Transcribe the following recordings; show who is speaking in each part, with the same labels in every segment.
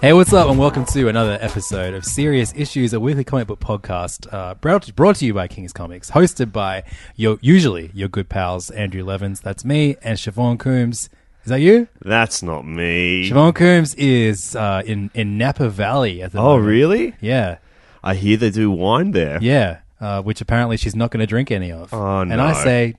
Speaker 1: Hey, what's up, and welcome to another episode of Serious Issues, a weekly comic book podcast uh, brought, brought to you by King's Comics, hosted by your usually your good pals Andrew Levins, that's me, and Siobhan Coombs. Is that you?
Speaker 2: That's not me.
Speaker 1: Siobhan Coombs is uh, in in Napa Valley at the
Speaker 2: Oh,
Speaker 1: moment.
Speaker 2: really?
Speaker 1: Yeah,
Speaker 2: I hear they do wine there.
Speaker 1: yeah. Uh, which apparently she's not going to drink any of.
Speaker 2: Oh, no.
Speaker 1: And I
Speaker 2: no.
Speaker 1: say,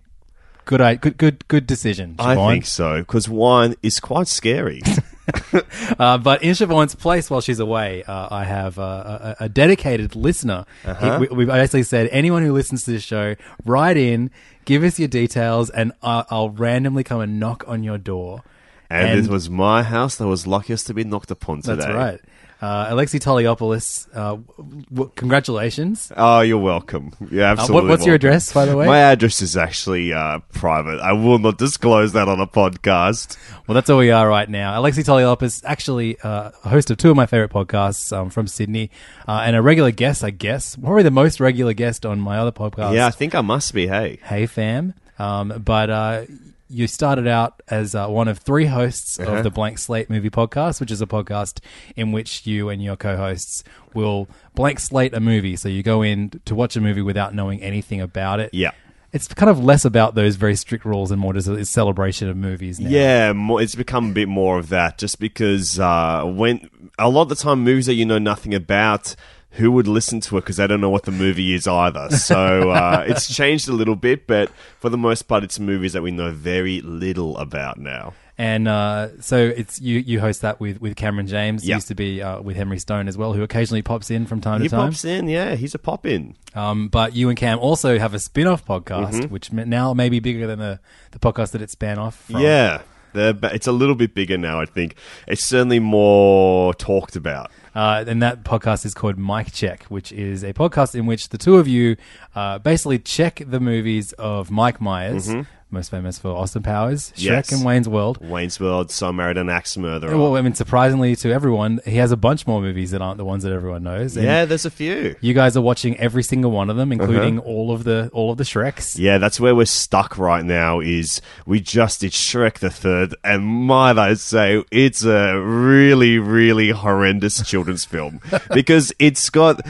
Speaker 1: good, i- good, good, good decision.
Speaker 2: I
Speaker 1: Siobhan.
Speaker 2: think so because wine is quite scary.
Speaker 1: Uh, but in Siobhan's place while she's away, uh, I have uh, a, a dedicated listener.
Speaker 2: Uh-huh.
Speaker 1: He, we, we've basically said, anyone who listens to this show, write in, give us your details, and I I'll randomly come and knock on your door.
Speaker 2: and,
Speaker 1: And-
Speaker 2: it was my house that was luckiest to be knocked upon today.
Speaker 1: That's right. Uh, Alexi Toliopoulos, uh, w- w- congratulations.
Speaker 2: Oh, you're welcome. Yeah,
Speaker 1: Uh,
Speaker 2: absolutely.
Speaker 1: what, what's your address, by the way?
Speaker 2: My address is actually uh, private. I will not disclose that on a podcast.
Speaker 1: Well, that's all we are right now. Alexi Toliopoulos, actually uh, a host of two of my favorite podcasts um, from Sydney, uh, and a regular guest, I guess, probably the most regular guest on my other podcast.
Speaker 2: Yeah, I think I must be. Hey,
Speaker 1: Hey Fam. Um, but uh, you started out as uh, one of three hosts
Speaker 2: Uh-huh.
Speaker 1: of the Blank Slate Movie Podcast, which is a podcast in which you and your co-hosts will blank slate a movie. So you go in to watch a movie without knowing anything about it.
Speaker 2: Yeah.
Speaker 1: It's kind of less about those very strict rules and more just a celebration of movies now.
Speaker 2: Yeah, more, it's become a bit more of that just because uh, when a lot of the time movies that you know nothing about, who would listen to it because they don't know what the movie is either. So uh, it's changed a little bit, but for the most part, it's movies that we know very little about now.
Speaker 1: And uh, so it's you. You host that with, with Cameron James.
Speaker 2: Yeah.
Speaker 1: Used to be uh, with Henry Stone as well, who occasionally pops in from time
Speaker 2: He
Speaker 1: to time.
Speaker 2: pops in, yeah, he's a pop in.
Speaker 1: Um, but you and Cam also have a spin-off podcast,
Speaker 2: Mm-hmm.
Speaker 1: which now may be bigger than the, the podcast that it span off from.
Speaker 2: Yeah, it's a little bit bigger now. I think it's certainly more talked about.
Speaker 1: Uh, and that podcast is called Mike Check, which is a podcast in which the two of you uh, basically check the movies of Mike Myers, most famous for Austin Powers, Shrek.
Speaker 2: Yes.
Speaker 1: and Wayne's World.
Speaker 2: Wayne's World, So Married an Axe Murderer.
Speaker 1: Well, I mean, surprisingly to everyone, he has a bunch more movies that aren't the ones that everyone knows. And
Speaker 2: yeah, there's a few.
Speaker 1: You guys are watching every single one of them, uh-huh. including all of the all of the Shreks.
Speaker 2: Yeah, that's where we're stuck right now. Is we just did Shrek the Third, and might I say, it's a really, really horrendous children's film because it's got.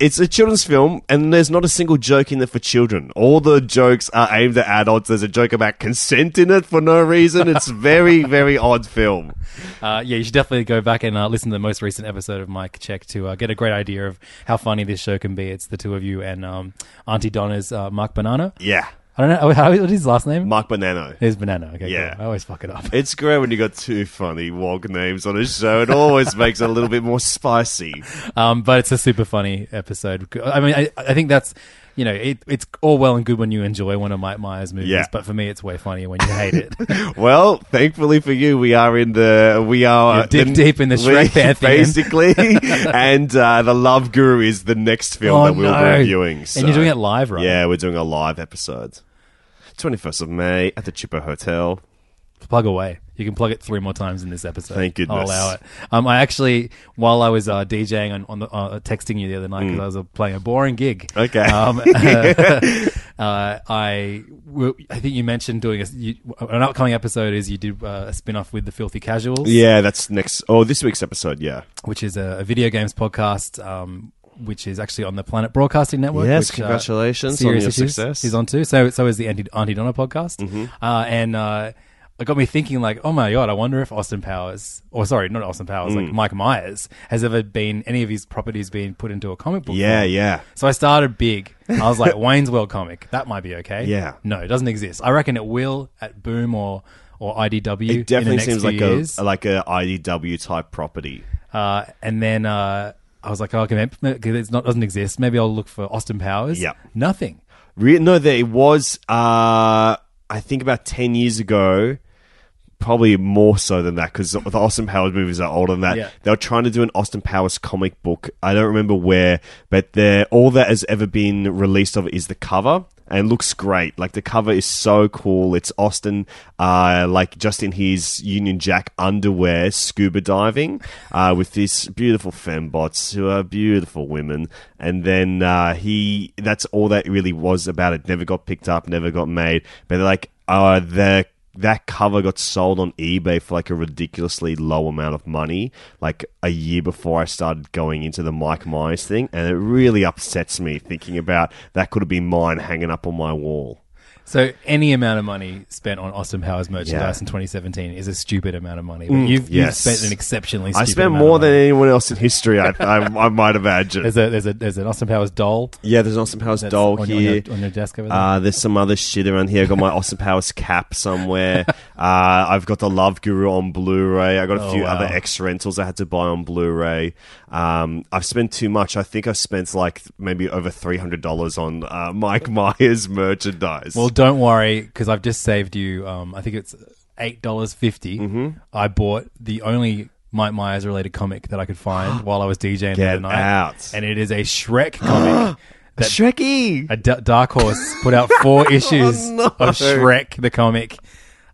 Speaker 2: It's a children's film, and there's not a single joke in it for children. All the jokes are aimed at adults. There's a joke about consent in it for no reason. It's very, very odd film.
Speaker 1: Uh, yeah, you should definitely go back and uh, listen to the most recent episode of Mike Check to uh, get a great idea of how funny this show can be. It's the two of you and um, Aunty Donna's uh, Mark Banana.
Speaker 2: Yeah,
Speaker 1: I don't know how what is his last name.
Speaker 2: Mark Bonanno.
Speaker 1: It's Banana. Okay,
Speaker 2: Yeah.
Speaker 1: cool. I always fuck it up.
Speaker 2: It's great when you got two funny wog names on a show. It always makes it a little bit more spicy.
Speaker 1: Um, but it's a super funny episode. I mean, I, I think that's you know, it, it's all well and good when you enjoy one of Mike Myers' movies,
Speaker 2: Yeah.
Speaker 1: but for me, it's way funnier when you hate it.
Speaker 2: Well, thankfully for you, we are in the we are
Speaker 1: You're
Speaker 2: the-
Speaker 1: deep in the Shrek pantheon.
Speaker 2: basically, and uh, the Love Guru is the next film
Speaker 1: Oh,
Speaker 2: that we'll
Speaker 1: no.
Speaker 2: be reviewing.
Speaker 1: And you're doing it live, right?
Speaker 2: Yeah, we're doing a live episode. Twenty first of May at the Chippo Hotel.
Speaker 1: Plug away. You can plug it three more times in this episode.
Speaker 2: Thank goodness.
Speaker 1: I'll allow it. Um, I actually, while I was uh, DJing on, on the, uh, texting you the other night because I was uh, playing a boring gig.
Speaker 2: Mm. Okay.
Speaker 1: Um, uh, I, w- I think you mentioned doing a, you, an upcoming episode is you did uh, a spin off with the Filthy Casuals.
Speaker 2: Yeah, that's next. Oh, this week's episode. Yeah,
Speaker 1: which is a, a video games podcast. Um, which is actually on the Planet Broadcasting Network.
Speaker 2: Yes,
Speaker 1: which, uh,
Speaker 2: congratulations on your success.
Speaker 1: Is on too. So so is the Auntie, Aunty Donna podcast,
Speaker 2: Mm-hmm.
Speaker 1: uh, and uh, it got me thinking like, oh my god, I wonder if Austin Powers, or sorry, not Austin Powers, like Mike Myers, has ever been any of his properties being put into a comic book.
Speaker 2: Yeah,
Speaker 1: form.
Speaker 2: yeah.
Speaker 1: So I started big. I was like, Wayne's World comic, that might be okay.
Speaker 2: Yeah.
Speaker 1: No, it doesn't exist. I reckon it will at Boom or or IDW.
Speaker 2: It definitely
Speaker 1: in the next
Speaker 2: seems like
Speaker 1: years.
Speaker 2: a like a IDW type property.
Speaker 1: Uh, and then uh, I was like, oh, okay, maybe not doesn't exist. Maybe I'll look for Austin Powers.
Speaker 2: Yep.
Speaker 1: Nothing.
Speaker 2: Re- no, there it was. Uh, I think about ten years ago, probably more so than that because the Austin Powers movies are older than that.
Speaker 1: Yeah.
Speaker 2: They were trying to do an Austin Powers comic book. I don't remember where, but they all that has ever been released of it is the cover. And looks great. Like the cover is so cool. It's Austin, uh, like just in his Union Jack underwear, scuba diving, uh, with these beautiful fembots who are beautiful women. And then uh, he, that's all that really was about it. Never got picked up, never got made. But like, uh, the that cover got sold on eBay for like a ridiculously low amount of money, like a year before I started going into the Mike Myers thing, and it really upsets me thinking about that could have been mine hanging up on my wall.
Speaker 1: So any amount of money spent on Austin Powers merchandise
Speaker 2: Yeah.
Speaker 1: in 2017 is a stupid amount of money. But you've, you've
Speaker 2: yes.
Speaker 1: spent an exceptionally.
Speaker 2: I
Speaker 1: Stupid
Speaker 2: spent
Speaker 1: amount
Speaker 2: more
Speaker 1: of
Speaker 2: than
Speaker 1: money.
Speaker 2: anyone else in history. I, I, I might imagine.
Speaker 1: There's a there's a there's an Austin Powers doll
Speaker 2: yeah, there's an Austin Powers
Speaker 1: that's
Speaker 2: doll
Speaker 1: on, your-
Speaker 2: here.
Speaker 1: on your, on your desk over there.
Speaker 2: Uh, there's some other shit around here. I got my Austin Powers cap somewhere. uh, I've got the Love Guru on Blu-ray. I got a
Speaker 1: Oh,
Speaker 2: few
Speaker 1: wow.
Speaker 2: other X rentals I had to buy on Blu-ray. Um, I've spent too much. I think I've spent like maybe over three hundred dollars on uh, Mike Myers merchandise.
Speaker 1: well, don't worry because I've just saved you. Um, I think it's eight dollars
Speaker 2: Mm-hmm.
Speaker 1: I bought the only Mike Myers related comic that I could find while I was DJing the
Speaker 2: Get
Speaker 1: other night,
Speaker 2: out.
Speaker 1: and it is a Shrek comic. that
Speaker 2: Shrekky.
Speaker 1: a D- Dark Horse put out four issues
Speaker 2: Oh, no.
Speaker 1: of Shrek the comic,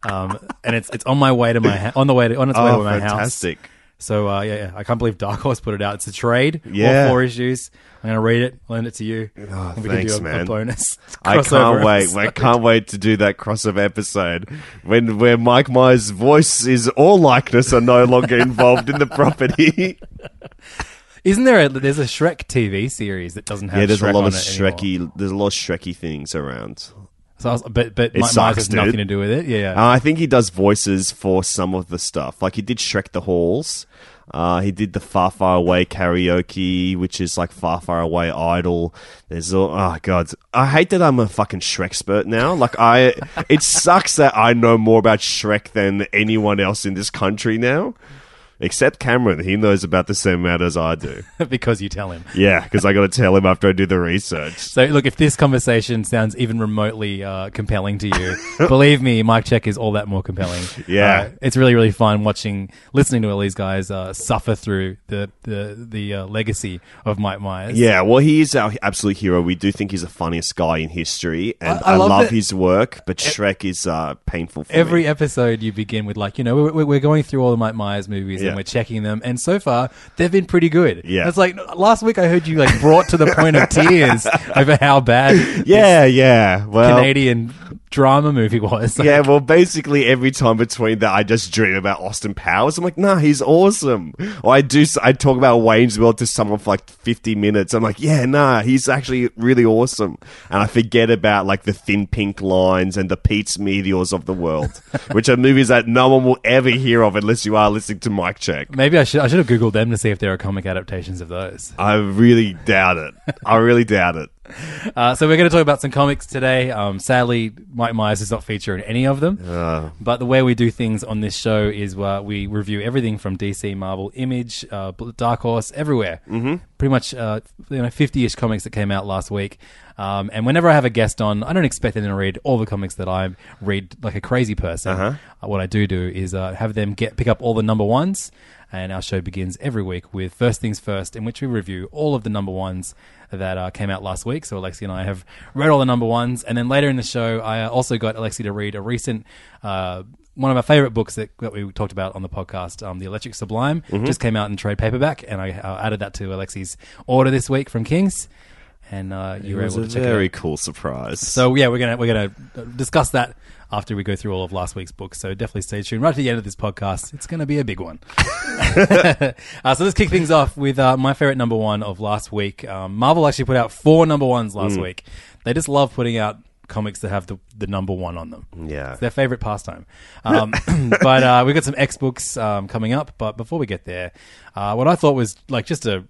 Speaker 1: um, and it's it's on my way to my ha- on the way to on its way
Speaker 2: Oh,
Speaker 1: to my house.
Speaker 2: fantastic.
Speaker 1: So uh, yeah, yeah, I can't believe Dark Horse put it out. It's a trade,
Speaker 2: Yeah.
Speaker 1: all four issues. I'm gonna read it, lend it to you.
Speaker 2: Oh,
Speaker 1: and we
Speaker 2: thanks,
Speaker 1: can do a, a
Speaker 2: man.
Speaker 1: bonus.
Speaker 2: I can't wait.
Speaker 1: episode.
Speaker 2: I can't wait to do that crossover episode when where Mike Myers' voice is all likeness are no longer involved in the property.
Speaker 1: Isn't there? A, there's a Shrek TV series that doesn't have.
Speaker 2: yeah, there's
Speaker 1: Shrek
Speaker 2: a lot of
Speaker 1: anymore.
Speaker 2: There's a lot of Shrekky things around.
Speaker 1: So I was, but but
Speaker 2: It
Speaker 1: Mike Myers
Speaker 2: sucks,
Speaker 1: has nothing to do with it. Yeah, yeah.
Speaker 2: Uh, I think he does voices for some of the stuff. Like he did Shrek the Halls. Uh, he did the Far Far Away karaoke, which is like Far Far Away Idol. There's all, oh god, I hate that I'm a fucking Shrek expert now. Like I, it sucks that I know more about Shrek than anyone else in this country now, except Cameron. He knows about the same amount as I do.
Speaker 1: because you tell him.
Speaker 2: Yeah, because I got to tell him after I do the research.
Speaker 1: So, look, if this conversation sounds even remotely uh, compelling to you, believe me, Mike Check is all that more compelling.
Speaker 2: Yeah.
Speaker 1: Uh, it's really, really fun watching, listening to all these guys uh, suffer through the the the uh, legacy of Mike Myers.
Speaker 2: Yeah, well, he is our absolute hero. We do think he's the funniest guy in history, and
Speaker 1: I- I
Speaker 2: I,
Speaker 1: love
Speaker 2: love, his work. But Shrek is uh, painful for
Speaker 1: Every
Speaker 2: me.
Speaker 1: episode you begin with like, you know, we're, we're going through all the Mike Myers movies
Speaker 2: Yeah.
Speaker 1: And we're checking them, and so far they've been pretty good.
Speaker 2: Yeah.
Speaker 1: it's like last week I heard you like brought to the point of tears over how bad
Speaker 2: Yeah, yeah. Well,
Speaker 1: Canadian drama movie was.
Speaker 2: yeah. Well, basically every time between that, I just dream about Austin Powers. I'm like, nah, he's awesome. Or I do. I talk about Wayne's World to someone for like 50 minutes. I'm like, yeah, nah, he's actually really awesome. And I forget about like the Thin Pink Lines and the Pete's Meteors of the world, which are movies that no one will ever hear of unless you are listening to Mike Check.
Speaker 1: Maybe I should I should have googled them to see if there are comic adaptations of those.
Speaker 2: I really doubt it. I really doubt it.
Speaker 1: Uh, so we're going to talk about some comics today. Um, sadly, Mike Myers does not feature in any of them.
Speaker 2: Uh.
Speaker 1: But the way we do things on this show is uh, we review everything from DC, Marvel, Image, uh, Dark Horse, everywhere. Mm-hmm. Pretty much, uh, you know, fifty-ish comics that came out last week. Um, and whenever I have a guest on, I don't expect them to read all the comics that I read like a crazy person. Uh, what I do do is uh, have them get pick up all the number ones. And our show begins every week with First Things First, in which we review all of the number ones that uh, came out last week. So Alexi and I have read all the number ones. And then later in the show, I uh, also got Alexi to read a recent. Uh, one of our favorite books that, that we talked about on the podcast, um, The Electric Sublime, just came out in trade paperback, and I uh, added that to Alexi's order this week from Kings. and uh,
Speaker 2: It
Speaker 1: you were able to check it
Speaker 2: very cool surprise.
Speaker 1: So yeah, we're gonna we're gonna discuss that after we go through all of last week's books. So definitely stay tuned. Right to the end of this podcast, it's gonna be a big one. uh, so let's kick things off with uh, my favorite number one of last week. Um, Marvel actually put out four number ones last week. They just love putting out comics that have the, the number one on them.
Speaker 2: Yeah.
Speaker 1: It's their favorite pastime. Um, but uh, we've got some X books um, coming up. But before we get there, uh, what I thought was like just a,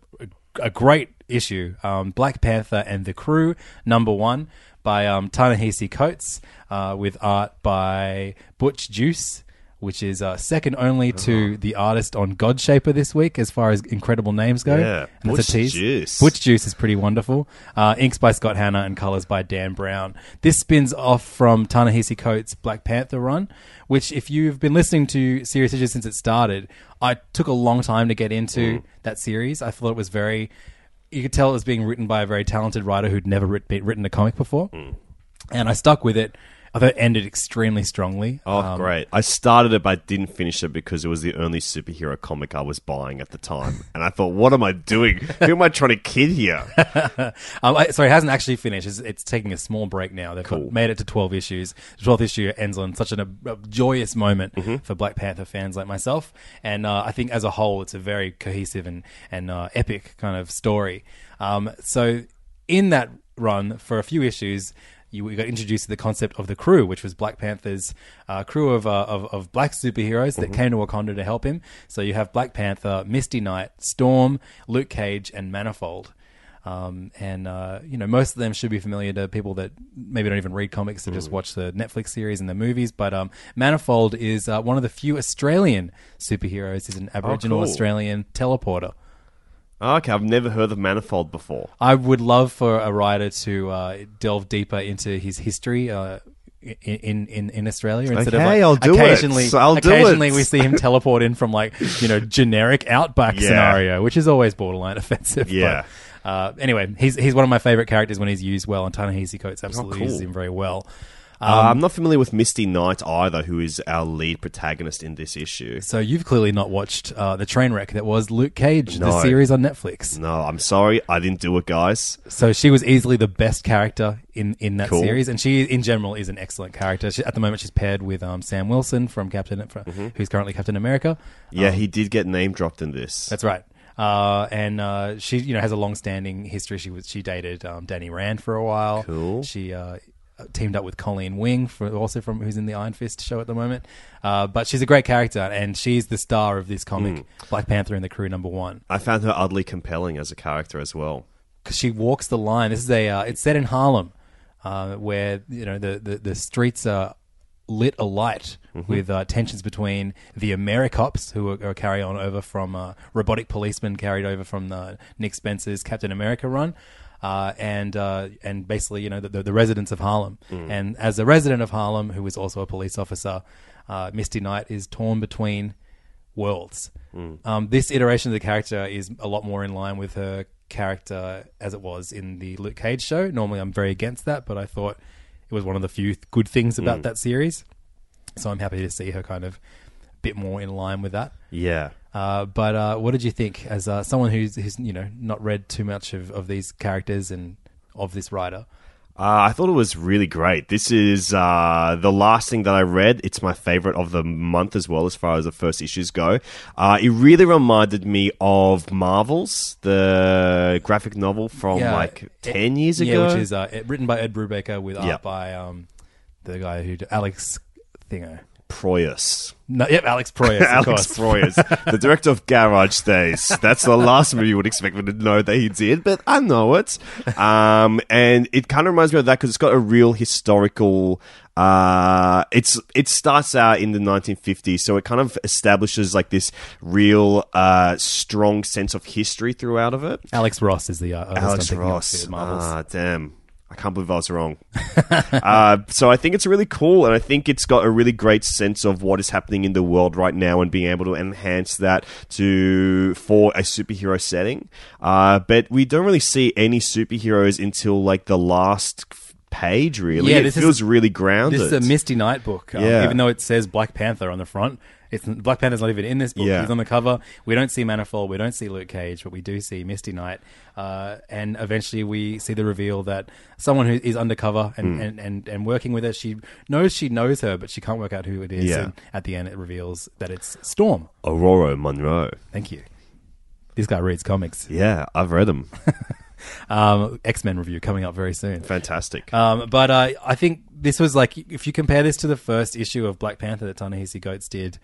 Speaker 1: a great issue um, Black Panther and the Crew, number one, by um, Ta-Nehisi Coates, uh, with art by Butch Juice. Which is uh, second only to the artist on Godshaper this week, as far as incredible names go.
Speaker 2: Yeah,
Speaker 1: and it's a
Speaker 2: Butch
Speaker 1: tease.
Speaker 2: Juice.
Speaker 1: Butch Juice is pretty wonderful. Uh, inks by Scott Hanna and colors by Dan Brown. This spins off from Ta-Nehisi Coates' Black Panther run, which, if you've been listening to Serious Issues since it started, I took a long time to get into that series. I thought it was very. You could tell it was being written by a very talented writer who'd never writ- written a comic before, and I stuck with it. I thought it ended extremely strongly.
Speaker 2: Oh,
Speaker 1: Um,
Speaker 2: great. I started it, but I didn't finish it because it was the only superhero comic I was buying at the time. And I thought, what am I doing? Who am I trying to kid here?
Speaker 1: Um, I, sorry, it hasn't actually finished. It's, it's taking a small break now. They've got- made it to 12 issues. The 12th issue ends on such an, a, a joyous moment
Speaker 2: Mm-hmm.
Speaker 1: for Black Panther fans like myself. And uh, I think as a whole, it's a very cohesive and, and uh, epic kind of story. Um, so in that run, for a few issues, you we got introduced to the concept of the crew, which was Black Panther's uh, crew of, uh, of of black superheroes that came to Wakanda to help him. So you have Black Panther, Misty Knight, Storm, Luke Cage, and Manifold. Um, and uh, you know, most of them should be familiar to people that maybe don't even read comics or just watch the Netflix series and the movies. But um, Manifold is uh, one of the few Australian superheroes. He's an Aboriginal
Speaker 2: cool.
Speaker 1: Australian teleporter.
Speaker 2: Okay, I've never heard of Manifold before.
Speaker 1: I would love for a writer to uh, delve deeper into his history. Uh, in, in in Australia instead of
Speaker 2: Okay,
Speaker 1: like
Speaker 2: I'll do it.
Speaker 1: occasionally
Speaker 2: I'll do
Speaker 1: occasionally
Speaker 2: it.
Speaker 1: we see him teleport in from like you know generic outback
Speaker 2: Yeah.
Speaker 1: scenario which is always borderline offensive
Speaker 2: Yeah.
Speaker 1: but, uh, anyway he's he's one of my favorite characters when he's used well and Ta-Nehisi Coates absolutely
Speaker 2: Oh, cool.
Speaker 1: uses him very well
Speaker 2: uh, I'm not familiar with Misty Knight either, who is our lead protagonist in this issue.
Speaker 1: so you've clearly not watched uh, the train wreck that was Luke Cage the series on Netflix
Speaker 2: No, I'm sorry, I didn't do it, guys.
Speaker 1: So she was easily the best character in, in that
Speaker 2: Cool.
Speaker 1: series, and she in general is an excellent character. She, at the moment, she's paired with um, Sam Wilson from Captain,
Speaker 2: Mm-hmm.
Speaker 1: who's currently Captain America.
Speaker 2: Yeah, he did get name dropped in this.
Speaker 1: That's right. Uh, and uh, she, you know, has a long-standing history. She was she dated um, Danny Rand for a while.
Speaker 2: Cool.
Speaker 1: She uh, teamed up with Colleen Wing, for, also from who's in the Iron Fist show at the moment. Uh, but she's a great character, and she's the star of this comic,
Speaker 2: Hmm.
Speaker 1: Black Panther and the Crew number one.
Speaker 2: I found her oddly compelling as a character as well.
Speaker 1: because she walks the line. This is a uh, it's set in Harlem, uh, where you know the, the the streets are lit alight with uh, tensions between the Americops, who are, are carry on over from uh, robotic policemen carried over from the Nick Spencer's Captain America run. Uh, and uh, and basically, you know, the, the, the residents of Harlem. And as a resident of Harlem, who is also a police officer, uh, Misty Knight is torn between worlds. Um, this iteration of the character is a lot more in line with her character as it was in the Luke Cage show. Normally, I'm very against that, but I thought it was one of the few th- good things about that series. So I'm happy to see her kind of a bit more in line with that.
Speaker 2: Yeah.
Speaker 1: Uh, but uh, what did you think as uh, someone who's, who's you know not read too much of, of these characters and of this writer?
Speaker 2: Uh, I thought it was really great. This is uh, the last thing that I read. It's my favorite of the month as well, as far as the first issues go. Uh, it really reminded me of Marvel's, the graphic novel from
Speaker 1: Yeah,
Speaker 2: like
Speaker 1: it-
Speaker 2: 10 years ago.
Speaker 1: Yeah, which is uh, written by Ed Brubaker with art by um, the guy who Alex Thingo.
Speaker 2: Proyas.
Speaker 1: No, yep, Alex Proyas. of
Speaker 2: Alex
Speaker 1: course.
Speaker 2: Proyas, the director of Garage Days. That's the last movie you would expect me to know that he did, but I know it. Um, and it kind of reminds me of that because it's got a real historical. Uh, it's it starts out in the 1950s, so it kind of establishes like this real uh, strong sense of history throughout of it.
Speaker 1: Alex Ross is the uh,
Speaker 2: Alex Ross. Ah, damn. I can't believe I was wrong. uh, so I think it's really cool, and I think it's got a really great sense of what is happening in the world right now, and being able to enhance that to for a superhero setting. Uh, but we don't really see any superheroes until like the last page. Really,
Speaker 1: Yeah,
Speaker 2: it
Speaker 1: this is-
Speaker 2: feels really grounded.
Speaker 1: This is a Misty Knight book, um,
Speaker 2: Yeah.
Speaker 1: even though it says Black Panther on the front. It's Black Panther's not even in this book.
Speaker 2: Yeah.
Speaker 1: He's on the cover. We don't see Manifold. We don't see Luke Cage, but we do see Misty Knight. Uh, and eventually, we see the reveal that someone who is undercover and, and, and, and working with her. She knows she knows her, but she can't work out who it is.
Speaker 2: Yeah.
Speaker 1: And at the end, it reveals that it's Storm.
Speaker 2: Ororo Munroe.
Speaker 1: Thank you. This guy reads comics.
Speaker 2: Yeah, I've read them.
Speaker 1: Um, X Men review coming up very soon.
Speaker 2: Fantastic.
Speaker 1: Um, but uh, I think this was like if you compare this to the first issue of Black Panther that Ta-Nehisi Coates did,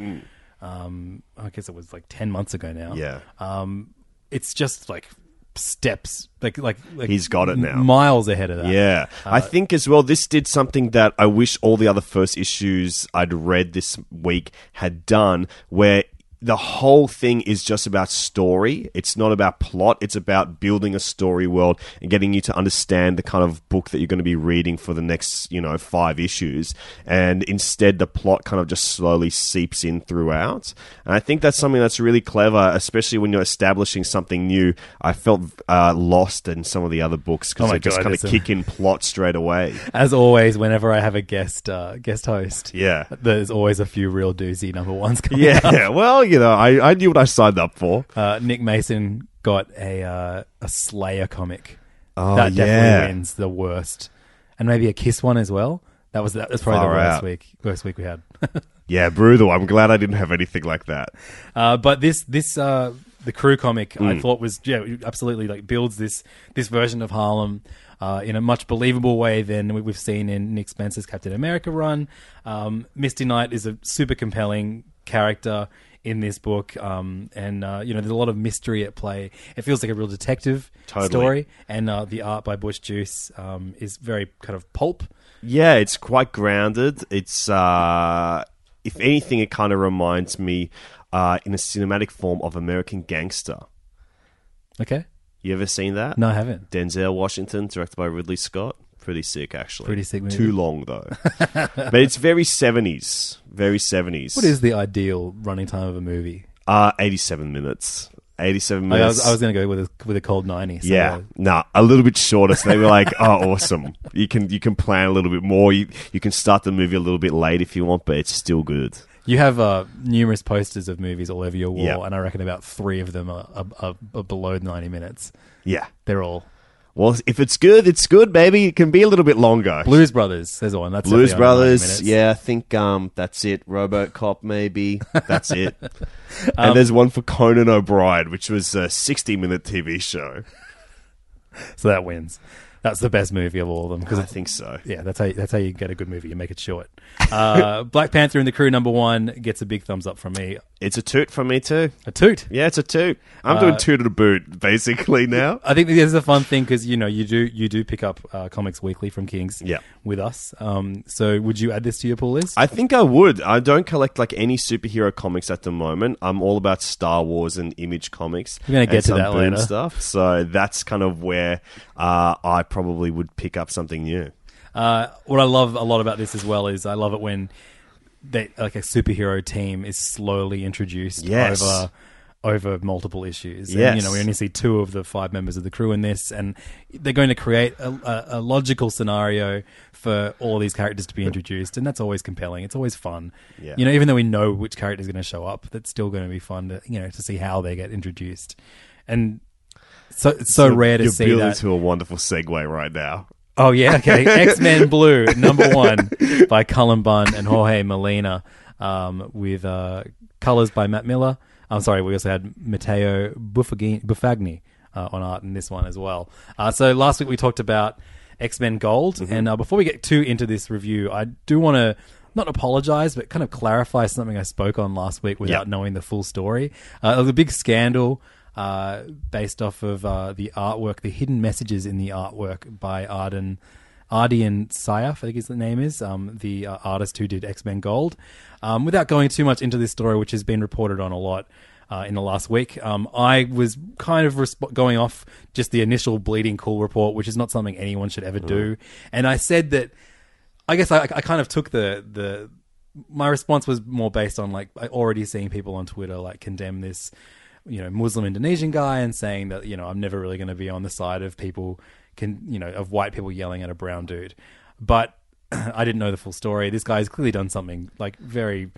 Speaker 1: um, I guess it was like ten months ago now.
Speaker 2: Yeah.
Speaker 1: um, it's just like steps, like like, like
Speaker 2: He's got it now.
Speaker 1: miles ahead of that.
Speaker 2: Yeah. I think as well, this did something that I wish all the other first issues I'd read this week had done, where the whole thing is just about story. It's not about plot. It's about building a story world and getting you to understand the kind of book that you're going to be reading for the next, you know, five issues. And instead, the plot kind of just slowly seeps in throughout. And I think that's something that's really clever, especially when you're establishing something new. I felt uh, lost in some of the other books because
Speaker 1: Oh
Speaker 2: they just kind of kick in plot straight away.
Speaker 1: As always, whenever I have a guest uh, guest host,
Speaker 2: Yeah.
Speaker 1: there's always a few real doozy number ones coming.
Speaker 2: Yeah, well, you know, I, I knew what I signed up for.
Speaker 1: Uh, Nick Mason got a uh, a Slayer comic.
Speaker 2: Oh,
Speaker 1: that definitely
Speaker 2: yeah.
Speaker 1: wins the worst, and maybe a Kiss one as well. That was that was probably
Speaker 2: Far
Speaker 1: the worst
Speaker 2: out.
Speaker 1: week worst week we had.
Speaker 2: Yeah, brutal. I'm glad I didn't have anything like that.
Speaker 1: Uh, but this this uh, the crew comic
Speaker 2: Hmm.
Speaker 1: I thought was yeah absolutely like builds this this version of Harlem uh, in a much believable way than we- we've seen in Nick Spencer's Captain America run. Um, Misty Knight is a super compelling character in this book, um, and uh, you know there's a lot of mystery at play. It feels like a real detective
Speaker 2: Totally.
Speaker 1: story, and uh, the art by Bush Juice um, is very kind of pulp.
Speaker 2: Yeah, it's quite grounded. It's, uh, if anything, it kind of reminds me uh, in a cinematic form of American Gangster.
Speaker 1: Okay,
Speaker 2: You ever seen that?
Speaker 1: no, I haven't.
Speaker 2: Denzel Washington, directed by Ridley Scott. Pretty sick, actually.
Speaker 1: Pretty sick movie.
Speaker 2: Too long, though. but it's very 70s. Very 70s.
Speaker 1: What is the ideal running time of a movie?
Speaker 2: Uh, 87 minutes. 87
Speaker 1: I
Speaker 2: minutes.
Speaker 1: was, I was going to go with a, with a cold ninety. So
Speaker 2: Yeah, nah, a little bit shorter. So they were like, "Oh, awesome! You can you can plan a little bit more. You you can start the movie a little bit late if you want, but it's still good."
Speaker 1: You have uh, numerous posters of movies all over your wall,
Speaker 2: Yeah.
Speaker 1: and I reckon about three of them are, are, are, are below 90 minutes.
Speaker 2: Yeah.
Speaker 1: They're all
Speaker 2: Well, if it's good, it's good, baby. It can be a little bit longer.
Speaker 1: Blues Brothers. There's one. That's
Speaker 2: Blues
Speaker 1: definitely under 90
Speaker 2: Brothers. Yeah, I think um that's it. RoboCop, maybe. That's it.
Speaker 1: Um,
Speaker 2: and there's one for Conan O'Brien, which was a 60 minute TV show.
Speaker 1: So that wins. That's the best movie of all of them because
Speaker 2: I think so.
Speaker 1: yeah, that's how you, that's how you get a good movie. You make it short. Uh, Black Panther and the Crew number one gets a big thumbs up from me.
Speaker 2: It's a toot from me too.
Speaker 1: A toot.
Speaker 2: Yeah, it's a toot. I'm
Speaker 1: Uh,
Speaker 2: doing toot at a boot basically now.
Speaker 1: I think this is a fun thing because you know you do you do pick up uh, comics weekly from Kings
Speaker 2: Yeah.
Speaker 1: with us. Um, so would you add this to your pull list?
Speaker 2: I think I would. I don't collect like any superhero comics at the moment. I'm all about Star Wars and Image comics.
Speaker 1: We're gonna get to that later.
Speaker 2: Stuff. So that's kind of where uh, I probably would pick up something new.
Speaker 1: Uh, what I love a lot about this as well is I love it when they like a superhero team is slowly introduced
Speaker 2: Yes.
Speaker 1: over over multiple issues. And,
Speaker 2: Yes.
Speaker 1: you know, we only see two of the five members of the crew in this, and they're going to create a, a, a logical scenario for all these characters to be introduced, and that's always compelling. It's always fun.
Speaker 2: Yeah.
Speaker 1: You know, even though we know which character is going to show up, that's still going to be fun to you know to see how they get introduced. And so it's so rare to
Speaker 2: you're
Speaker 1: see
Speaker 2: building
Speaker 1: that.
Speaker 2: to a wonderful segue right now.
Speaker 1: Oh yeah, okay. X Men Blue number one by Cullen Bunn and Jorge Molina, um, with uh, colors by Matt Milla. I'm sorry, we also had Matteo Buffagni, Buffagni uh, on art in this one as well. Uh, so last week we talked about X Men Gold,
Speaker 2: Mm-hmm.
Speaker 1: and uh, before we get too into this review, I do want to not apologize, but kind of clarify something I spoke on last week without
Speaker 2: Yep.
Speaker 1: knowing the full story. Uh, it was a big scandal uh, based off of uh, the artwork, the hidden messages in the artwork by Arden. Ardian Syaf, I think his name is, um, the uh, artist who did X Men Gold. Um, without going too much into this story, which has been reported on a lot uh, in the last week, um, I was kind of resp- going off just the initial Bleeding Cool report, which is not something anyone should ever do. And I said that I guess I, I kind of took the the my response was more based on like already seeing people on Twitter like condemn this you know Muslim Indonesian guy and saying that you know I'm never really going to be on the side of people can you know of white people yelling at a brown dude, but I didn't know the full story. This guy's clearly done something like very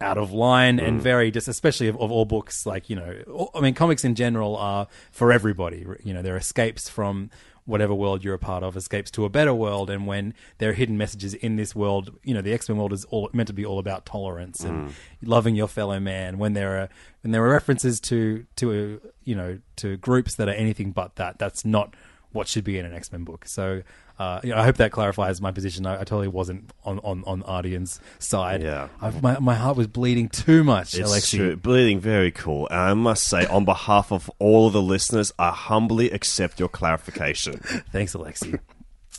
Speaker 1: out of line and mm. very just especially of, of all books like you know all- i mean comics in general are for everybody. You know they're escapes from whatever world you're a part of escapes to a better world. And when there are hidden messages in this world you know the x-men world is all meant to be all about tolerance and mm. loving your fellow man. When there are when there are references to to uh, you know to groups that are anything but that that's not what should be in an X Men book. So uh, you know, I hope that clarifies my position. I, I totally wasn't on on on Ardian's side.
Speaker 2: Yeah.
Speaker 1: I, my my heart was bleeding too much.
Speaker 2: It's
Speaker 1: Alexi.
Speaker 2: true. Bleeding, very cool. And I must say, on behalf of all of the listeners, I humbly accept your clarification.
Speaker 1: Thanks, Alexi.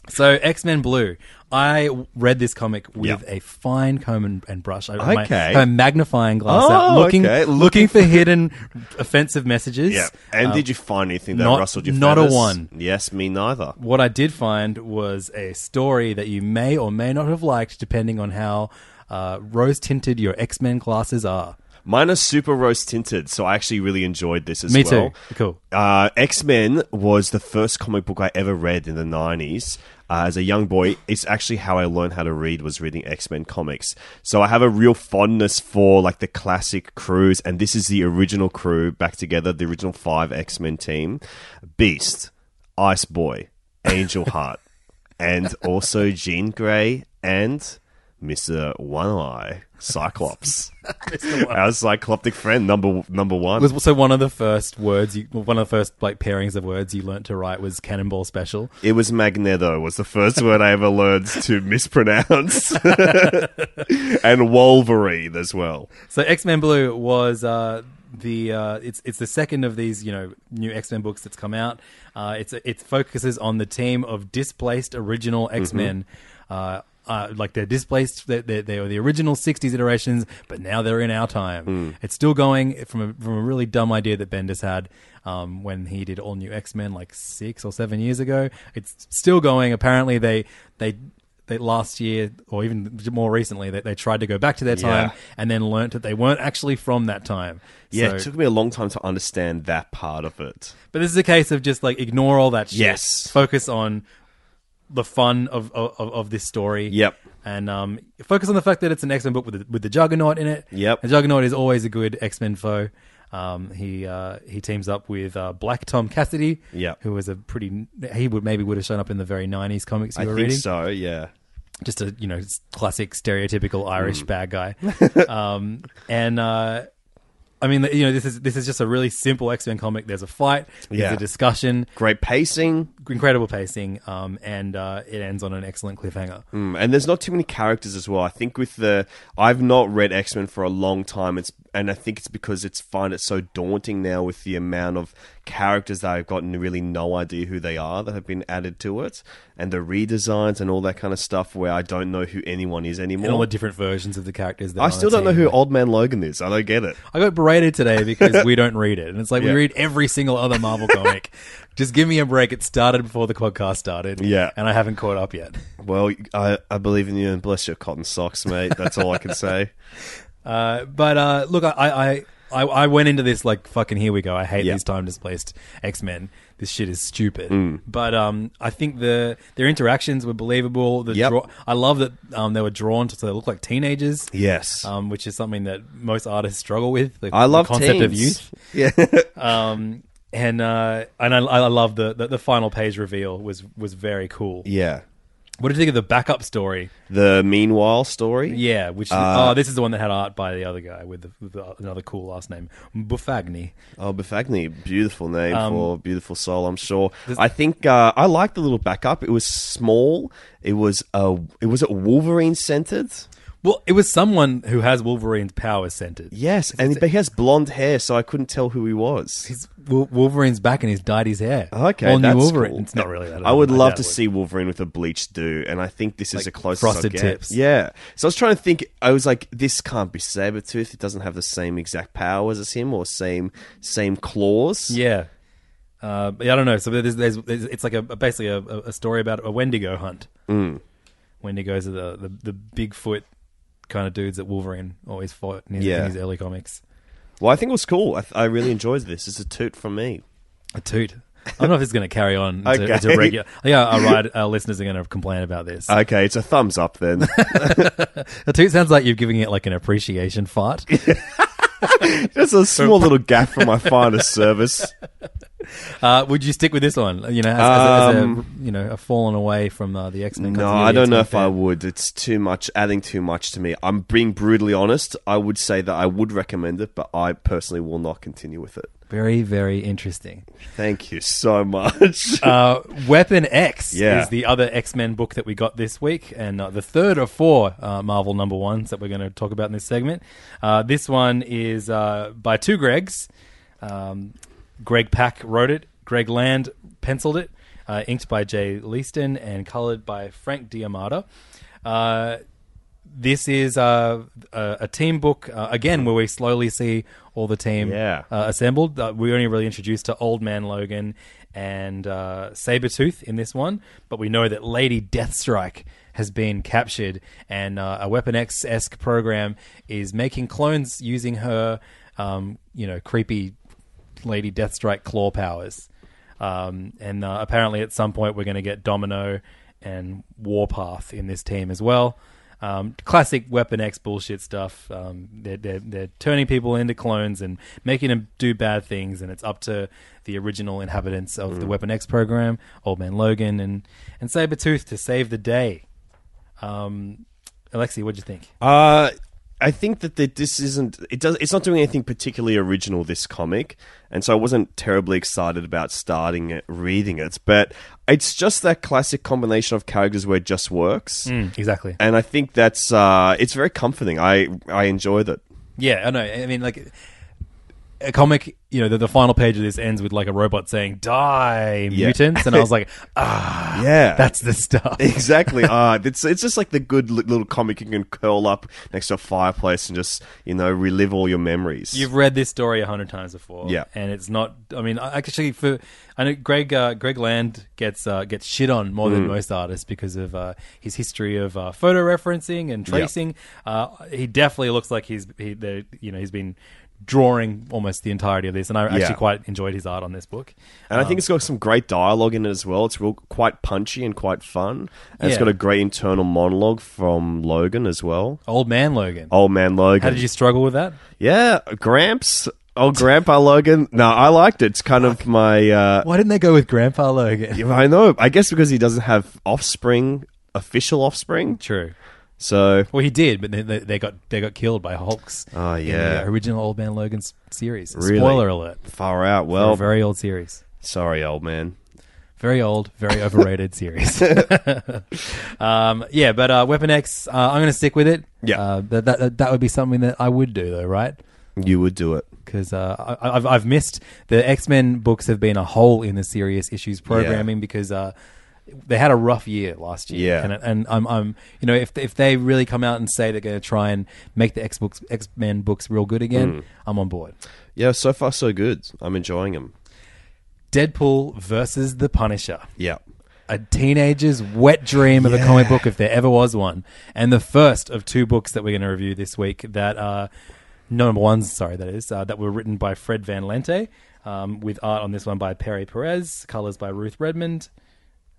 Speaker 1: So X Men Blue. I read this comic with
Speaker 2: Yep.
Speaker 1: a fine comb and, and brush. I had my-
Speaker 2: Okay.
Speaker 1: my magnifying glass
Speaker 2: Oh,
Speaker 1: out, looking
Speaker 2: okay.
Speaker 1: looking for hidden offensive messages.
Speaker 2: Yeah. And
Speaker 1: Um,
Speaker 2: did you find anything that
Speaker 1: not-
Speaker 2: rustled your
Speaker 1: not a
Speaker 2: feathers?
Speaker 1: one.
Speaker 2: Yes, me neither.
Speaker 1: What I did find was a story that you may or may not have liked, depending on how uh, rose tinted your X Men glasses are.
Speaker 2: Mine is super rose tinted, so I actually really enjoyed this as
Speaker 1: Me
Speaker 2: well.
Speaker 1: too. Cool.
Speaker 2: Uh, X Men was the first comic book I ever read in the nineties. Uh, as a young boy, it's actually how I learned how to read was reading X Men comics. So I have a real fondness for like the classic crews, and this is the original crew back together, the original five X Men team: Beast, Ice Boy, Angel Heart, and also Jean Grey and Mister One Eye Cyclops. Our cycloptic friend, number number one.
Speaker 1: Was so one of the first words, you, one of the first like pairings of words you learnt to write was Cannonball Special.
Speaker 2: It was Magneto was the first word I ever learned to mispronounce. and Wolverine as well.
Speaker 1: So X Men Blue was uh, the uh, it's it's the second of these you know new X Men books that's come out. Uh, it's it focuses on the team of displaced original X Men. Uh, uh, like they're displaced, they're, they're, they were the original '60s iterations, but now they're in our time. It's still going from a, from a really dumb idea that Bendis had um, when he did all new X Men like six or seven years ago. It's still going. Apparently, they they they last year or even more recently they, they tried to go back to their time
Speaker 2: Yeah.
Speaker 1: and then learnt that they weren't actually from that time.
Speaker 2: Yeah,
Speaker 1: So-
Speaker 2: it took me a long time to understand that part of it.
Speaker 1: but this is a case of just like ignore all that shit.
Speaker 2: Yes.
Speaker 1: Focus on the fun of of, of this story.
Speaker 2: Yep.
Speaker 1: And um, focus on the fact that it's an X Men book with the, with the Juggernaut in it.
Speaker 2: Yep.
Speaker 1: And Juggernaut is always a good X Men foe. Um, he uh, he teams up with uh, Black Tom Cassidy.
Speaker 2: Yep.
Speaker 1: Who was a pretty he would maybe would have shown up in the very nineties comics you
Speaker 2: I
Speaker 1: were
Speaker 2: think
Speaker 1: reading.
Speaker 2: so, yeah.
Speaker 1: just a you know classic stereotypical Irish
Speaker 2: Mm.
Speaker 1: bad guy. um, and uh, I mean, you know, this is this is just a really simple X Men comic. There's a fight, there's
Speaker 2: Yeah.
Speaker 1: a discussion,
Speaker 2: Great pacing.
Speaker 1: incredible pacing, um, and uh, it ends on an excellent cliffhanger.
Speaker 2: Mm, and there's not too many characters as well. I think with the I've not read X Men for a long time. It's and I think it's because it's find it so daunting now with the amount of characters that I've gotten really no idea who they are that have been added to it, and the redesigns and all that kind of stuff where I don't know who anyone is anymore.
Speaker 1: And all the different versions of the characters. That
Speaker 2: I still don't know who Old Man Logan is. I don't get it.
Speaker 1: I got berated today because we don't read it, and it's like
Speaker 2: Yeah.
Speaker 1: we read every single other Marvel comic. Just give me a break. It started before the podcast started,
Speaker 2: Yeah.
Speaker 1: and I haven't caught up yet.
Speaker 2: Well, I, I believe in you and bless your cotton socks, mate. That's all I can say.
Speaker 1: Uh, but uh, look, I, I, I, I went into this like fucking here we go. I hate
Speaker 2: Yeah.
Speaker 1: these time displaced X Men. This shit is stupid.
Speaker 2: Mm.
Speaker 1: But um, I think the their interactions were believable. The
Speaker 2: Yep.
Speaker 1: draw- I love that um, they were drawn to so they look like teenagers.
Speaker 2: Yes.
Speaker 1: Um, which is something that most artists struggle with. The,
Speaker 2: I love
Speaker 1: the concept of
Speaker 2: teens.
Speaker 1: youth.
Speaker 2: Yeah.
Speaker 1: Um, and uh, and I, I love the, the the final page reveal was was very cool.
Speaker 2: yeah.
Speaker 1: What did you think of the backup story?
Speaker 2: The meanwhile story.
Speaker 1: Yeah, which
Speaker 2: Uh,
Speaker 1: oh, this is the one that had art by the other guy with, the, with the, another cool last name, Buffagni.
Speaker 2: Oh, Bafagni, beautiful name
Speaker 1: Um,
Speaker 2: for beautiful soul. I'm sure. I think uh, I like the little backup. It was small. It was uh, it was it Wolverine centered.
Speaker 1: Well, it was someone who has Wolverine's powers centered.
Speaker 2: Yes, and he has blonde hair, so I couldn't tell who he was.
Speaker 1: Wol- Wolverine's back and he's dyed his hair.
Speaker 2: Okay,
Speaker 1: All new
Speaker 2: that's
Speaker 1: Wolverine.
Speaker 2: cool.
Speaker 1: It's not really that.
Speaker 2: I would love
Speaker 1: doubt
Speaker 2: to
Speaker 1: it would.
Speaker 2: see Wolverine with a bleached do, and I think this is
Speaker 1: Like
Speaker 2: the closest
Speaker 1: frosted
Speaker 2: I
Speaker 1: tips.
Speaker 2: Yeah. So I was trying to think. I was like, this can't be Sabretooth. It doesn't have the same exact powers as him, or same same claws.
Speaker 1: Yeah. Uh, but I don't know. So there's, there's, there's it's like a basically a, a story about a Wendigo hunt.
Speaker 2: Mm.
Speaker 1: Wendigos are the, the the Bigfoot kind of dudes that Wolverine always fought in his,
Speaker 2: Yeah.
Speaker 1: in his early comics.
Speaker 2: Well, I think it was cool. I, I really enjoyed this. It's a toot from me.
Speaker 1: A toot. I don't know if it's going to carry on to,
Speaker 2: Okay.
Speaker 1: regular. Yeah, our, ride, our listeners are going to complain about this.
Speaker 2: Okay, it's a thumbs up then.
Speaker 1: the two sounds like you're giving it like an appreciation fart.
Speaker 2: Just a small little gap for my finest service.
Speaker 1: Uh, would you stick with this one? You know, as, as, as a,
Speaker 2: Um,
Speaker 1: you know, a fallen away from uh, the X Men.
Speaker 2: No, I don't know if I would. It's too much, adding too much to me. I'm being brutally honest. I would say that I would recommend it, but I personally will not continue with it.
Speaker 1: Very, very interesting.
Speaker 2: Thank you so much.
Speaker 1: Uh, Weapon X
Speaker 2: Yeah.
Speaker 1: is the other X Men book that we got this week, and uh, the third of four uh, Marvel number ones that we're going to talk about in this segment. Uh, this one is uh, by two Gregs. Um, Greg Pak wrote it, Greg Land penciled it, uh, inked by Jay Leisten, and colored by Frank D'Armata. Uh, this is uh, a, a team book uh, again where we slowly see all the team
Speaker 2: Yeah.
Speaker 1: uh, assembled. Uh, we only really introduced to Old Man Logan and uh, Sabretooth in this one, but we know that Lady Deathstrike has been captured, and uh, a Weapon X esque program is making clones using her, um, you know, creepy Lady Deathstrike claw powers. Um, and uh, apparently, at some point, we're going to get Domino and Warpath in this team as well. Um, classic Weapon X bullshit stuff. Um, they're, they're, they're turning people into clones and making them do bad things, and it's up to the original inhabitants of the Weapon X program, Old Man Logan and, and Sabretooth, to save the day. Um, Alexi, what'd you think?
Speaker 2: Uh, I think that the, this isn't. It does. It's not doing anything particularly original. This comic, and so I wasn't terribly excited about starting it, reading it. But it's just that classic combination of characters where it just works,
Speaker 1: Exactly.
Speaker 2: and I think that's. Uh, it's very comforting. I I enjoyed it.
Speaker 1: Yeah, I know. I mean, like a comic. You know, the, the final page of this ends with like a robot saying "Die,
Speaker 2: Yeah.
Speaker 1: mutants," and I was like, "Ah,
Speaker 2: Yeah,
Speaker 1: that's the stuff."
Speaker 2: exactly. Uh, it's it's just like the good li- little comic you can curl up next to a fireplace and just you know relive all your memories.
Speaker 1: You've read this story a hundred times before,
Speaker 2: Yeah.
Speaker 1: and it's not. I mean, I- actually, for I know Greg uh, Greg Land gets uh, gets shit on more
Speaker 2: Mm.
Speaker 1: than most artists because of uh, his history of uh, photo referencing and tracing. Uh, he definitely looks like he's he, the, you know he's been drawing almost the entirety of this, and I actually
Speaker 2: Yeah.
Speaker 1: quite enjoyed his art on this book.
Speaker 2: And I think it's got some great dialogue in it as well. It's real quite punchy and quite fun. And it's
Speaker 1: Yeah.
Speaker 2: got a great internal monologue from Logan as well.
Speaker 1: Old man Logan.
Speaker 2: Old man Logan.
Speaker 1: How did you struggle with that?
Speaker 2: Yeah, Gramps. Oh, Grandpa Logan. No, I liked it. It's kind of my. Uh,
Speaker 1: Why didn't they go with Grandpa Logan?
Speaker 2: I know. I guess because he doesn't have offspring, official offspring.
Speaker 1: True.
Speaker 2: So
Speaker 1: Well, he did, but then they, they got they got killed by Hulks.
Speaker 2: Oh, yeah.
Speaker 1: the original Old Man Logan s- series.
Speaker 2: Really?
Speaker 1: Spoiler alert.
Speaker 2: far out.
Speaker 1: Well, very old series.
Speaker 2: sorry, old man.
Speaker 1: Very old, very overrated series. um, yeah, but uh, Weapon X, uh, I'm going to stick with it.
Speaker 2: Yeah.
Speaker 1: uh, that, that that would be something that I would do, though, right?
Speaker 2: You would do it.
Speaker 1: Because uh, I, I've I've missed the X Men books have been a hole in the serious issues programming because uh, they had a rough year last year.
Speaker 2: Yeah.
Speaker 1: and, and I'm I'm you know if if they really come out and say they're going to try and make the X books X Men books real good again,
Speaker 2: Mm.
Speaker 1: I'm on board.
Speaker 2: Yeah, so far so good. I'm enjoying them.
Speaker 1: Deadpool versus the Punisher.
Speaker 2: Yeah.
Speaker 1: a teenager's wet dream of a comic book if there ever was one, and the first of two books that we're going to review this week that are number ones, sorry, that is uh, that were written by Fred Van Lente, um, with art on this one by Pere Pérez, colors by Ruth Redmond,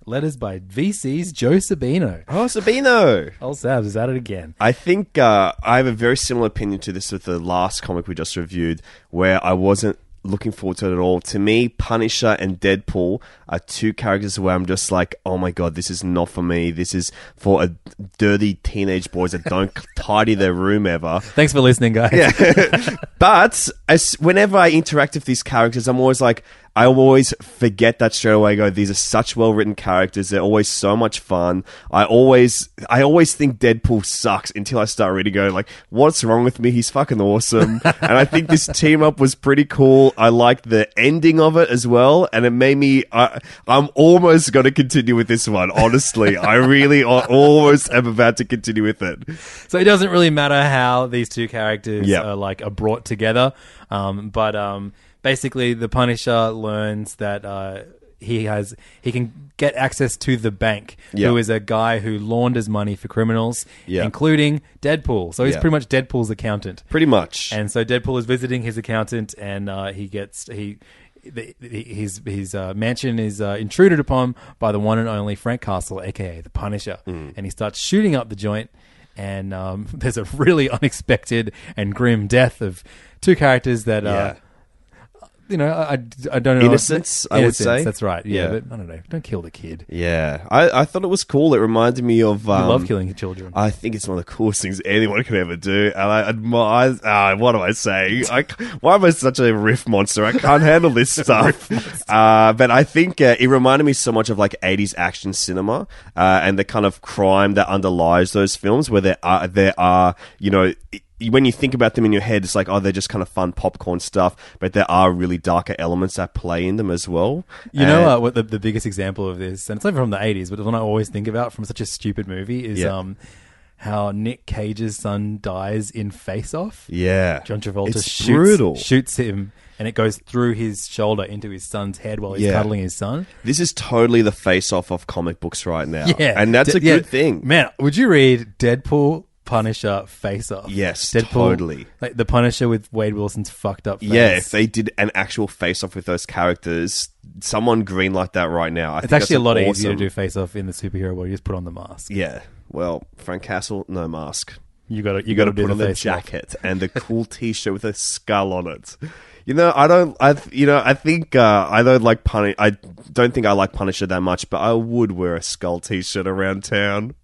Speaker 1: letters by VC's Joe Sabino.
Speaker 2: Oh, Sabino.
Speaker 1: Old Sabs is at it again.
Speaker 2: I think uh, I have a very similar opinion to this with the last comic we just reviewed, where I wasn't looking forward to it at all. To me, Punisher and Deadpool are two characters where I'm just like, oh my god, this is not for me. This is for a dirty teenage boys that don't tidy their room ever.
Speaker 1: Thanks for listening, guys. Yeah.
Speaker 2: But as whenever I interact with these characters, I'm always like, I always forget that straight away. I go, these are such well written characters. They're always so much fun. I always, I always think Deadpool sucks until I start reading. Go like, what's wrong with me? He's fucking awesome. and I think this team up was pretty cool. I liked the ending of it as well, and it made me. I, I'm almost going to continue with this one. Honestly, I really al- almost am about to continue with it.
Speaker 1: So it doesn't really matter how these two characters
Speaker 2: Yeah.
Speaker 1: are like are brought together. Um, but um, basically, the Punisher learns that uh, he has he can get access to the bank,
Speaker 2: Yeah.
Speaker 1: who is a guy who launders money for criminals,
Speaker 2: Yeah.
Speaker 1: including Deadpool. So he's
Speaker 2: Yeah.
Speaker 1: pretty much Deadpool's accountant.
Speaker 2: Pretty much.
Speaker 1: And so Deadpool is visiting his accountant, and uh, he gets he the, his his uh, mansion is uh, intruded upon by the one and only Frank Castle, aka the Punisher,
Speaker 2: Hmm.
Speaker 1: and he starts shooting up the joint. And um, there's a really unexpected and grim death of two characters that, uh, you know, I, I- don't know.
Speaker 2: Innocents, I would say.
Speaker 1: That's right. Yeah,
Speaker 2: Yeah.
Speaker 1: but I don't know. Don't kill the kid.
Speaker 2: Yeah, I, I thought it was cool. It reminded me of.
Speaker 1: You
Speaker 2: Um,
Speaker 1: love killing children.
Speaker 2: I think it's one of the coolest things anyone can ever do, and I admire. Uh, what am I saying? I, why am I such a riff monster? I can't handle this stuff. uh, but I think uh, it reminded me so much of like '80s action cinema uh, and the kind of crime that underlies those films, where there are there are you know. When you think about them in your head, it's like, oh, they're just kind of fun popcorn stuff, but there are really darker elements that play in them as well.
Speaker 1: You know uh, what the, the biggest example of this, and it's not from the eighties, but the one I always think about from such a stupid movie is
Speaker 2: Yeah.
Speaker 1: um, how Nick Cage's son dies in Face Off.
Speaker 2: yeah,
Speaker 1: John Travolta
Speaker 2: it's
Speaker 1: shoots,
Speaker 2: brutal.
Speaker 1: shoots him, and it goes through his shoulder into his son's head while he's
Speaker 2: Yeah.
Speaker 1: cuddling his son.
Speaker 2: This is totally the face off of comic books right now.
Speaker 1: Yeah,
Speaker 2: And that's
Speaker 1: D-
Speaker 2: a good thing.
Speaker 1: Man, would you read Deadpool, Punisher, Face Off?
Speaker 2: Yes,
Speaker 1: Deadpool,
Speaker 2: totally.
Speaker 1: Like the Punisher with Wade Wilson's fucked up face.
Speaker 2: Yeah, if they did an actual face off with those characters, someone greenlight that right now. I
Speaker 1: it's
Speaker 2: think
Speaker 1: actually a
Speaker 2: that's
Speaker 1: lot
Speaker 2: awesome.
Speaker 1: easier to do Face Off in the superhero world. You just put on the mask.
Speaker 2: Yeah. Well, Frank Castle, no mask.
Speaker 1: You got to you
Speaker 2: You
Speaker 1: got
Speaker 2: got
Speaker 1: to
Speaker 2: to put
Speaker 1: do
Speaker 2: on
Speaker 1: the
Speaker 2: the
Speaker 1: off.
Speaker 2: jacket and the cool T-shirt with a skull on it. You know, I don't. I you know, I think uh, I don't like Punish. I don't think I like Punisher that much, but I would wear a skull T-shirt around town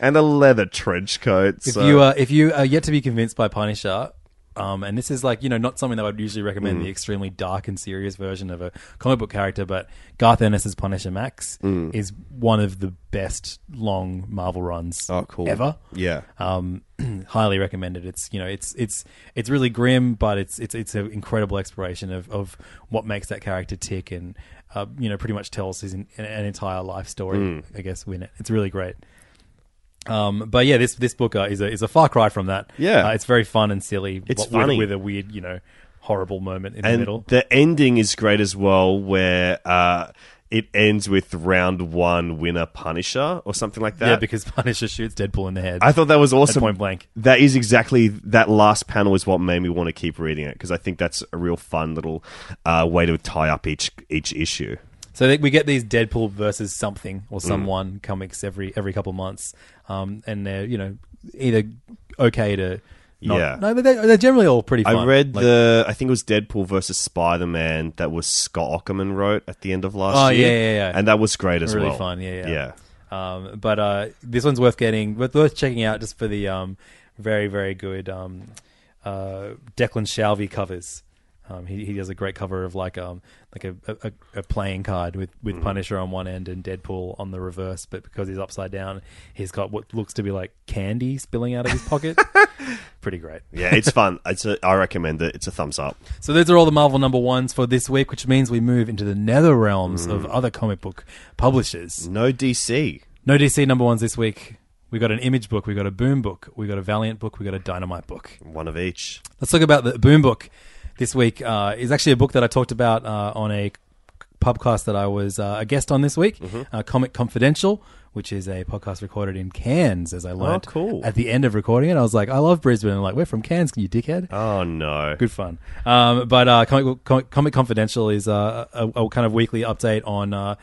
Speaker 2: and a leather trench coat.
Speaker 1: If
Speaker 2: so-
Speaker 1: you uh, if you are yet to be convinced by Punisher, um, and this is like you know not something that I would usually recommend
Speaker 2: Mm.
Speaker 1: the extremely dark and serious version of a comic book character, but Garth Ennis's Punisher Max
Speaker 2: Mm.
Speaker 1: is one of the best long Marvel runs
Speaker 2: oh, cool.
Speaker 1: ever.
Speaker 2: Yeah.
Speaker 1: Um, highly recommended. It's you know it's it's it's really grim, but it's it's it's an incredible exploration of, of what makes that character tick, and uh, you know pretty much tells his an, an entire life story.
Speaker 2: Hmm.
Speaker 1: I guess win it. It's really great. Um, but yeah, this this book uh, is a is a far cry from that.
Speaker 2: Yeah.
Speaker 1: uh, it's very fun and silly.
Speaker 2: It's
Speaker 1: with-
Speaker 2: funny.
Speaker 1: with, a weird, you know, horrible moment in the middle.
Speaker 2: the ending is great as well, where uh, it ends with round one winner Punisher or something like that.
Speaker 1: yeah, because Punisher shoots Deadpool in the head.
Speaker 2: I thought that was awesome.
Speaker 1: point blank.
Speaker 2: That is exactly that last panel is what made me want to keep reading it because I think that's a real fun little uh, way to tie up each each issue.
Speaker 1: So that we get these Deadpool versus something
Speaker 2: Mm.
Speaker 1: or someone comics every every couple months, um, and they're you know either okay to not,
Speaker 2: Yeah.
Speaker 1: no, but they're, they're generally all pretty. fun.
Speaker 2: I read
Speaker 1: Like-
Speaker 2: the I think it was Deadpool versus Spider Man that was Scott Aukerman wrote at the end of last
Speaker 1: Oh,
Speaker 2: year.
Speaker 1: yeah, yeah, yeah.
Speaker 2: and that was great as
Speaker 1: really
Speaker 2: well.
Speaker 1: fun. Yeah, yeah.
Speaker 2: yeah.
Speaker 1: Um, but uh, this one's worth getting, but worth checking out just for the um, very very good um, uh, Declan Shalvey covers. Um, he, he does a great cover of like um like a, a, a playing card with, with
Speaker 2: Mm-hmm.
Speaker 1: Punisher on one end and Deadpool on the reverse, but because he's upside down, he's got what looks to be like candy spilling out of his pocket. Pretty great.
Speaker 2: Yeah, it's fun. It's a, I recommend it. It's a thumbs up.
Speaker 1: So those are all the Marvel number ones for this week, which means we move into the nether realms
Speaker 2: Mm.
Speaker 1: of other comic book publishers.
Speaker 2: No DC.
Speaker 1: No DC number ones this week. We got an Image book, we got a Boom book, we got a Valiant book, we got a Dynamite book.
Speaker 2: One of each.
Speaker 1: Let's talk about the Boom book this week. Uh, is actually a book that I talked about uh, on a pubcast that I was uh, a guest on this week,
Speaker 2: Mm-hmm.
Speaker 1: uh, Comic Confidential, which is a podcast recorded in Cairns, as I learned.
Speaker 2: Oh, cool.
Speaker 1: At the end of recording it, I was like, I love Brisbane. I'm like, we're from Cairns, you dickhead.
Speaker 2: Oh no.
Speaker 1: Good fun. Um, but uh, Comic, Comic, Comic Confidential is uh, a, a kind of weekly update on uh,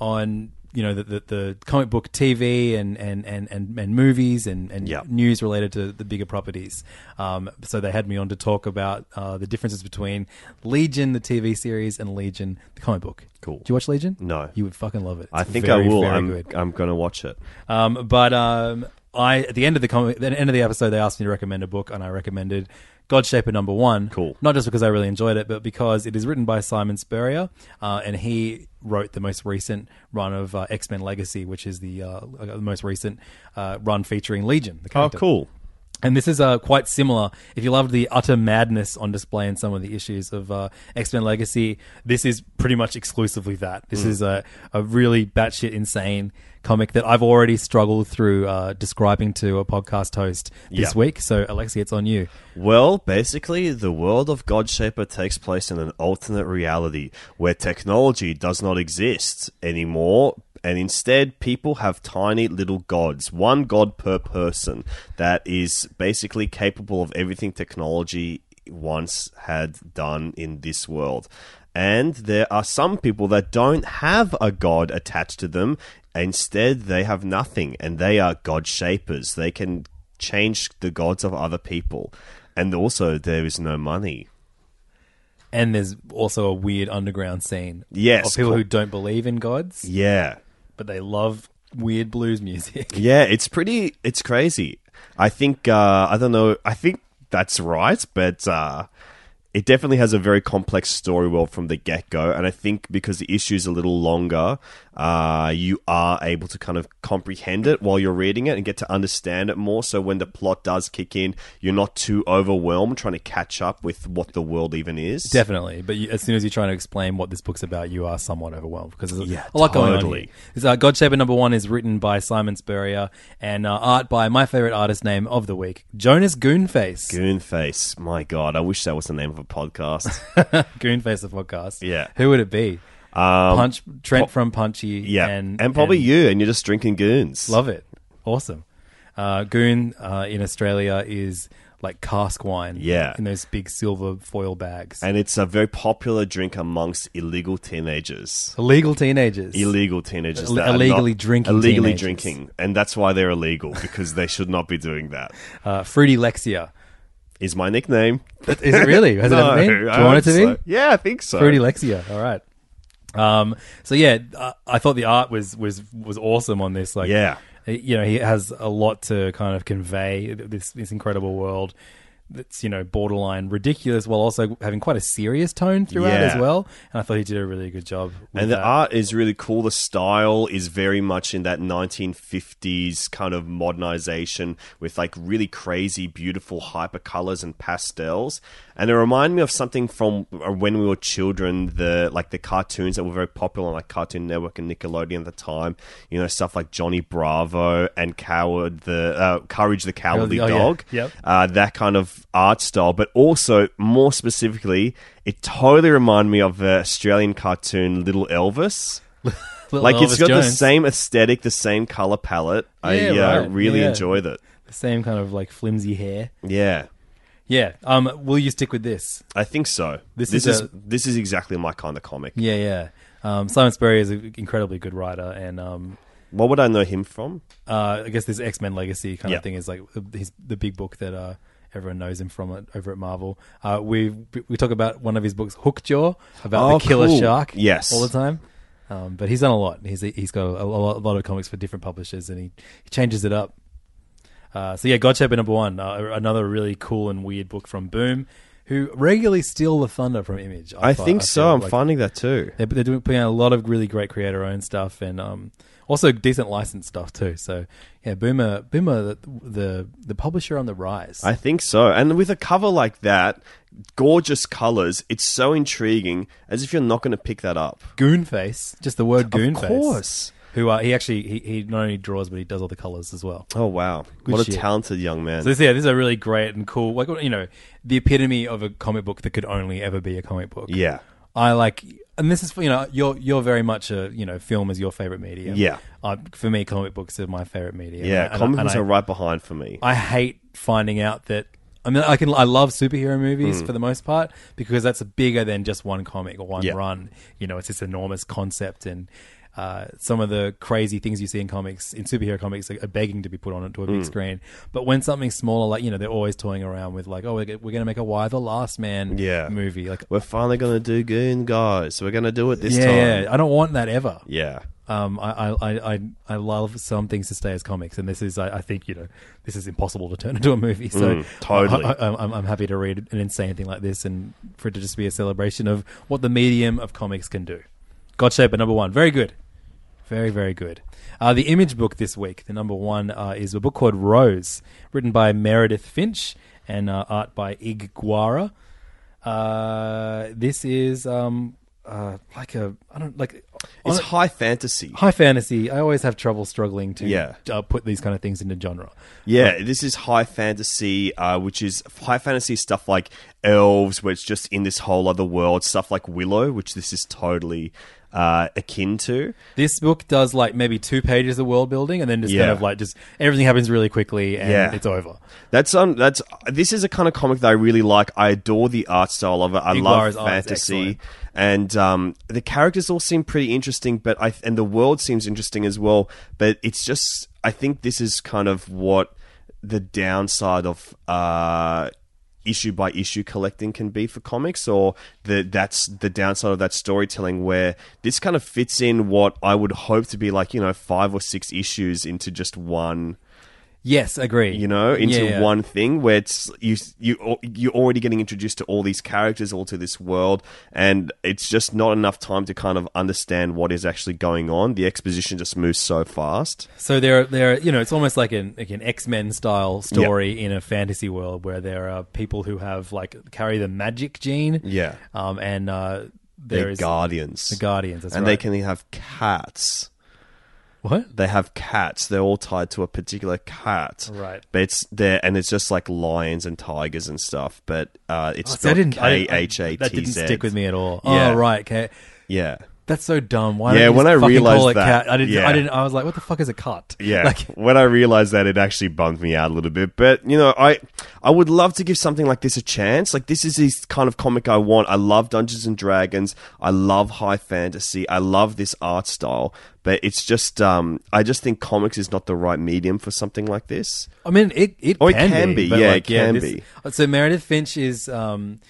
Speaker 1: on you know the, the, the comic book TV and and, and, and, and movies and, and
Speaker 2: Yep.
Speaker 1: news related to the bigger properties. Um, so they had me on to talk about uh, the differences between Legion, the TV series, and Legion, the comic book.
Speaker 2: Cool.
Speaker 1: Do you watch Legion?
Speaker 2: No.
Speaker 1: You would fucking love it.
Speaker 2: I think
Speaker 1: very,
Speaker 2: I will. I'm
Speaker 1: good.
Speaker 2: I'm gonna watch it.
Speaker 1: Um, but um, I at the end of the com- at the end of the episode, they asked me to recommend a book, and I recommended Godshaper Number One.
Speaker 2: Cool.
Speaker 1: Not just because I really enjoyed it, but because it is written by Simon Spurrier, uh, and he wrote the most recent run of uh, X Men Legacy, which is the, uh, the most recent uh, run featuring Legion. The
Speaker 2: Oh, cool.
Speaker 1: And this is uh, quite similar. If you loved the utter madness on display in some of the issues of uh, X Men Legacy, this is pretty much exclusively that. This is a, a really batshit insane comic that I've already struggled through uh, describing to a podcast host this
Speaker 2: Yeah.
Speaker 1: week. So, Alexi, it's on you.
Speaker 2: Well, basically, the world of Godshaper takes place in an alternate reality where technology does not exist anymore, and instead, people have tiny little gods, one god per person, that is basically capable of everything technology once had done in this world. And there are some people that don't have a god attached to them. Instead, they have nothing, and they are god shapers. They can change the gods of other people. And also, there is no money.
Speaker 1: And there's also a weird underground scene.
Speaker 2: Yes,
Speaker 1: Of people who don't believe in gods,
Speaker 2: Yeah.
Speaker 1: But they love weird blues music.
Speaker 2: Yeah, it's pretty. It's crazy. I think. Uh, I don't know. I think that's right, but uh, it definitely has a very complex story world from the get go. And I think because the issue is a little longer, uh, you are able to kind of comprehend it while you're reading it and get to understand it more. So when the plot does kick in, you're not too overwhelmed trying to catch up with what the world even is.
Speaker 1: Definitely, but you, as soon as you're trying to explain what this book's about, you are somewhat overwhelmed because there's
Speaker 2: Yeah,
Speaker 1: a lot going on.
Speaker 2: totally.
Speaker 1: This, uh, Godshaper number one is written by Simon Spurrier and uh, art by my favorite artist name of the week, Jonas Goonface.
Speaker 2: Goonface. My God, I wish that was the name of a podcast.
Speaker 1: Goonface, the podcast.
Speaker 2: Yeah.
Speaker 1: who would it be?
Speaker 2: Um,
Speaker 1: Punch Trent
Speaker 2: po-
Speaker 1: from Punchy.
Speaker 2: yeah,
Speaker 1: and
Speaker 2: and, probably you, and you're just drinking goons.
Speaker 1: Love it. Awesome. Uh, Goon uh, in Australia is like cask wine.
Speaker 2: Yeah.
Speaker 1: in those big silver foil bags.
Speaker 2: and it's a very popular drink amongst illegal teenagers.
Speaker 1: Illegal teenagers.
Speaker 2: Illegal teenagers,
Speaker 1: Ill- illegally
Speaker 2: not-
Speaker 1: drinking
Speaker 2: illegally
Speaker 1: teenagers.
Speaker 2: drinking, and that's why they're illegal because they should not be doing that.
Speaker 1: uh, Fruity Lexia.
Speaker 2: Is my nickname?
Speaker 1: Is it really? Has it ever been? Do you
Speaker 2: I
Speaker 1: want it to
Speaker 2: hope
Speaker 1: be?
Speaker 2: Yeah, I think so.
Speaker 1: Fruity Lexia. All right. Um, so yeah, uh, I thought the art was was was awesome on this. Like,
Speaker 2: Yeah.
Speaker 1: you know, he has a lot to kind of convey this this incredible world. That's you know borderline ridiculous while also having quite a serious tone throughout
Speaker 2: Yeah.
Speaker 1: as well. And I thought he did a really good job. With
Speaker 2: And the
Speaker 1: that.
Speaker 2: art is really cool. The style is very much in that 1950s kind of modernization with like really crazy, beautiful hyper colors and pastels. And it reminded me of something from uh, when we were children, the like the cartoons that were very popular on like Cartoon Network and Nickelodeon at the time. You know, stuff like Johnny Bravo and Coward the uh, Courage the Cowardly
Speaker 1: Oh, yeah.
Speaker 2: Dog.
Speaker 1: Yep.
Speaker 2: Uh, that kind of art style, but also more specifically, it totally reminded me of the Australian cartoon Little Elvis.
Speaker 1: Little
Speaker 2: like it's got the same aesthetic, the same color palette. I uh,
Speaker 1: right.
Speaker 2: really
Speaker 1: Yeah.
Speaker 2: enjoyed it.
Speaker 1: the same kind of like flimsy hair.
Speaker 2: Yeah,
Speaker 1: Yeah. Um. Will you stick with this?
Speaker 2: I think so.
Speaker 1: This
Speaker 2: This,
Speaker 1: is
Speaker 2: is,
Speaker 1: a-
Speaker 2: this is exactly my kind of comic.
Speaker 1: Yeah. Yeah. Um, Simon Spurrier is an incredibly good writer, and um,
Speaker 2: What would I know him from?
Speaker 1: uh, I guess this X Men Legacy kind
Speaker 2: Yeah.
Speaker 1: of thing is like his, the big book that uh, everyone knows him from it, over at Marvel. Uh, we we talk about one of his books, Hookjaw, about
Speaker 2: Oh,
Speaker 1: the killer
Speaker 2: cool.
Speaker 1: shark.
Speaker 2: Yes.
Speaker 1: all the time. Um, but he's done a lot. He's he's got a, a, lot, a lot of comics for different publishers, and he, he changes it up. Uh, so yeah, Godshaper number one, uh, another really cool and weird book from Boom, who regularly steal the thunder from Image.
Speaker 2: I,
Speaker 1: fi-
Speaker 2: think
Speaker 1: I
Speaker 2: so. I'm
Speaker 1: like
Speaker 2: finding that too.
Speaker 1: They're, they're doing, putting out a lot of really great creator-owned stuff, and um, also decent licensed stuff too. So yeah, Boomer, Boomer, the the, the publisher on the rise.
Speaker 2: I think so. And with a cover like that, gorgeous colors, it's so intriguing. As if you're not going to pick that up.
Speaker 1: Goonface, just the word Goonface.
Speaker 2: Of course.
Speaker 1: Who uh, he actually he, he not only draws but he does all the colors as well.
Speaker 2: Oh wow!
Speaker 1: Good
Speaker 2: what
Speaker 1: shit.
Speaker 2: a talented young man.
Speaker 1: So this, yeah, this is a really great and cool, like you know, the epitome of a comic book that could only ever be a comic book.
Speaker 2: yeah.
Speaker 1: I like, and this is you know, you're you're very much a you know, film is your favorite medium.
Speaker 2: Yeah.
Speaker 1: uh, for me, comic books are my favorite medium.
Speaker 2: Yeah,
Speaker 1: And
Speaker 2: comic
Speaker 1: and
Speaker 2: books
Speaker 1: I-
Speaker 2: are right behind for me.
Speaker 1: I hate finding out that. I mean, I can. I love superhero movies for the most part because that's bigger than just one comic or one
Speaker 2: Yeah.
Speaker 1: run. You know, it's this enormous concept, and uh, some of the crazy things you see in comics, in superhero comics, are, are begging to be put onto a big screen. But when something's smaller, like you know, they're always toying around with like, oh, we're, we're going to make a Y the Last Man
Speaker 2: Yeah.
Speaker 1: movie. Like,
Speaker 2: We're finally going to do Goon Guys. We're going to do it this
Speaker 1: yeah,
Speaker 2: time.
Speaker 1: yeah, I don't want that ever.
Speaker 2: Yeah.
Speaker 1: Um, I, I, I, I- love some things to stay as comics, and this is, I, I think, you know, this is impossible to turn into a movie. So
Speaker 2: Mm, totally.
Speaker 1: I, I'm happy to read an insane thing like this, and for it to just be a celebration of what the medium of comics can do. Godshaper number one, very good, very very good. Uh, the image book this week, the number one, uh, is a book called Rose, written by Meredith Finch and uh, art by Ig Guara. Uh, this is um, uh, like a I don't like
Speaker 2: It's
Speaker 1: on-
Speaker 2: high fantasy.
Speaker 1: high fantasy. I always have trouble struggling to
Speaker 2: Yeah.
Speaker 1: uh, put these kind of things into genre.
Speaker 2: Yeah, this is high fantasy, uh, which is high fantasy stuff like elves, where it's just in this whole other world. Stuff like Willow, which this is totally uh, akin to.
Speaker 1: This book does like maybe two pages of world building, and then just kind
Speaker 2: Yeah.
Speaker 1: of like just everything happens really quickly, and
Speaker 2: Yeah.
Speaker 1: it's over.
Speaker 2: That's um, that's this is a kind of comic that I really like. I adore the art style of it. I
Speaker 1: Ig Guara's
Speaker 2: love
Speaker 1: art is
Speaker 2: fantasy,
Speaker 1: excellent.
Speaker 2: and um, the characters all seem pretty interesting. But I and the world seems interesting as well. But it's just I think this is kind of what the downside of uh, issue by issue collecting can be for comics, or the that's the downside of that storytelling where this kind of fits in what I would hope to be like you know five or six issues into just one
Speaker 1: Yes, agree.
Speaker 2: you know, into
Speaker 1: Yeah.
Speaker 2: one thing where it's you you you're already getting introduced to all these characters, all to this world, and it's just not enough time to kind of understand what is actually going on. The exposition just moves so fast.
Speaker 1: So there, there, you know, it's almost like an like an X Men style story in a fantasy world where there are people who have like carry the magic gene.
Speaker 2: Yeah.
Speaker 1: Um, and uh,
Speaker 2: They're
Speaker 1: there is
Speaker 2: guardians,
Speaker 1: the Guardians. That's
Speaker 2: and
Speaker 1: right.
Speaker 2: they can have cats.
Speaker 1: What?
Speaker 2: They have cats. They're all tied to a particular cat.
Speaker 1: Right.
Speaker 2: But it's there, and it's just like lions and tigers and stuff. But uh, it's
Speaker 1: Oh, see, I didn't. I
Speaker 2: K H A T Z.
Speaker 1: That didn't stick with me at all.
Speaker 2: Yeah.
Speaker 1: Oh, right. Okay.
Speaker 2: Yeah.
Speaker 1: That's so dumb. Why
Speaker 2: Yeah,
Speaker 1: don't you
Speaker 2: when
Speaker 1: just
Speaker 2: I
Speaker 1: fucking
Speaker 2: realized
Speaker 1: call it
Speaker 2: that,
Speaker 1: cat? I didn't.
Speaker 2: yeah.
Speaker 1: I didn't. I was like, what the fuck is a cut?
Speaker 2: Yeah.
Speaker 1: Like,
Speaker 2: when I realized that, it actually bummed me out a little bit. But you know, I I would love to give something like this a chance. Like this is the kind of comic I want. I love Dungeons and Dragons. I love high fantasy. I love this art style. But it's just, um, I just think comics is not the right medium for something like this.
Speaker 1: I mean, it it
Speaker 2: Oh, it
Speaker 1: can,
Speaker 2: be.
Speaker 1: but,
Speaker 2: Yeah, it can be.
Speaker 1: So Meredith Finch is, um,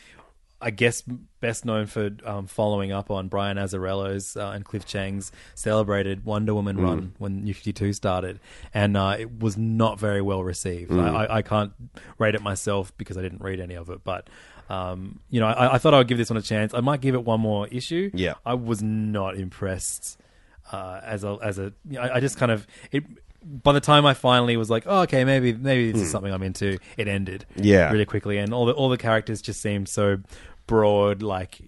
Speaker 1: I guess, best known for um, following up on Brian Azzarello's uh, and Cliff Chiang's celebrated Wonder Woman
Speaker 2: Mm.
Speaker 1: run when New Fifty Two started, and uh, it was not very well received.
Speaker 2: Mm.
Speaker 1: I, I, can't rate it myself because I didn't read any of it, but. Um, you know, I, I thought I would give this one a chance. I might give it one more issue.
Speaker 2: Yeah.
Speaker 1: I was not impressed uh, as a as a. I, I just kind of it. By the time I finally was like, oh, okay, maybe maybe this is something I'm into, it ended.
Speaker 2: Yeah.
Speaker 1: really quickly, and all the all the characters just seemed so broad. Like,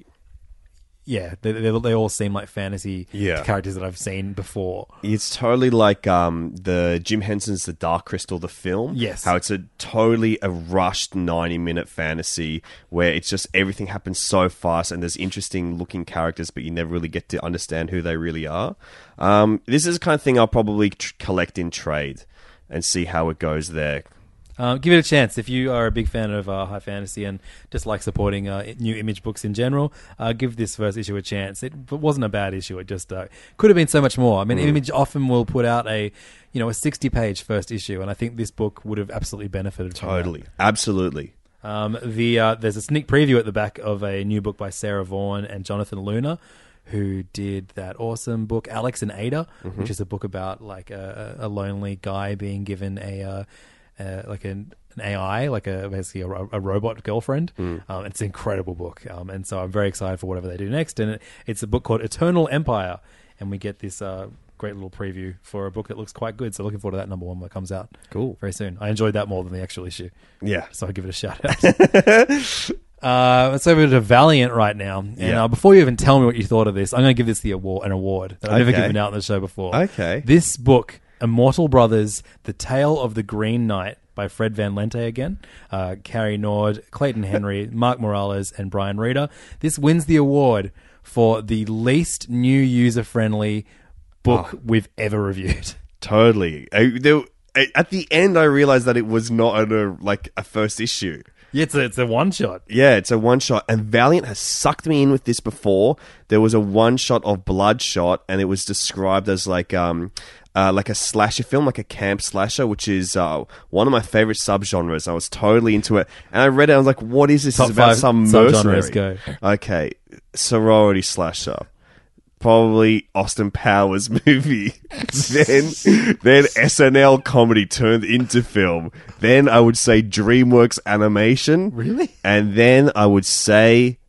Speaker 1: yeah, they they, they all seem like fantasy
Speaker 2: Yeah.
Speaker 1: characters that I've seen before.
Speaker 2: It's totally like um, the Jim Henson's The Dark Crystal, the film.
Speaker 1: Yes.
Speaker 2: How it's a totally a rushed 90 minute fantasy where it's just everything happens so fast and there's interesting looking characters, but you never really get to understand who they really are. Um, this is the kind of thing I'll probably tr- collect in trade and see how it goes there.
Speaker 1: Um, give it a chance if you are a big fan of uh, high fantasy and just like supporting uh, new image books in general. Uh, give this first issue a chance. It, wasn't a bad issue. It just uh, could have been so much more. I mean, Image often will put out a you know a sixty page first issue, and I think this book would have absolutely benefited.
Speaker 2: Totally. Absolutely.
Speaker 1: Um, the uh, there's a sneak preview at the back of a new book by Sarah Vaughn and Jonathan Luna, who did that awesome book Alex and Ada, which is a book about like a, a lonely guy being given a uh, like an, an AI, like a basically a, a robot girlfriend. Um, it's an incredible book, um, and so I'm very excited for whatever they do next. And it, it's a book called Eternal Empire, and we get this. Uh, Great little preview for a book that looks quite good. So looking forward to that number one when it comes out.
Speaker 2: Cool.
Speaker 1: Very soon. I enjoyed that more than the actual issue.
Speaker 2: Yeah.
Speaker 1: So I give it a shout out. uh, let's over to Valiant right now. And
Speaker 2: Yeah.
Speaker 1: uh, before you even tell me what you thought of this, I'm going to give this the award, an award that I've never given out on the show before.
Speaker 2: Okay.
Speaker 1: This book, Immortal Brothers: The Tale of the Green Knight by Fred Van Lente again, uh, Cary Nord, Clayton Henry, Mark Morales, and Brian Reeder. This wins the award for the least new user friendly book
Speaker 2: Oh.
Speaker 1: we've ever reviewed.
Speaker 2: Totally. I, there, I- at the end, I realized that it was not a, like a first issue.
Speaker 1: Yeah, it's a, it's a one shot.
Speaker 2: Yeah, it's a one shot. And Valiant has sucked me in with this before. There was a one shot of Bloodshot, and it was described as like um uh, like a slasher film, like a camp slasher, which is uh, one of my favorite subgenres. I was totally into it, and I read it. I was like, "What is this?
Speaker 1: Top
Speaker 2: it's about some mercenary."
Speaker 1: go.
Speaker 2: Okay, sorority slasher. Probably Austin Powers movie. then, then SNL comedy turned into film. Then I would say DreamWorks animation.
Speaker 1: Really?
Speaker 2: And then I would say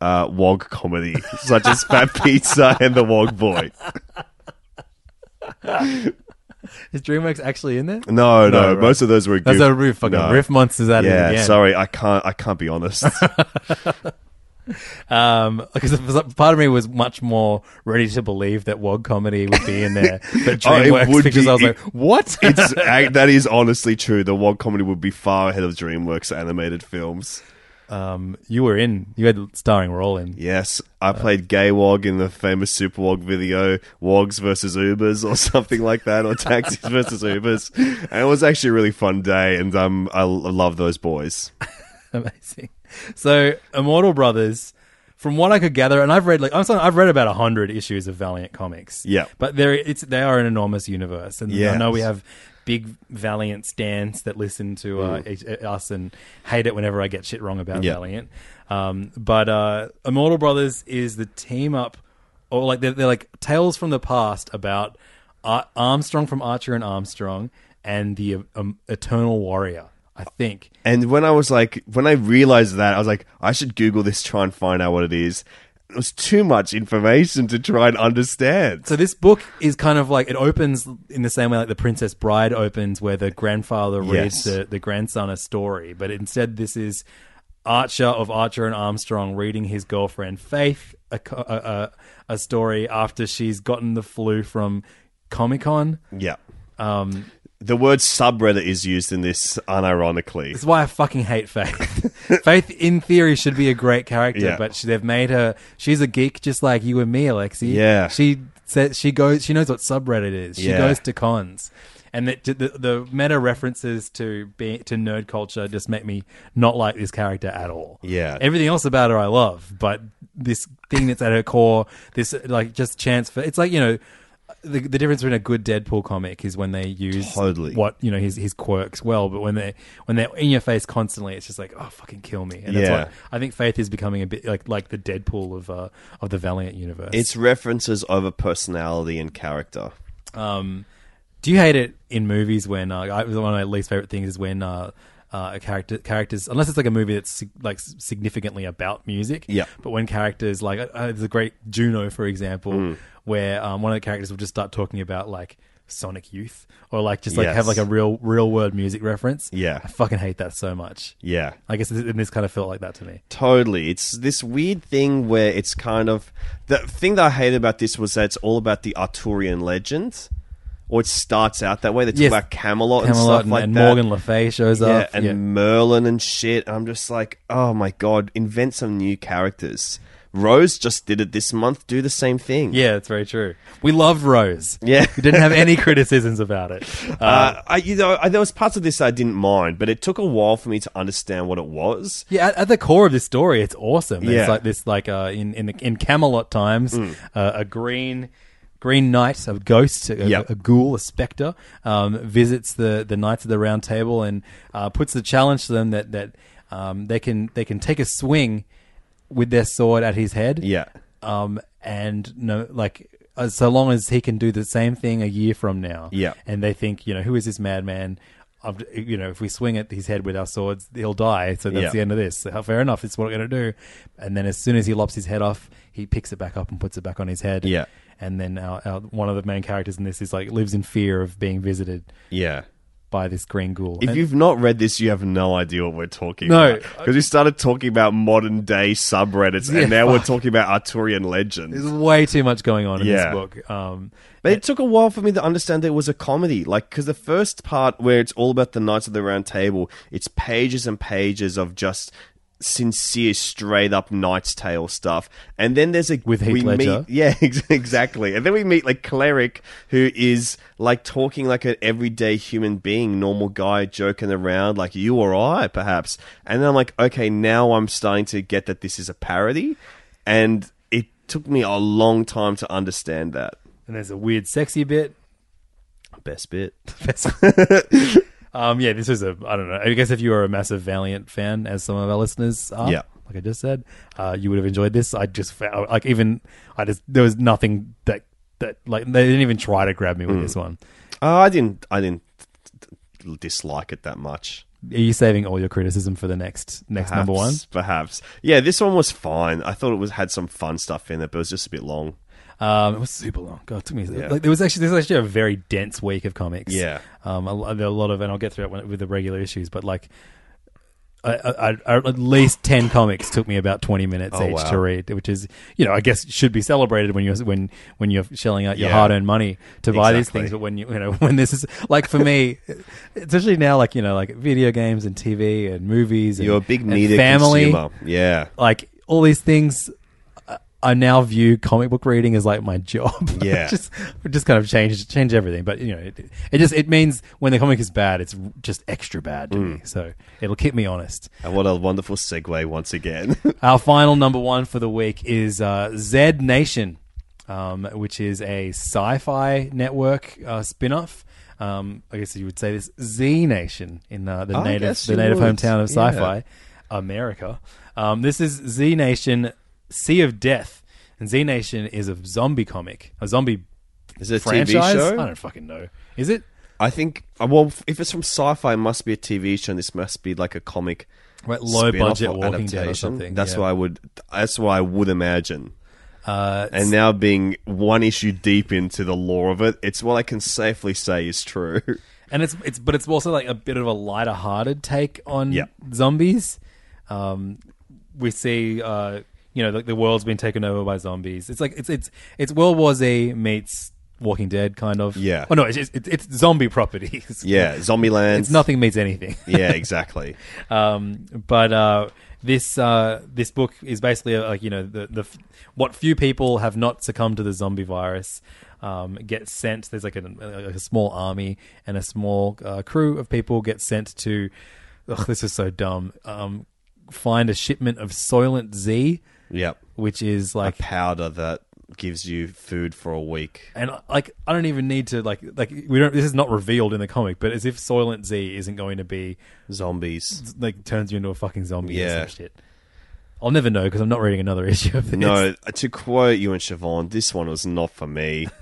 Speaker 2: uh, Wog comedy, such as Fat Pizza and The Wog Boy.
Speaker 1: Is DreamWorks actually in there?
Speaker 2: No, no,
Speaker 1: No, right.
Speaker 2: most of those were.
Speaker 1: That's
Speaker 2: goof-
Speaker 1: a riff, fucking
Speaker 2: no.
Speaker 1: riff monsters it
Speaker 2: Yeah,
Speaker 1: again.
Speaker 2: sorry, I can't. I can't be honest.
Speaker 1: Um, because part of me was much more ready to believe that WOG comedy would be in there, but
Speaker 2: Oh, it
Speaker 1: DreamWorks
Speaker 2: would
Speaker 1: pictures.
Speaker 2: be-
Speaker 1: I was
Speaker 2: it-
Speaker 1: like, what?
Speaker 2: it's ac- that is honestly true. The Wog comedy would be far ahead of DreamWorks animated films.
Speaker 1: Um, you were in. You had a starring role in.
Speaker 2: Yes, I played Gay Wog in the famous Superwog video, Wogs versus Ubers or something like that, or Taxis versus Ubers, and it was actually a really fun day. And um, I, love those boys.
Speaker 1: Amazing. So, Immortal Brothers. from what I could gather, and I've read like I'm sorry, I've read about hundred issues of Valiant comics.
Speaker 2: Yeah.
Speaker 1: but they're it's they are an enormous universe, and I know we have big Valiant stands that listen to uh,
Speaker 2: Mm.
Speaker 1: us and hate it whenever I get shit wrong about
Speaker 2: Yeah.
Speaker 1: Valiant. Um, but uh, Immortal Brothers is the team up, or like they're, they're like tales from the past about Ar- Armstrong from Archer and Armstrong and the um, Eternal Warrior. I think.
Speaker 2: And when I was like, when I realized that, I was like, I should Google this, try and find out what it is. It was too much information to try and understand.
Speaker 1: So this book is kind of like it opens in the same way like the Princess Bride opens, where the grandfather reads
Speaker 2: Yes.
Speaker 1: the, the grandson a story, but instead this is Archer of Archer and Armstrong reading his girlfriend Faith a, a, a, a story after she's gotten the flu from Comic Con.
Speaker 2: yeah.
Speaker 1: Um,
Speaker 2: The word subreddit is used in this unironically.
Speaker 1: This is why I fucking hate Faith. Faith, in theory, should be a great character,
Speaker 2: Yeah.
Speaker 1: but she, they've made her. She's a geek, just like you and me, Alexi.
Speaker 2: Yeah.
Speaker 1: She says she goes. She knows what subreddit is. She
Speaker 2: Yeah.
Speaker 1: goes to cons, and the, the the meta references to be to nerd culture just make me not like this character at all.
Speaker 2: Yeah.
Speaker 1: Everything else about her I love, but this thing that's at her core, this like just chance for it's like you know. The, the difference between a good Deadpool comic is when they use
Speaker 2: Totally.
Speaker 1: what you know his his quirks well, but when they when they're in your face constantly, it's just like oh fucking kill me. And that's
Speaker 2: Yeah.
Speaker 1: what I think Faith is becoming a bit like like the Deadpool of uh, of the Valiant universe.
Speaker 2: It's references over personality and character.
Speaker 1: um, do you hate it in movies when uh, I, one of my least favorite things is when uh, uh, a character characters unless it's like a movie that's sig- like significantly about music.
Speaker 2: Yeah.
Speaker 1: But when characters like uh, there's a great Juno for example,
Speaker 2: Mm.
Speaker 1: Where um, one of the characters will just start talking about like Sonic Youth or like just like
Speaker 2: Yes.
Speaker 1: have like a real real world music reference.
Speaker 2: Yeah.
Speaker 1: I fucking hate that so much.
Speaker 2: Yeah.
Speaker 1: I guess this, and this kind of felt like that to me.
Speaker 2: Totally. It's this weird thing where it's kind of the thing that I hated about this was that it's all about the Arthurian legend. Or it starts out that way. They talk
Speaker 1: Yes.
Speaker 2: about Camelot, and
Speaker 1: Camelot
Speaker 2: stuff
Speaker 1: and,
Speaker 2: like
Speaker 1: and
Speaker 2: that.
Speaker 1: Morgan Le Fay shows
Speaker 2: yeah,
Speaker 1: up.
Speaker 2: and
Speaker 1: yeah.
Speaker 2: Merlin and shit. And I'm just like, oh my god, invent some new characters. Rose just did it this month. Do the same thing.
Speaker 1: Yeah, that's very true. We loved Rose.
Speaker 2: Yeah.
Speaker 1: we didn't have any criticisms about it. Uh,
Speaker 2: Uh, I, you know, I, there was parts of this I didn't mind, but it took a while for me to understand what it was.
Speaker 1: yeah, at, at the core of this story, it's awesome.
Speaker 2: Yeah.
Speaker 1: It's like this, like uh, in in, the, in Camelot times,
Speaker 2: Mm.
Speaker 1: uh, a green. Green Knight, a ghost, a,
Speaker 2: Yep.
Speaker 1: a ghoul, a spectre, um, visits the, the Knights of the Round Table and uh, puts the challenge to them that that um, they can they can take a swing with their sword at his head.
Speaker 2: Yeah.
Speaker 1: um, and no, like uh, so long as he can do the same thing a year from now.
Speaker 2: Yeah.
Speaker 1: and they think, you know, who is this madman? Of- You know, if we swing at his head with our swords, he'll die. So that's
Speaker 2: Yeah.
Speaker 1: the end of this. So, fair enough. It's what we're going to do. And then as soon as he lops his head off, he picks it back up and puts it back on his head.
Speaker 2: Yeah.
Speaker 1: And then our, our, one of the main characters in this is like lives in fear of being visited
Speaker 2: Yeah.
Speaker 1: By this green ghoul.
Speaker 2: If
Speaker 1: And-
Speaker 2: you've not read this, you have no idea what we're talking about.
Speaker 1: No.
Speaker 2: about. Because we started talking about modern day subreddits,
Speaker 1: Yeah,
Speaker 2: and now we're
Speaker 1: fuck.
Speaker 2: talking about Arthurian legends.
Speaker 1: there's way too much going on in
Speaker 2: Yeah.
Speaker 1: this book. Um,
Speaker 2: But it took a while for me to understand that it was a comedy. Like, because the first part where it's all about the Knights of the Round Table, it's pages and pages of just sincere, straight up Knight's Tale stuff. And then there's a
Speaker 1: With Heath
Speaker 2: we
Speaker 1: Ledger.
Speaker 2: Meet, yeah, ex- exactly. And then we meet like cleric who is like talking like an everyday human being, normal guy, joking around like you or I, perhaps. And then I'm like, okay, now I'm starting to get that this is a parody, and it took me a long time to understand that.
Speaker 1: and there's a weird sexy bit.
Speaker 2: Best bit.
Speaker 1: Um, yeah, this is a I don't know. I guess if you are a massive Valiant fan, as some of our listeners are,
Speaker 2: Yeah.
Speaker 1: like I just said, uh, you would have enjoyed this. I just found, like even I just there was nothing that that like they didn't even try to grab me
Speaker 2: Mm.
Speaker 1: with this one.
Speaker 2: Oh, I didn't. I didn't dislike it that much.
Speaker 1: Are you saving all your criticism for the next next number one?
Speaker 2: Perhaps, Perhaps. Yeah, this one was fine. I thought it was had some fun stuff in it, but it was just a bit long.
Speaker 1: Um, it was super long. God, it took me.
Speaker 2: Yeah.
Speaker 1: Like there was actually there's actually a very dense week of comics.
Speaker 2: Yeah.
Speaker 1: Um, a, there are a lot of, and I'll get through it when, with the regular issues, but like. I, I, I, at least ten comics took me about twenty minutes
Speaker 2: Oh,
Speaker 1: each
Speaker 2: wow.
Speaker 1: to read, which is, you know, I guess should be celebrated when you're when when you're shelling out your
Speaker 2: Yeah.
Speaker 1: hard earned money to buy these things. But when you you know when this is like for me, especially now, like you know, like video games and TV and movies, and,
Speaker 2: You're a big media
Speaker 1: family,
Speaker 2: consumer. Yeah.
Speaker 1: like all these things I now view comic book reading as like my job.
Speaker 2: Yeah.
Speaker 1: just just kind of change change everything. But you know, it, it just it means when the comic is bad, it's just extra bad to me. So it'll keep me honest.
Speaker 2: And what a wonderful segue once again.
Speaker 1: Our final number one for the week is uh, Z Nation, um, which is a Syfy network uh, spin-off. Um, I guess you would say this Z Nation in uh, the
Speaker 2: I
Speaker 1: native the native
Speaker 2: would.
Speaker 1: hometown of Syfy, America. Um, this is Z Nation, Sea of Death, and Z Nation is a zombie comic, a zombie
Speaker 2: Is it a
Speaker 1: franchise.
Speaker 2: TV show?
Speaker 1: I don't fucking know. Is it?
Speaker 2: I think. uh, Well, if it's from Syfy, it must be a TV show. and This must be like a comic.
Speaker 1: Low budget Walking Dead or something.
Speaker 2: That's
Speaker 1: yeah.
Speaker 2: why I would. That's why I would imagine.
Speaker 1: Uh,
Speaker 2: And now being one issue deep into the lore of it, it's what I can safely say is true.
Speaker 1: and it's it's but it's also like a bit of a lighter hearted take on
Speaker 2: Yeah.
Speaker 1: zombies. Um, we see, uh, you know, like the world's been taken over by zombies. It's like it's it's it's World War Z meets Walking Dead, kind of.
Speaker 2: Yeah.
Speaker 1: Oh no, it's it's, it's zombie properties.
Speaker 2: yeah, Zombieland.
Speaker 1: It's nothing meets anything.
Speaker 2: Yeah, exactly.
Speaker 1: Um, but uh, this uh, this book is basically uh, like you know the the what few people have not succumbed to the zombie virus um, get sent. There's like a, like a small army and a small uh, crew of people get sent to. Ugh, this is so dumb. Um, find a shipment of Soylent Z,
Speaker 2: yep.
Speaker 1: which is like A
Speaker 2: powder that gives you food for a week.
Speaker 1: and like I don't even need to like like we don't. This is not revealed in the comic, but as if Soylent Z isn't going to be
Speaker 2: Zombies.
Speaker 1: like turns you into a fucking zombie
Speaker 2: Yeah.
Speaker 1: shit. I'll never know because I'm not reading another issue of this.
Speaker 2: No, to quote you and Siobhan, this one was not for me.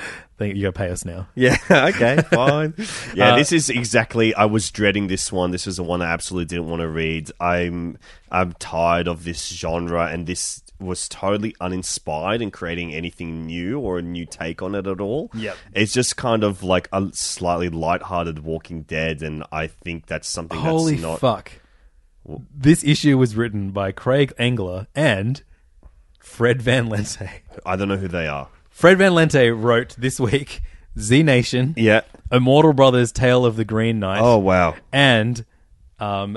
Speaker 1: think you got to pay us now.
Speaker 2: Yeah, okay, fine. Yeah,
Speaker 1: Uh,
Speaker 2: this is exactly. I was dreading this one. This was the one I absolutely didn't want to read. I'm I'm tired of this genre, and this was totally uninspired in creating anything new or a new take on it at all.
Speaker 1: Yep.
Speaker 2: it's just kind of like a slightly light-hearted Walking Dead, and I think that's something
Speaker 1: Holy
Speaker 2: that's not.
Speaker 1: fuck! This issue was written by Craig Engler and Fred Van Lente.
Speaker 2: I don't know who they are.
Speaker 1: Fred Van Lente wrote this week Z Nation,
Speaker 2: Yeah.
Speaker 1: Immortal Brothers: Tale of the Green Knight,
Speaker 2: Oh wow.
Speaker 1: and um,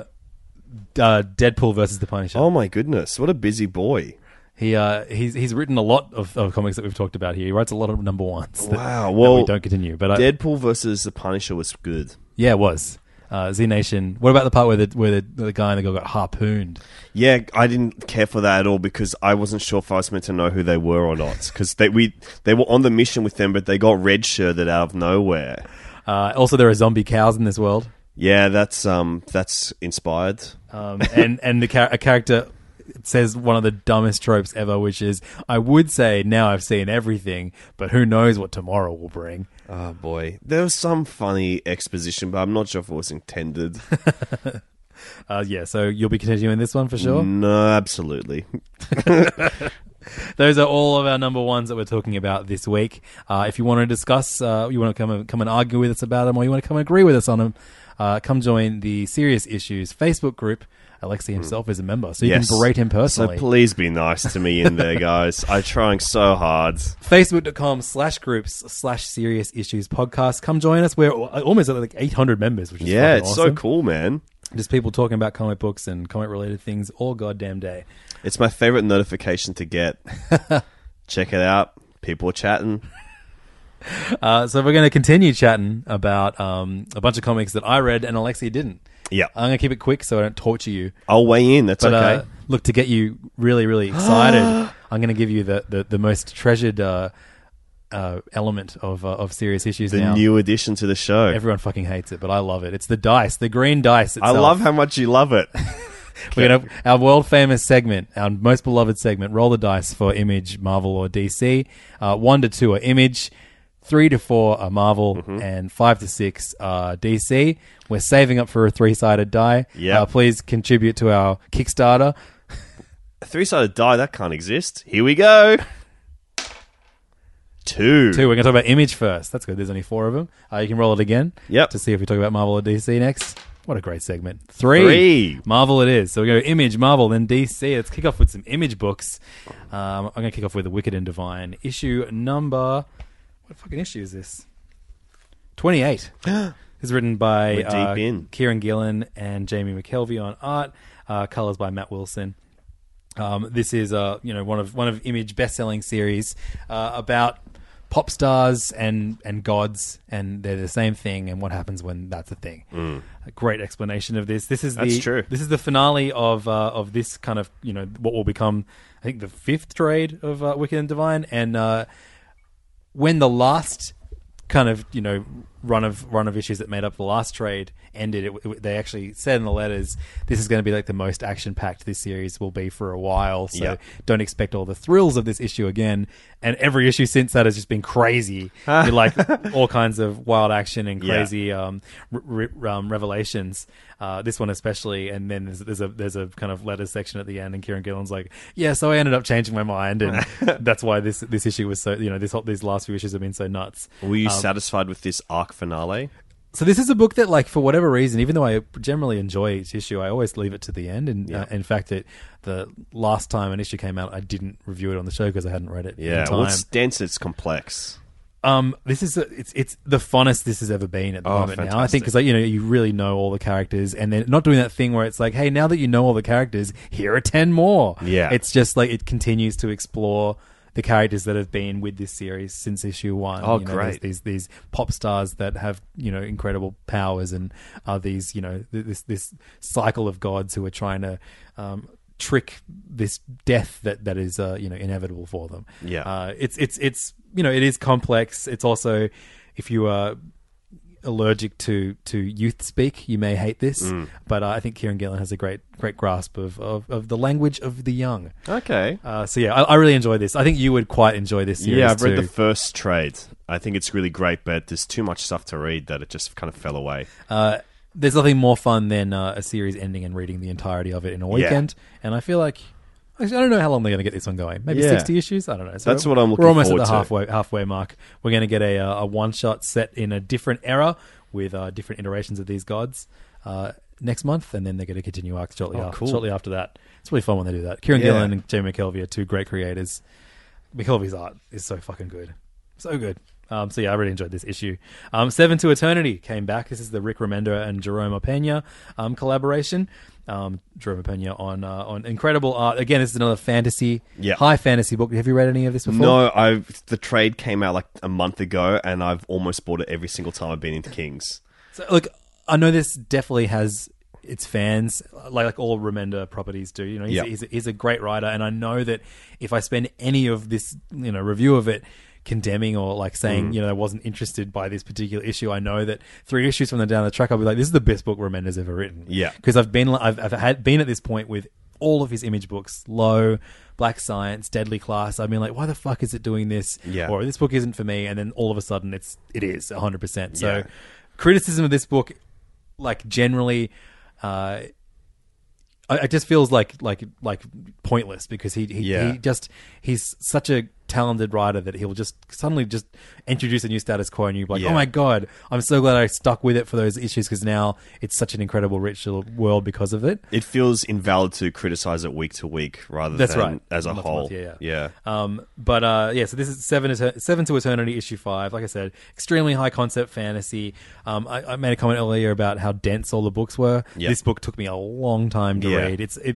Speaker 1: uh, Deadpool versus the Punisher.
Speaker 2: Oh my goodness! What a busy boy.
Speaker 1: He uh, he's he's written a lot of, of comics that we've talked about here. He writes a lot of number ones. That,
Speaker 2: Wow,
Speaker 1: that
Speaker 2: well,
Speaker 1: we don't continue, but I,
Speaker 2: Deadpool versus the Punisher was good.
Speaker 1: yeah, it was uh, Z Nation. What about the part where the where the, the guy and the girl got harpooned?
Speaker 2: Yeah, I didn't care for that at all because I wasn't sure if I was meant to know who they were or not. Because they we they were on the mission with them, but they got red shirted out of nowhere.
Speaker 1: Uh, also, there are zombie cows in this world,
Speaker 2: Yeah, that's um that's inspired.
Speaker 1: um, and and the char- a character says one of the dumbest tropes ever, which is, "I would say now I've seen everything, but who knows what tomorrow will bring."
Speaker 2: Oh boy, there was some funny exposition, but I'm not sure if it was intended.
Speaker 1: Uh, yeah, so you'll be continuing this one for sure.
Speaker 2: No, absolutely.
Speaker 1: Those are all of our number ones that we're talking about this week. Uh, if you want to discuss, uh, you want to come and, come and argue with us about them, or you want to come and agree with us on them, uh, come join the Serious Issues Facebook group. Alexi hmm. himself is a member, so you
Speaker 2: Yes.
Speaker 1: can berate him personally.
Speaker 2: So please be nice to me in there, guys. I'm trying so hard.
Speaker 1: Facebook.com slash groups slash Serious Issues podcast. Come join us. We're almost at like 800 members, which is
Speaker 2: Yeah,
Speaker 1: fucking
Speaker 2: it's
Speaker 1: awesome.
Speaker 2: so cool, man.
Speaker 1: Just people talking about comic books and comic related things all goddamn day.
Speaker 2: It's my favorite notification to get. Check it out. People are chatting.
Speaker 1: Uh, so we're going to continue chatting about um, a bunch of comics that I read and Alexi didn't.
Speaker 2: Yeah.
Speaker 1: I'm going to keep it quick so I don't torture you.
Speaker 2: I'll weigh in. That's
Speaker 1: But
Speaker 2: okay.
Speaker 1: uh, look, to get you really, really excited, I'm going to give you the, the, the most treasured uh, uh, element of uh, of serious issues
Speaker 2: the
Speaker 1: now.
Speaker 2: new addition to the show.
Speaker 1: Everyone fucking hates it, but I love it. It's the dice, the green dice.
Speaker 2: I
Speaker 1: Itself.
Speaker 2: love how much you love it.
Speaker 1: We're gonna our world famous segment, our most beloved segment. Roll the dice for Image, Marvel, or DC. Uh, one to two are Image, three to four are Marvel,
Speaker 2: Mm-hmm.
Speaker 1: and five to six are DC. We're saving up for a three sided die.
Speaker 2: Yep.
Speaker 1: Uh, please contribute to our Kickstarter.
Speaker 2: A three sided die, that can't exist. Here we go. Two.
Speaker 1: Two. We're gonna talk about Image first. That's good. There's only four of them. Uh, you can roll it again.
Speaker 2: Yep.
Speaker 1: To see if we talk about Marvel or DC next. What a great segment. Three.
Speaker 2: Three.
Speaker 1: Marvel it is. So we go Image, Marvel, then DC. Let's kick off with some Image books. Um, I'm going to kick off with The Wicked and Divine. Issue number. What fucking issue is this? 28. Is written by
Speaker 2: We're deep
Speaker 1: uh,
Speaker 2: in.
Speaker 1: Kieron Gillen and Jamie McKelvie on art. Uh, colors by Matt Wilson. Um, this is uh, you know one of one of Image best-selling series uh, about pop stars and and gods, and they're the same thing. And what happens when that's a thing? A great explanation of this. This is
Speaker 2: That's true.
Speaker 1: this is the finale of uh, of this kind of you know what will become I think the fifth trade of uh, Wicked and Divine, and uh, when the last kind of you know run of run of issues that made up the last trade ended, it, it- they actually said in the letters this is going to be like the most action packed this series will be for a while. So
Speaker 2: Yeah.
Speaker 1: don't expect all the thrills of this issue again. And every issue since that has just been crazy, with like all kinds of wild action and
Speaker 2: Yeah.
Speaker 1: crazy um, re- re- um, revelations. Uh, this one especially, and then there's, there's a there's a kind of letters section at the end, and Kieron Gillen's like, yeah, so I ended up changing my mind, and that's why this this issue was so you know this these last few issues have been so nuts.
Speaker 2: Were you
Speaker 1: Um,
Speaker 2: satisfied with this arc finale?
Speaker 1: So this is a book that, like, for whatever reason, even though I generally enjoy each issue, I always leave it to the end. And uh, in fact, it the last time an issue came out, I didn't review it on the show because I hadn't read it.
Speaker 2: Yeah,
Speaker 1: in time.
Speaker 2: well, it's dense. It's complex.
Speaker 1: Um, this is a, it's it's the funnest this has ever been at the
Speaker 2: Oh,
Speaker 1: moment now. I think because like, you know you really know all the characters, and they're not doing that thing where it's like, hey, now that you know all the characters, here are ten more.
Speaker 2: Yeah.
Speaker 1: it's just like it continues to explore the characters that have been with this series since issue one.
Speaker 2: Oh,
Speaker 1: you know,
Speaker 2: great.
Speaker 1: These, these pop stars that have you know incredible powers and are these you know this this cycle of gods who are trying to. Um, trick this death that that is uh, you know inevitable for them
Speaker 2: Yeah.
Speaker 1: uh, it's it's it's you know it is complex. It's also if you are allergic to to youth speak, you may hate this.
Speaker 2: Mm.
Speaker 1: But uh, I think Kieron Gillen has a great great grasp of of, of the language of the young.
Speaker 2: Okay.
Speaker 1: Uh, so yeah, I, I really enjoy this. I think you would quite enjoy this series
Speaker 2: Yeah, I've read
Speaker 1: too.
Speaker 2: the first trade. I think it's really great, but there's too much stuff to read that it just kind of fell away.
Speaker 1: uh, there's nothing more fun than uh, a series ending and reading the entirety of it in a weekend. And I feel like. Actually, I don't know how long they're going to get this one going. Maybe
Speaker 2: Yeah.
Speaker 1: sixty issues. I don't know. So
Speaker 2: That's what I'm looking
Speaker 1: We're almost
Speaker 2: forward
Speaker 1: at the
Speaker 2: to.
Speaker 1: halfway halfway mark. We're going to get a uh, a one shot set in a different era with uh, different iterations of these gods uh, next month, and then they're going to continue arcs shortly
Speaker 2: Oh,
Speaker 1: after.
Speaker 2: cool.
Speaker 1: Shortly after that, it's really fun when they do that. Kieron
Speaker 2: Yeah.
Speaker 1: Gillen and Jamie McKelvie are two great creators. McKelvie's art is so fucking good, so good. Um, so yeah, I really enjoyed this issue. Um, Seven to Eternity came back. This is the Rick Remender and Jerome Pena um, collaboration. Um, Jerome Pena on uh, on incredible art. Again, this is another fantasy,
Speaker 2: Yeah.
Speaker 1: high fantasy book. Have you read any of this before?
Speaker 2: No, I've the trade came out like a month ago, and I've almost bought it every single time I've been into Kings.
Speaker 1: So, look, I know this definitely has its fans, like like all Remender properties do. You know, he's,
Speaker 2: Yeah.
Speaker 1: he's, he's a great writer, and I know that if I spend any of this, you know, review of it condemning or like saying, you know, I wasn't interested by this particular issue, I know that three issues from the down the track, I'll be like, this is the best book Remender's ever written.
Speaker 2: Yeah.
Speaker 1: because I've been, I've, I've had been at this point with all of his image books, Low, Black Science, Deadly Class. I've been like, why the fuck is it doing this?
Speaker 2: Yeah.
Speaker 1: Or this book isn't for me, and then all of a sudden, it's it is hundred percent. So,
Speaker 2: Yeah.
Speaker 1: criticism of this book, like generally, uh, I, it just feels like like like pointless because he he,
Speaker 2: Yeah.
Speaker 1: he just he's such a talented writer that he'll just suddenly just introduce a new status quo and you're like,
Speaker 2: Yeah.
Speaker 1: oh my god, I'm so glad I stuck with it for those issues because now it's such an incredible rich little world because of it.
Speaker 2: It feels invalid to criticize it week to week rather
Speaker 1: That's
Speaker 2: than
Speaker 1: right.
Speaker 2: as a
Speaker 1: Month to
Speaker 2: whole.
Speaker 1: month, yeah,
Speaker 2: yeah.
Speaker 1: Um, but uh, yeah, so this is seven, Eter- seven to eternity, issue five. Like I said, extremely high concept fantasy. Um, I, I made a comment earlier about how dense all the books were.
Speaker 2: Yeah.
Speaker 1: This book took me a long time to
Speaker 2: Yeah.
Speaker 1: read. It's it,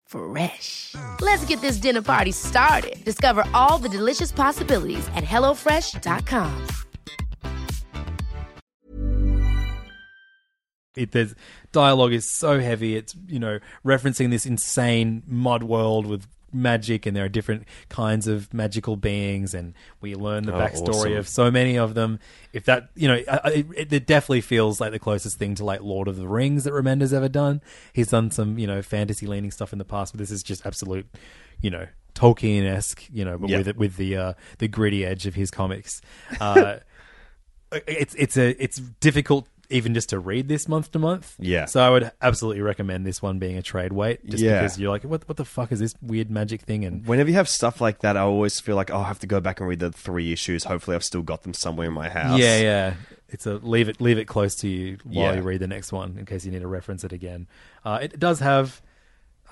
Speaker 3: Fresh. Let's get this dinner party started. Discover all the delicious possibilities at hellofresh.com.
Speaker 1: it, there's dialogue is so heavy. It's you know referencing this insane mud world with magic, and there are different kinds of magical beings, and we learn the
Speaker 2: Oh,
Speaker 1: backstory
Speaker 2: awesome.
Speaker 1: of so many of them. If that you know, I- I- it, it definitely feels like the closest thing to like Lord of the Rings that Remender's ever done. He's done some you know fantasy leaning stuff in the past, but this is just absolute you know Tolkien esque, you know, but
Speaker 2: Yeah.
Speaker 1: with it with the uh, the gritty edge of his comics. Uh, it's it's a it's difficult even just to read this month to month.
Speaker 2: Yeah.
Speaker 1: So I would absolutely recommend this one being a trade weight, just
Speaker 2: Yeah.
Speaker 1: because you're like, what what the fuck is this weird magic thing? And
Speaker 2: Whenever you have stuff like that, I always feel like oh, I have to go back and read the three issues. Hopefully, I've still got them somewhere in my house.
Speaker 1: yeah, yeah, it's a leave it leave it close to you while
Speaker 2: Yeah.
Speaker 1: you read the next one in case you need to reference it again. Uh, it does have.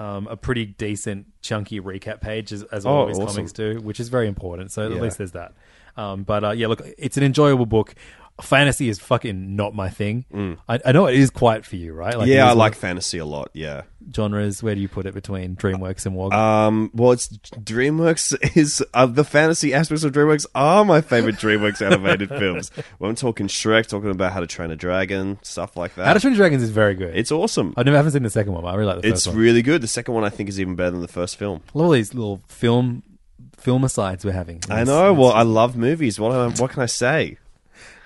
Speaker 1: Um, a pretty decent chunky recap page as, as all
Speaker 2: Oh,
Speaker 1: of his
Speaker 2: awesome.
Speaker 1: comics do, which is very important. So
Speaker 2: Yeah.
Speaker 1: at least there's that. Um, but uh, yeah, look, it's an enjoyable book. Fantasy is fucking not my thing. I, I know it is quite for you, right?
Speaker 2: Mm. yeah, I like fantasy a lot. Yeah.
Speaker 1: genres. Where do you put it between DreamWorks and WOG?
Speaker 2: Um. Well, it's DreamWorks is uh, the fantasy aspects of DreamWorks are my favorite DreamWorks animated films. When I'm talking Shrek, talking about How to Train a Dragon, stuff like that.
Speaker 1: How to Train Your Dragons is very good.
Speaker 2: it's awesome.
Speaker 1: I never haven't seen the second one, but I really like the
Speaker 2: It's
Speaker 1: first one.
Speaker 2: It's really good. The second one I think is even better than the first film.
Speaker 1: I love all these little film film asides we're having.
Speaker 2: I know. Well, I love movies. What am- what can I say?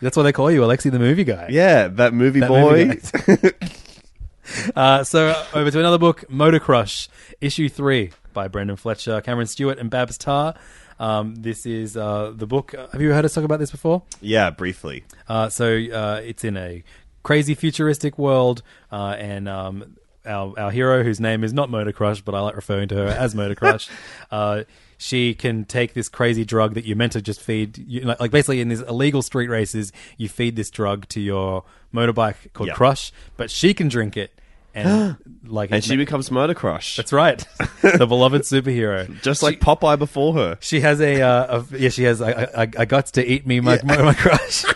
Speaker 1: That's why they call you Alexi the movie guy.
Speaker 2: Yeah, that movie
Speaker 1: That
Speaker 2: boy.
Speaker 1: movie uh, so uh, over to another book, Motor Crush, issue three by Brenden Fletcher, Cameron Stewart, and Babs Tarr. Um, this is uh, the book. Have you heard us talk about this before?
Speaker 2: yeah, briefly.
Speaker 1: Uh, so uh, it's in a crazy futuristic world, uh, and um, our our hero, whose name is not Motor Crush, but I like referring to her as Motor Crush. uh, she can take this crazy drug that you're meant to just feed. You, like, like basically in these illegal street races, you feed this drug to your motorbike called
Speaker 2: Yeah.
Speaker 1: Crush, but she can drink it, and like
Speaker 2: And
Speaker 1: it
Speaker 2: she
Speaker 1: ma-
Speaker 2: becomes Murder Crush.
Speaker 1: that's right, the beloved superhero.
Speaker 2: just like Popeye before her.
Speaker 1: She has a, uh, a yeah. She has I, a, a guts to eat me, my, my, my crush.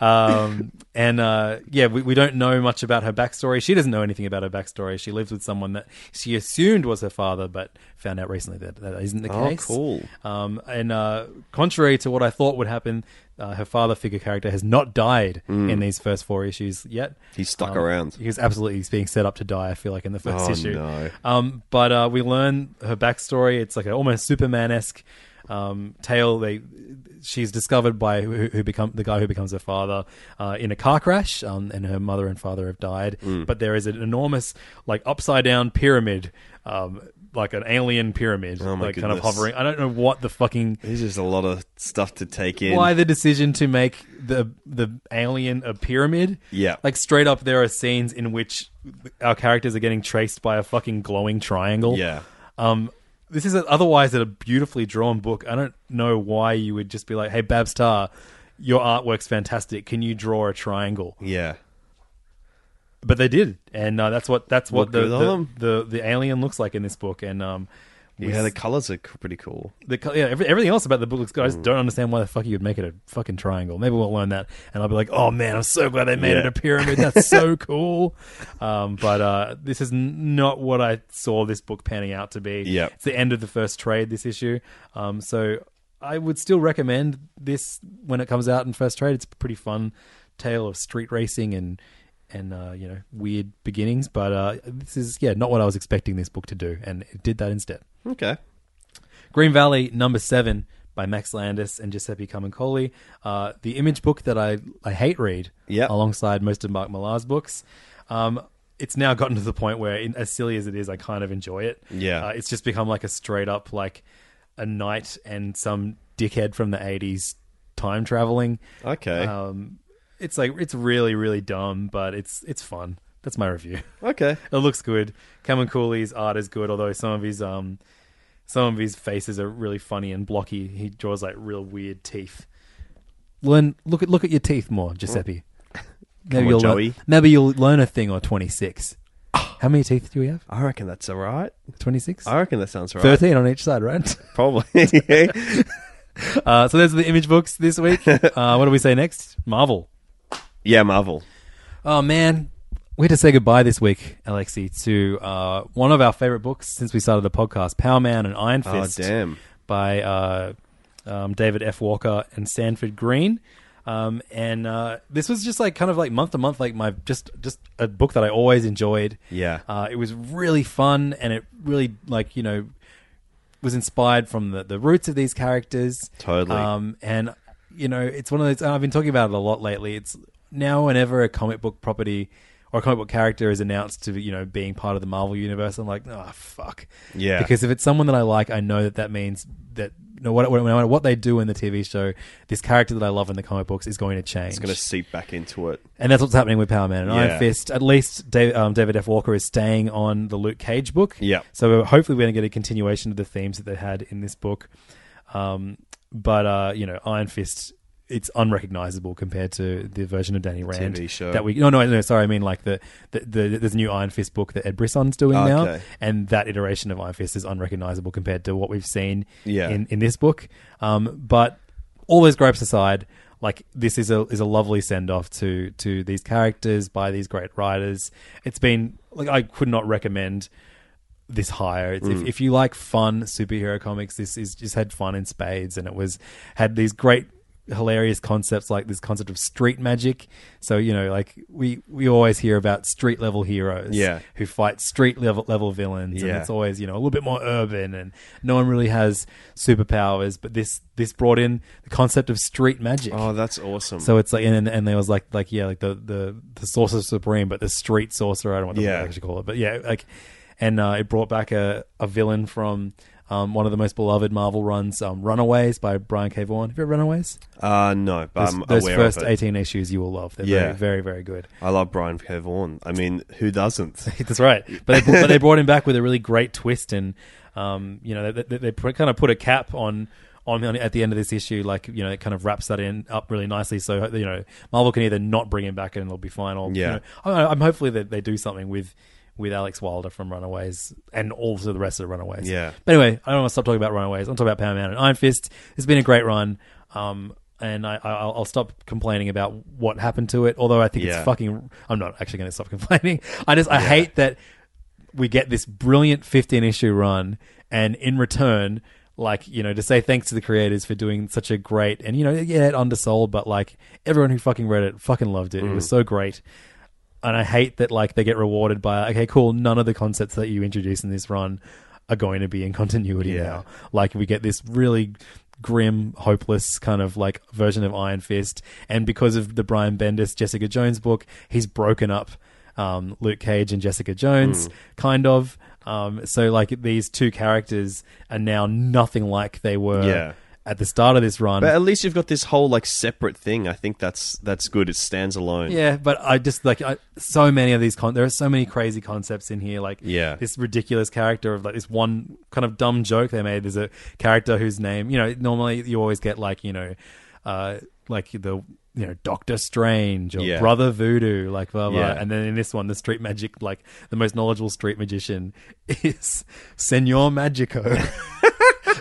Speaker 1: um, and uh, yeah, we, we don't know much about her backstory. She doesn't know anything about her backstory. She lives with someone that she assumed was her father, but found out recently that that isn't the
Speaker 2: Oh,
Speaker 1: case.
Speaker 2: cool.
Speaker 1: Um, and uh, contrary to what I thought would happen, uh, her father figure character has not died in these first four issues yet.
Speaker 2: Mm. He's stuck
Speaker 1: Um,
Speaker 2: around.
Speaker 1: He's absolutely being set up to die. I feel like in the first
Speaker 2: Oh,
Speaker 1: issue.
Speaker 2: no.
Speaker 1: Um, but uh, we learn her backstory. It's like an almost Superman esque um, tale. They she's discovered by who, who become the guy who becomes her father uh, in a car crash, um, and her mother and father have died.
Speaker 2: Mm.
Speaker 1: But there is an enormous like upside down pyramid. Um, like an alien pyramid,
Speaker 2: Oh
Speaker 1: like kind of hovering. I don't know what the fucking
Speaker 2: There's just a lot of stuff to take in.
Speaker 1: why the decision to make the the alien a pyramid.
Speaker 2: Yeah.
Speaker 1: like straight up, there are scenes in which our characters are getting traced by a fucking glowing triangle.
Speaker 2: Yeah.
Speaker 1: Um, this is a, otherwise a beautifully drawn book. I don't know why you would just be like, "Hey, Babs Tarr, your artwork's fantastic. Can you draw a triangle?"
Speaker 2: Yeah.
Speaker 1: But they did, and uh, that's what that's what the the, the the alien looks like in this book. And um,
Speaker 2: Yeah, the colors are pretty cool.
Speaker 1: the co- yeah, every, everything else about the book looks good. I just don't understand why the fuck you would make it a fucking triangle. Maybe we'll learn that, and I'll be like, "Oh man, I'm so glad they made
Speaker 2: Yeah.
Speaker 1: it a pyramid. That's so cool." Um, but uh, this is n- not what I saw this book panning out to be.
Speaker 2: Yep.
Speaker 1: it's the end of the first trade this issue. Um, so I would still recommend this when it comes out in first trade. It's a pretty fun tale of street racing and and uh, you know weird beginnings. But uh, this is yeah not what I was expecting this book to do, and it did that instead.
Speaker 2: Okay.
Speaker 1: Green Valley number seven by Max Landis and Giuseppe Camuncoli. Uh, the image book that I, I hate read
Speaker 2: Yep.
Speaker 1: alongside most of Mark Millar's books. Um, it's now gotten to the point where, in, as silly as it is, I kind of enjoy it.
Speaker 2: Yeah.
Speaker 1: Uh, it's just become like a straight up like a knight and some dickhead from the 80s time traveling.
Speaker 2: Okay.
Speaker 1: Um, it's like it's really really dumb, but it's it's fun. That's my review.
Speaker 2: okay.
Speaker 1: It looks good. Camuncoli's art is good, although some of his um some of his faces are really funny and blocky. He draws like real weird teeth. Learn look at look at your teeth more, Giuseppe. Maybe
Speaker 2: on,
Speaker 1: you'll
Speaker 2: Joey.
Speaker 1: learn, maybe you'll learn a thing or twenty six. How many teeth do we have?
Speaker 2: I reckon that's all right.
Speaker 1: 26?
Speaker 2: I reckon that sounds right.
Speaker 1: 13 on each side, right?
Speaker 2: Probably.
Speaker 1: Uh, so those are the image books this week. Uh, what do we say next? Marvel.
Speaker 2: yeah, Marvel.
Speaker 1: Oh man, we had to say goodbye this week, Alexi, to uh, one of our favorite books since we started the podcast, Power Man and Iron
Speaker 2: Oh,
Speaker 1: Fist,
Speaker 2: damn.
Speaker 1: by uh, um, David F. Walker and Sanford Greene. Um, and uh, this was just like kind of like month to month, like my just just a book that I always enjoyed.
Speaker 2: Yeah.
Speaker 1: uh, it was really fun, and it really like you know was inspired from the, the roots of these characters.
Speaker 2: Totally.
Speaker 1: Um, and you know, it's one of those. and I've been talking about it a lot lately. It's now whenever a comic book property or a comic book character is announced to you know being part of the Marvel universe, I'm like, oh fuck.
Speaker 2: Yeah.
Speaker 1: Because if it's someone that I like, I know that that means that. What, no matter what they do in the TV show, this character that I love in the comic books is going to change.
Speaker 2: It's going to seep back into it.
Speaker 1: And that's what's happening with Power Man and
Speaker 2: Yeah.
Speaker 1: Iron Fist. At least Dave, um, David F. Walker is staying on the Luke Cage book.
Speaker 2: Yeah.
Speaker 1: So hopefully we're going to get a continuation of the themes that they had in this book. Um, but uh, you know, Iron Fist, it's unrecognizable compared to the version of Danny Rand
Speaker 2: TV show.
Speaker 1: that we. No, no, no. Sorry, I mean like the, the, the there's a new Iron Fist book that Ed Brisson's doing now, and that iteration of Iron Fist is unrecognizable compared to what we've seen
Speaker 2: Yeah.
Speaker 1: in in this book. Um, but all those gripes aside, like this is a is a lovely send off to to these characters by these great writers. It's been like I could not recommend this higher. It's, if, if you like fun superhero comics, this is just had fun in spades, and it was had these great hilarious concepts like this concept of street magic so you know like we we always hear about street level heroes
Speaker 2: Yeah.
Speaker 1: who fight street level level villains and
Speaker 2: Yeah.
Speaker 1: it's always you know a little bit more urban and no one really has superpowers but this this brought in the concept of street magic
Speaker 2: Oh, that's awesome.
Speaker 1: so it's like and and there was like like yeah like the the the sorcerer supreme but the street sorcerer I don't know what the
Speaker 2: Yeah.
Speaker 1: yeah. actually call it but yeah like and uh, it brought back a a villain from um, one of the most beloved Marvel runs, um, Runaways by Brian K. Vaughan. Have you read Runaways?
Speaker 2: uh, no, but
Speaker 1: Those,
Speaker 2: I'm
Speaker 1: those
Speaker 2: aware
Speaker 1: first
Speaker 2: of it.
Speaker 1: 18 issues you will love. They're
Speaker 2: Yeah.
Speaker 1: very, very, very good.
Speaker 2: I love Brian K. Vaughan. I mean, who doesn't?
Speaker 1: That's right. But they, but they brought him back with a really great twist, and um, you know they, they, they put, kind of put a cap on. On, at the end of this issue, like you know, it kind of wraps that in up really nicely. So you know, Marvel can either not bring him back and it'll be fine, or you
Speaker 2: Yeah.
Speaker 1: know, I- I'm hopefully that they do something with with Alex Wilder from Runaways and also the rest of the Runaways.
Speaker 2: Yeah.
Speaker 1: But anyway, I don't want to stop talking about Runaways. I'm talking about Power Man and Iron Fist. It's been a great run. Um, and I, I, I'll I'll stop complaining about what happened to it. Although I think
Speaker 2: Yeah.
Speaker 1: it's fucking. I'm not actually going to stop complaining. I just I hate that we get this brilliant 15 issue run, and in return, like you know, to say thanks to the creators for doing such a great and you know, yeah, it undersold, but like everyone who fucking read it fucking loved it. It was so great. And I hate that like they get rewarded by okay, cool. None of the concepts that you introduce in this run are going to be in continuity
Speaker 2: Yeah.
Speaker 1: now. Like we get this really grim, hopeless kind of like version of Iron Fist, and because of the Brian Bendis Jessica Jones book, he's broken up um, Luke Cage and Jessica Jones, kind of. Um, so like these two characters are now nothing like they were
Speaker 2: Yeah.
Speaker 1: At the start of this run.
Speaker 2: But at least you've got this whole like separate thing. I think that's that's good. It stands alone.
Speaker 1: Yeah, but I just like I, so many of these. Con- there are so many crazy concepts in here. Like
Speaker 2: Yeah.
Speaker 1: this ridiculous character of like this one kind of dumb joke they made. There's a character whose name you know normally you always get like you know, uh, like the you know Doctor Strange or
Speaker 2: Yeah.
Speaker 1: Brother Voodoo, like blah blah.
Speaker 2: Yeah.
Speaker 1: And then in this one, the street magic, like the most knowledgeable street magician is Senor Magico.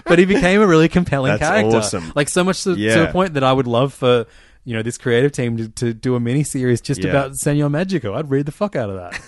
Speaker 1: but he became a really compelling
Speaker 2: That's
Speaker 1: character.
Speaker 2: awesome.
Speaker 1: Like so much to, to
Speaker 2: Yeah.
Speaker 1: a point that I would love for you know this creative team to, to do a mini series just
Speaker 2: Yeah.
Speaker 1: about Senor Magico. I'd read the fuck out of that.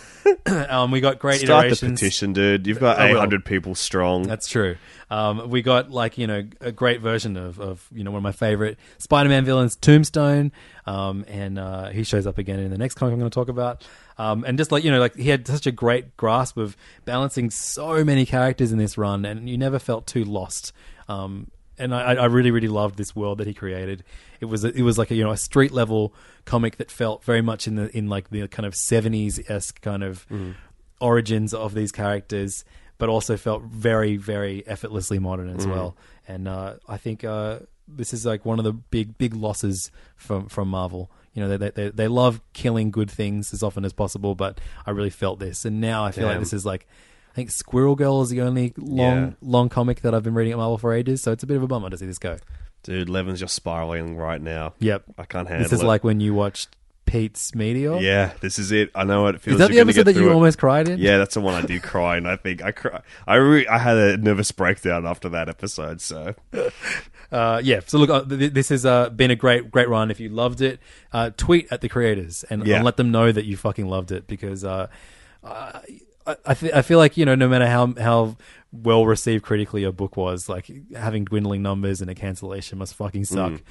Speaker 1: um, we got great
Speaker 2: Start the
Speaker 1: iterations.
Speaker 2: petition, dude. You've got
Speaker 1: I will.
Speaker 2: 800 people strong.
Speaker 1: That's true. Um, we got like you know a great version of, of you know one of my favorite Spider-Man villains, Tombstone, um, and uh, he shows up again in the next comic I'm going to talk about. Um, and just like you know, like he had such a great grasp of balancing so many characters in this run, and you never felt too lost. Um, and I, I really, really loved this world that he created. It was it was like a you know a street level comic that felt very much in the in like the kind of seventies esque kind of origins of these characters, but also felt very, very effortlessly modern as well. And uh, I think uh, this is like one of the big, big losses from from Marvel. You know, they, they they love killing good things as often as possible, but I really felt this, and now I feel like this is like. I think Squirrel Girl is the only long,
Speaker 2: Yeah.
Speaker 1: long comic that I've been reading at Marvel for ages, so it's a bit of a bummer to see this go.
Speaker 2: Dude, Levin's just spiraling right now.
Speaker 1: Yep,
Speaker 2: I can't handle it.
Speaker 1: this is like when you watched Pete's Meteor.
Speaker 2: Yeah, this is it. I know what it feels.
Speaker 1: Is that
Speaker 2: You're
Speaker 1: the
Speaker 2: gonna
Speaker 1: episode
Speaker 2: get
Speaker 1: that you
Speaker 2: through it.
Speaker 1: almost cried in?
Speaker 2: Yeah, that's the one I did cry in. I think I cry. I re- I had a nervous breakdown after that episode. So
Speaker 1: Uh, yeah. So look, uh, th- this has uh, been a great, great run. If you loved it, uh, tweet at the creators and,
Speaker 2: Yeah.
Speaker 1: and let them know that you fucking loved it because uh, I, I, fe- I feel like you know, no matter how how well received critically a book was, like having dwindling numbers and a cancellation must fucking suck.
Speaker 2: Mm.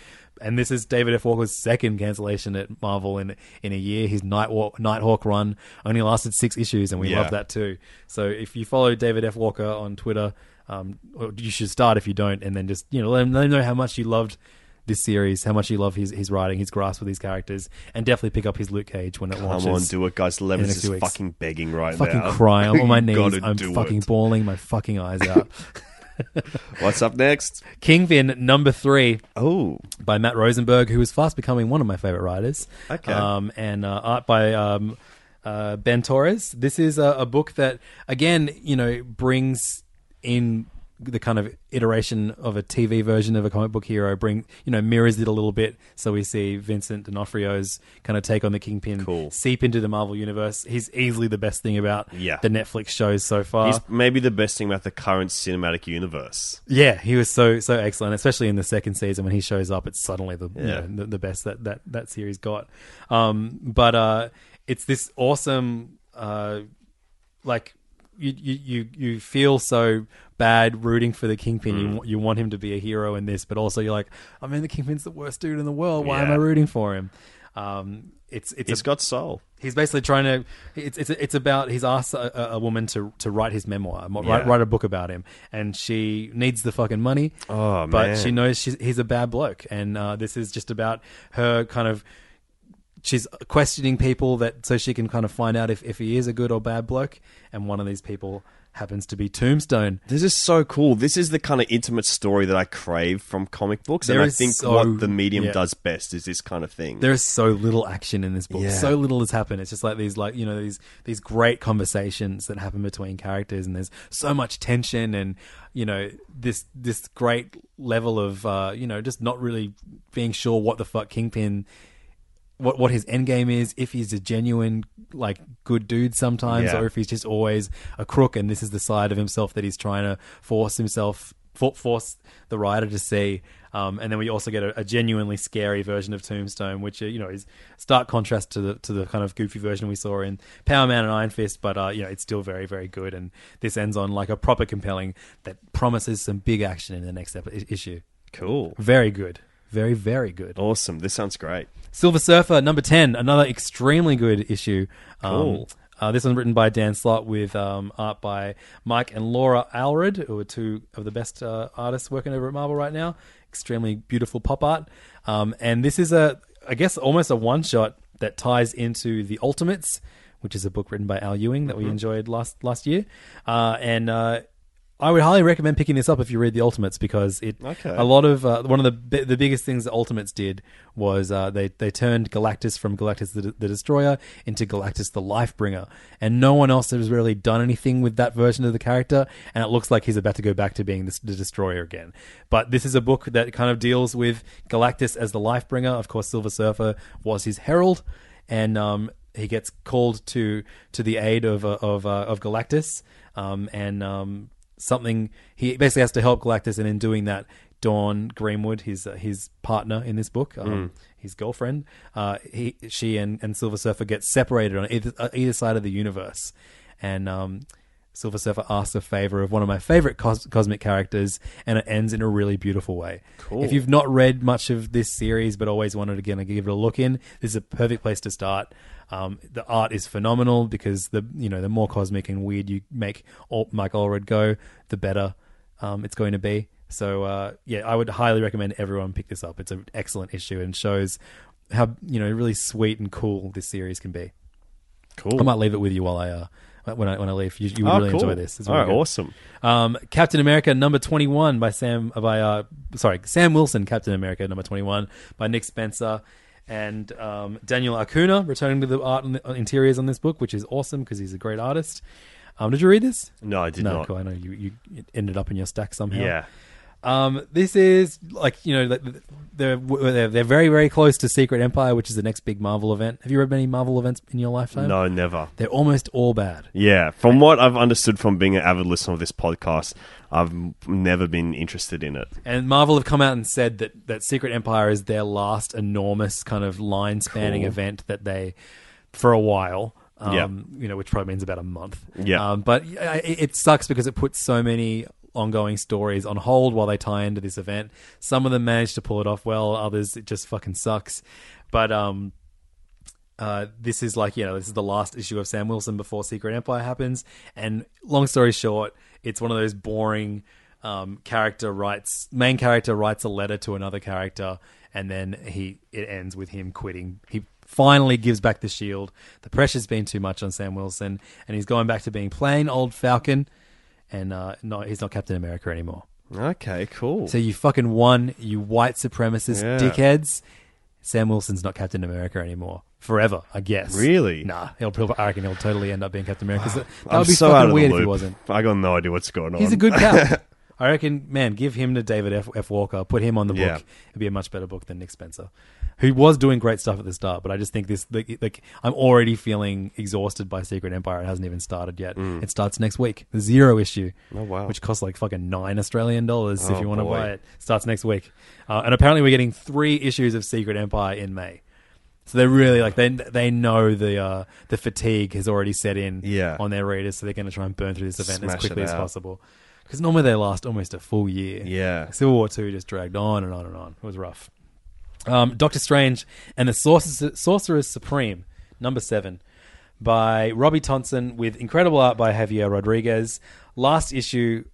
Speaker 1: And this is David F. Walker's second cancellation at Marvel in in a year. His Nighthawk, Nighthawk run only lasted six issues, and we
Speaker 2: Yeah.
Speaker 1: love that too. So if you follow David F. Walker on Twitter, um, you should start if you don't, and then just you know let him, let him know how much you loved this series, how much you love his his writing, his grasp with these characters, and definitely pick up his Luke Cage when it
Speaker 2: come
Speaker 1: launches.
Speaker 2: on, do it, guys.
Speaker 1: in
Speaker 2: Levin's is
Speaker 1: weeks.
Speaker 2: fucking begging right
Speaker 1: fucking
Speaker 2: now.
Speaker 1: crying. I'm on my knees. I'm fucking
Speaker 2: it.
Speaker 1: bawling my fucking eyes out.
Speaker 2: What's up next?
Speaker 1: Kingpin number three
Speaker 2: Oh,
Speaker 1: by Matt Rosenberg, who is fast becoming one of my favorite writers.
Speaker 2: Okay.
Speaker 1: Um, and uh, art by um, uh, Ben Torres. This is a, a book that, again, you know, brings in the kind of iteration of a TV version of a comic book hero. Bring you know mirrors it a little bit, so we see Vincent D'Onofrio's kind of take on the Kingpin,
Speaker 2: Cool.
Speaker 1: seep into the Marvel universe. He's easily the best thing about
Speaker 2: Yeah.
Speaker 1: the Netflix shows so far.
Speaker 2: he's maybe the best thing about the current cinematic universe.
Speaker 1: Yeah, he was so so excellent, especially in the second season when he shows up. It's suddenly the you
Speaker 2: Yeah.
Speaker 1: know, the, the best that, that that series got. Um, but uh, it's this awesome, uh, like you, you you you feel so bad rooting for the Kingpin.
Speaker 2: Mm.
Speaker 1: You you want him to be a hero in this, but also you're like, I mean, the Kingpin's the worst dude in the world. Why am I rooting for him? Um, it's it's
Speaker 2: He's
Speaker 1: a,
Speaker 2: got soul.
Speaker 1: he's basically trying to it's it's it's about he's asked a, a woman to to write his memoir mo- write,
Speaker 2: Yeah.
Speaker 1: write a book about him and she needs the fucking money
Speaker 2: Oh,
Speaker 1: but
Speaker 2: man.
Speaker 1: she knows she's, he's a bad bloke and uh, this is just about her kind of she's questioning people that so she can kind of find out if, if he is a good or bad bloke and one of these people happens to be tombstone
Speaker 2: This is so cool. This is the kind of intimate story that I crave from comic books,
Speaker 1: There
Speaker 2: and I think
Speaker 1: so-
Speaker 2: what the medium
Speaker 1: yeah.
Speaker 2: does best is this kind of thing.
Speaker 1: there is so little action in this book.
Speaker 2: Yeah.
Speaker 1: So little has happened. It's just like these, like you know, these these great conversations that happen between characters, and there's so much tension, and you know, this this great level of uh, you know, just not really being sure what the fuck Kingpin. What what his end game is, if he's a genuine like good dude sometimes,
Speaker 2: Yeah.
Speaker 1: or if he's just always a crook, and this is the side of himself that he's trying to force himself for, force the writer to see. Um, and then we also get a, a genuinely scary version of Tombstone, which uh, you know is stark contrast to the to the kind of goofy version we saw in Power Man and Iron Fist, but uh, you know it's still very very good. And this ends on like a proper compelling that promises some big action in the next ep- issue.
Speaker 2: cool.
Speaker 1: Very good, very very good.
Speaker 2: Awesome. This sounds great.
Speaker 1: Silver Surfer number ten, another extremely good issue. Um,
Speaker 2: Cool.
Speaker 1: uh, this one's written by Dan Slott with um, art by Mike and Laura Allred, who are two of the best uh, artists working over at Marvel right now. Extremely beautiful pop art, um, and this is a, I guess, almost a one shot that ties into the Ultimates, which is a book written by Al Ewing that we enjoyed last last year, uh, and. I would highly recommend picking this up if you read the Ultimates because it
Speaker 2: Okay.
Speaker 1: a lot of uh, one of the bi- the biggest things the Ultimates did was uh, they they turned Galactus from Galactus the, the Destroyer into Galactus the Lifebringer, and no one else has really done anything with that version of the character, and it looks like he's about to go back to being the, the Destroyer again. But this is a book that kind of deals with Galactus as the Lifebringer. Of course, Silver Surfer was his herald, and um, he gets called to to the aid of uh, of uh, of Galactus, um, and um, something he basically has to help Galactus, and in doing that, Dawn Greenwood, his uh, his partner in this book, um, his girlfriend, uh, he she and, and Silver Surfer get separated on either, uh, either side of the universe, and um, Silver Surfer asks a favor of one of my favorite cos- cosmic characters, and it ends in a really beautiful way.
Speaker 2: Cool.
Speaker 1: If you've not read much of this series but always wanted again to give it a look in, this is a perfect place to start. Um, the art is phenomenal because the you know the more cosmic and weird you make Al- Mike Allred go, the better um, it's going to be. So uh, yeah, I would highly recommend everyone pick this up. It's an excellent issue and shows how you know really sweet and cool this series can be.
Speaker 2: Cool.
Speaker 1: I might leave it with you while I uh, when I when I leave. You, you would
Speaker 2: Oh,
Speaker 1: really
Speaker 2: cool.
Speaker 1: enjoy this. It's
Speaker 2: All
Speaker 1: really
Speaker 2: right,
Speaker 1: good.
Speaker 2: awesome.
Speaker 1: Um, Captain America number twenty one by Sam uh, by uh, sorry Sam Wilson. Captain America number twenty one by Nick Spencer. And um, Daniel Acuna returning to the art and the uh, interiors on this book, which is awesome because he's a great artist. Um, did you read this?
Speaker 2: No, I did
Speaker 1: no,
Speaker 2: not.
Speaker 1: cool. I know you, you ended up in your stack somehow.
Speaker 2: Yeah.
Speaker 1: Um, this is like you know they're, they're they're very very close to Secret Empire, which is the next big Marvel event. Have you read many Marvel events in your lifetime?
Speaker 2: No, never.
Speaker 1: they're almost all bad.
Speaker 2: Yeah, from what I've understood from being an avid listener of this podcast, I've never been interested in it.
Speaker 1: And Marvel have come out and said that, that Secret Empire is their last enormous kind of line spanning
Speaker 2: Cool.
Speaker 1: event that they, for a while, um,
Speaker 2: Yeah.
Speaker 1: you know, which probably means about a month.
Speaker 2: Yeah.
Speaker 1: Um, but it, it sucks because it puts so many ongoing stories on hold while they tie into this event. Some of them manage to pull it off well, others it just fucking sucks. But um, uh, this is like you know this is the last issue of Sam Wilson before Secret Empire happens. And long story short, it's one of those boring um, character writes main character writes a letter to another character, and then he it ends with him quitting. He finally gives back the shield. The pressure's been too much on Sam Wilson, and he's going back to being plain old Falcon. And uh, no, he's not Captain America anymore.
Speaker 2: Okay, cool.
Speaker 1: So you fucking won, you white supremacist
Speaker 2: Yeah.
Speaker 1: dickheads. Sam Wilson's not Captain America anymore. Forever, I guess.
Speaker 2: Really?
Speaker 1: Nah, he'll probably, I reckon he'll totally end up being Captain America. 'cause That, that
Speaker 2: I'm
Speaker 1: would be
Speaker 2: so
Speaker 1: fucking
Speaker 2: of
Speaker 1: weird
Speaker 2: the loop.
Speaker 1: if he wasn't.
Speaker 2: I got no idea what's going on.
Speaker 1: He's a good cap. I reckon, man, give him to David F. F. Walker. Put him on the book.
Speaker 2: Yeah.
Speaker 1: It'd be a much better book than Nick Spencer, who was doing great stuff at the start. But I just think this, like, like I'm already feeling exhausted by Secret Empire. It hasn't even started yet. It starts next week. The zero issue,
Speaker 2: Mm. Oh, wow.
Speaker 1: which costs like fucking nine Australian dollars if
Speaker 2: Oh,
Speaker 1: you want to buy it. Starts next week, uh, and apparently we're getting three issues of Secret Empire in May. So they're really like they they know the uh, the fatigue has already set in
Speaker 2: Yeah.
Speaker 1: on their readers, so they're going to try and burn through this event
Speaker 2: Smash
Speaker 1: as quickly as possible. Because normally they last almost a full year.
Speaker 2: Yeah.
Speaker 1: Civil War Two just dragged on and on and on. It was rough. Um, Doctor Strange and the Sorcer- Sorcerer's Supreme, number seven, by Robbie Thompson with incredible art by Javier Rodriguez. Last issue,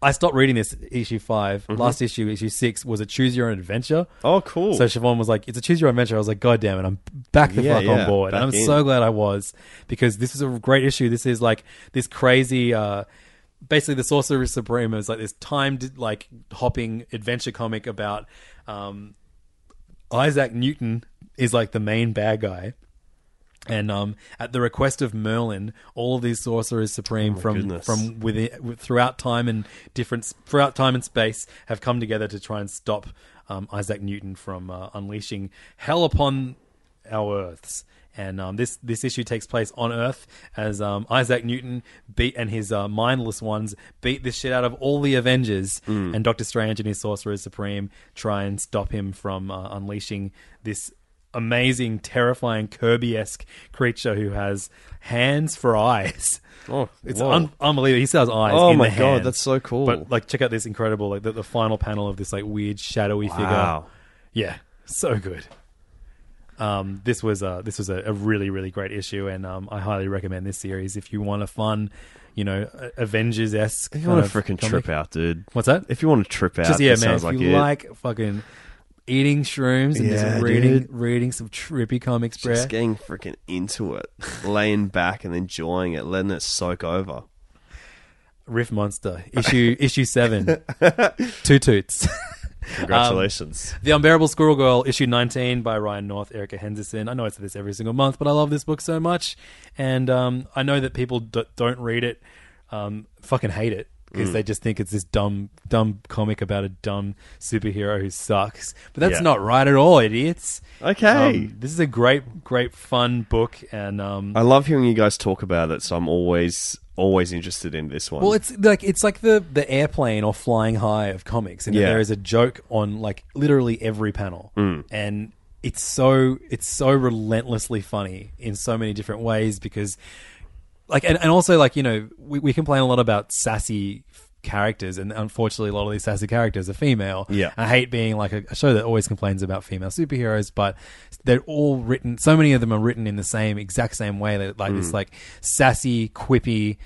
Speaker 1: I stopped reading this issue 5 Last issue, issue six, was a choose your own adventure.
Speaker 2: Mm-hmm. Oh, cool.
Speaker 1: So Siobhan was like, "It's a choose your own adventure." I was like, "God damn it, I'm back the
Speaker 2: Yeah,
Speaker 1: fuck
Speaker 2: yeah,
Speaker 1: on board," and I'm
Speaker 2: in.
Speaker 1: so glad I was because this is a great issue. This is like this crazy. Uh, basically, the Sorcerer Supreme is like this timed like hopping adventure comic about um, Isaac Newton is like the main bad guy. And um, at the request of Merlin, all of these sorcerers supreme from
Speaker 2: Oh goodness.
Speaker 1: from within throughout time and different throughout time and space have come together to try and stop um, Isaac Newton from uh, unleashing hell upon our Earths. And um, this this issue takes place on Earth as um, Isaac Newton beat and his uh, mindless ones beat the shit out of all the Avengers, and Doctor Strange and his Sorcerer Supreme try and stop him from uh, unleashing this amazing, terrifying Kirby-esque creature who has hands for eyes.
Speaker 2: Oh,
Speaker 1: it's un- unbelievable. He still has eyes.
Speaker 2: Oh my God, that's so cool.
Speaker 1: But like, check out this incredible, like the, the final panel of this like weird shadowy
Speaker 2: Wow.
Speaker 1: figure. Yeah, so good. Um, this was a this was a, a really really great issue, and um, I highly recommend this series if you want a fun, you know, Avengers esque.
Speaker 2: if you want to freaking trip out, dude.
Speaker 1: What's that?
Speaker 2: If you want to trip out,
Speaker 1: Just yeah, man. If
Speaker 2: like
Speaker 1: you
Speaker 2: it.
Speaker 1: like fucking eating shrooms and
Speaker 2: Yeah,
Speaker 1: just reading
Speaker 2: dude.
Speaker 1: reading some trippy comics, bruh.
Speaker 2: just getting freaking into it, laying back and enjoying it, letting it soak over.
Speaker 1: Riff Monster issue issue seven, two toots.
Speaker 2: Congratulations.
Speaker 1: The Unbearable Squirrel Girl, issue 19 by Ryan North, Erica Henderson. I know I say this every single month, but I love this book so much. And um, I know that people d- don't read it, um, fucking hate it, because
Speaker 2: Mm.
Speaker 1: they just think it's this dumb, dumb comic about a dumb superhero who sucks. But that's
Speaker 2: Yeah.
Speaker 1: not right at all, idiots.
Speaker 2: Okay.
Speaker 1: Um, this is a great, great, fun book. And um,
Speaker 2: I love hearing you guys talk about it, so I'm always always interested in this one.
Speaker 1: Well, it's like it's like the the airplane or flying high of comics, and
Speaker 2: Yeah.
Speaker 1: there is a joke on like literally every panel,
Speaker 2: Mm.
Speaker 1: and it's so it's so relentlessly funny in so many different ways because, like, and, and also like you know we we complain a lot about sassy characters, and unfortunately a lot of these sassy characters are female.
Speaker 2: Yeah.
Speaker 1: I hate being like a, a show that always complains about female superheroes, but they're all written. So many of them are written in the same exact same way. That like
Speaker 2: Mm.
Speaker 1: this like sassy, quippy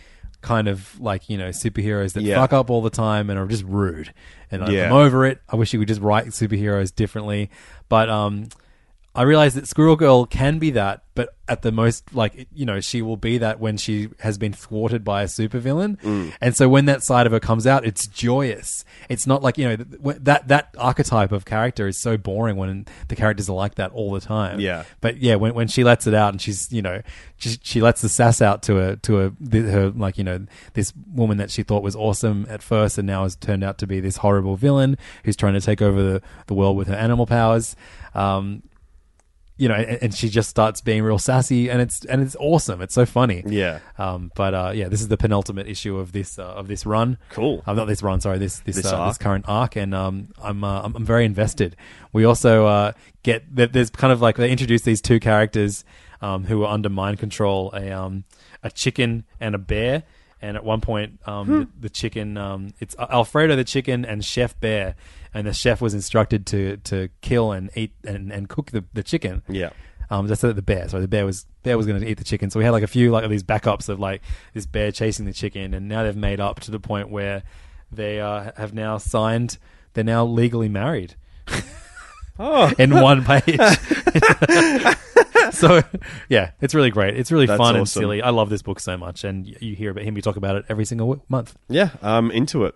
Speaker 1: kind of like you know superheroes that
Speaker 2: Yeah.
Speaker 1: fuck up all the time and are just rude. And
Speaker 2: Yeah.
Speaker 1: I'm over it. I wish you could just write superheroes differently. But um, I realized that Squirrel Girl can be that, but at the most, like you know, she will be that when she has been thwarted by a supervillain,
Speaker 2: Mm.
Speaker 1: and so when that side of her comes out, it's joyous. It's not like you know th- th- that that archetype of character is so boring when the characters are like that all the time.
Speaker 2: Yeah.
Speaker 1: but yeah, when when she lets it out and she's you know she, she lets the sass out to a to a th- her like you know this woman that she thought was awesome at first and now has turned out to be this horrible villain who's trying to take over the the world with her animal powers. Um, you know, and, and she just starts being real sassy, and it's and it's awesome. It's so funny.
Speaker 2: Yeah.
Speaker 1: Um, but uh, yeah, this is the penultimate issue of this uh, of this run.
Speaker 2: Cool.
Speaker 1: Uh, not this run. Sorry, this this
Speaker 2: This
Speaker 1: uh, this current arc, and um, I'm, uh, I'm I'm very invested. We also uh, get that there's kind of like they introduce these two characters um, who are under mind control a um a chicken and a bear. And at one point, um,
Speaker 2: Hmm.
Speaker 1: the, the chicken, um, it's Alfredo the chicken and Chef Bear, and the chef was instructed to to kill and eat and, and cook the, the chicken.
Speaker 2: Yeah.
Speaker 1: Um, that's the bear. So the bear was bear was going to eat the chicken. So we had like a few like of these backups of like this bear chasing the chicken, and now they've made up to the point where they uh, have now signed. They're now legally married.
Speaker 2: Oh.
Speaker 1: in one page. so yeah, it's really great. It's really
Speaker 2: That's
Speaker 1: fun and silly. I love this book so much, and you hear about him. We talk about it every single month.
Speaker 2: Yeah, I'm into it.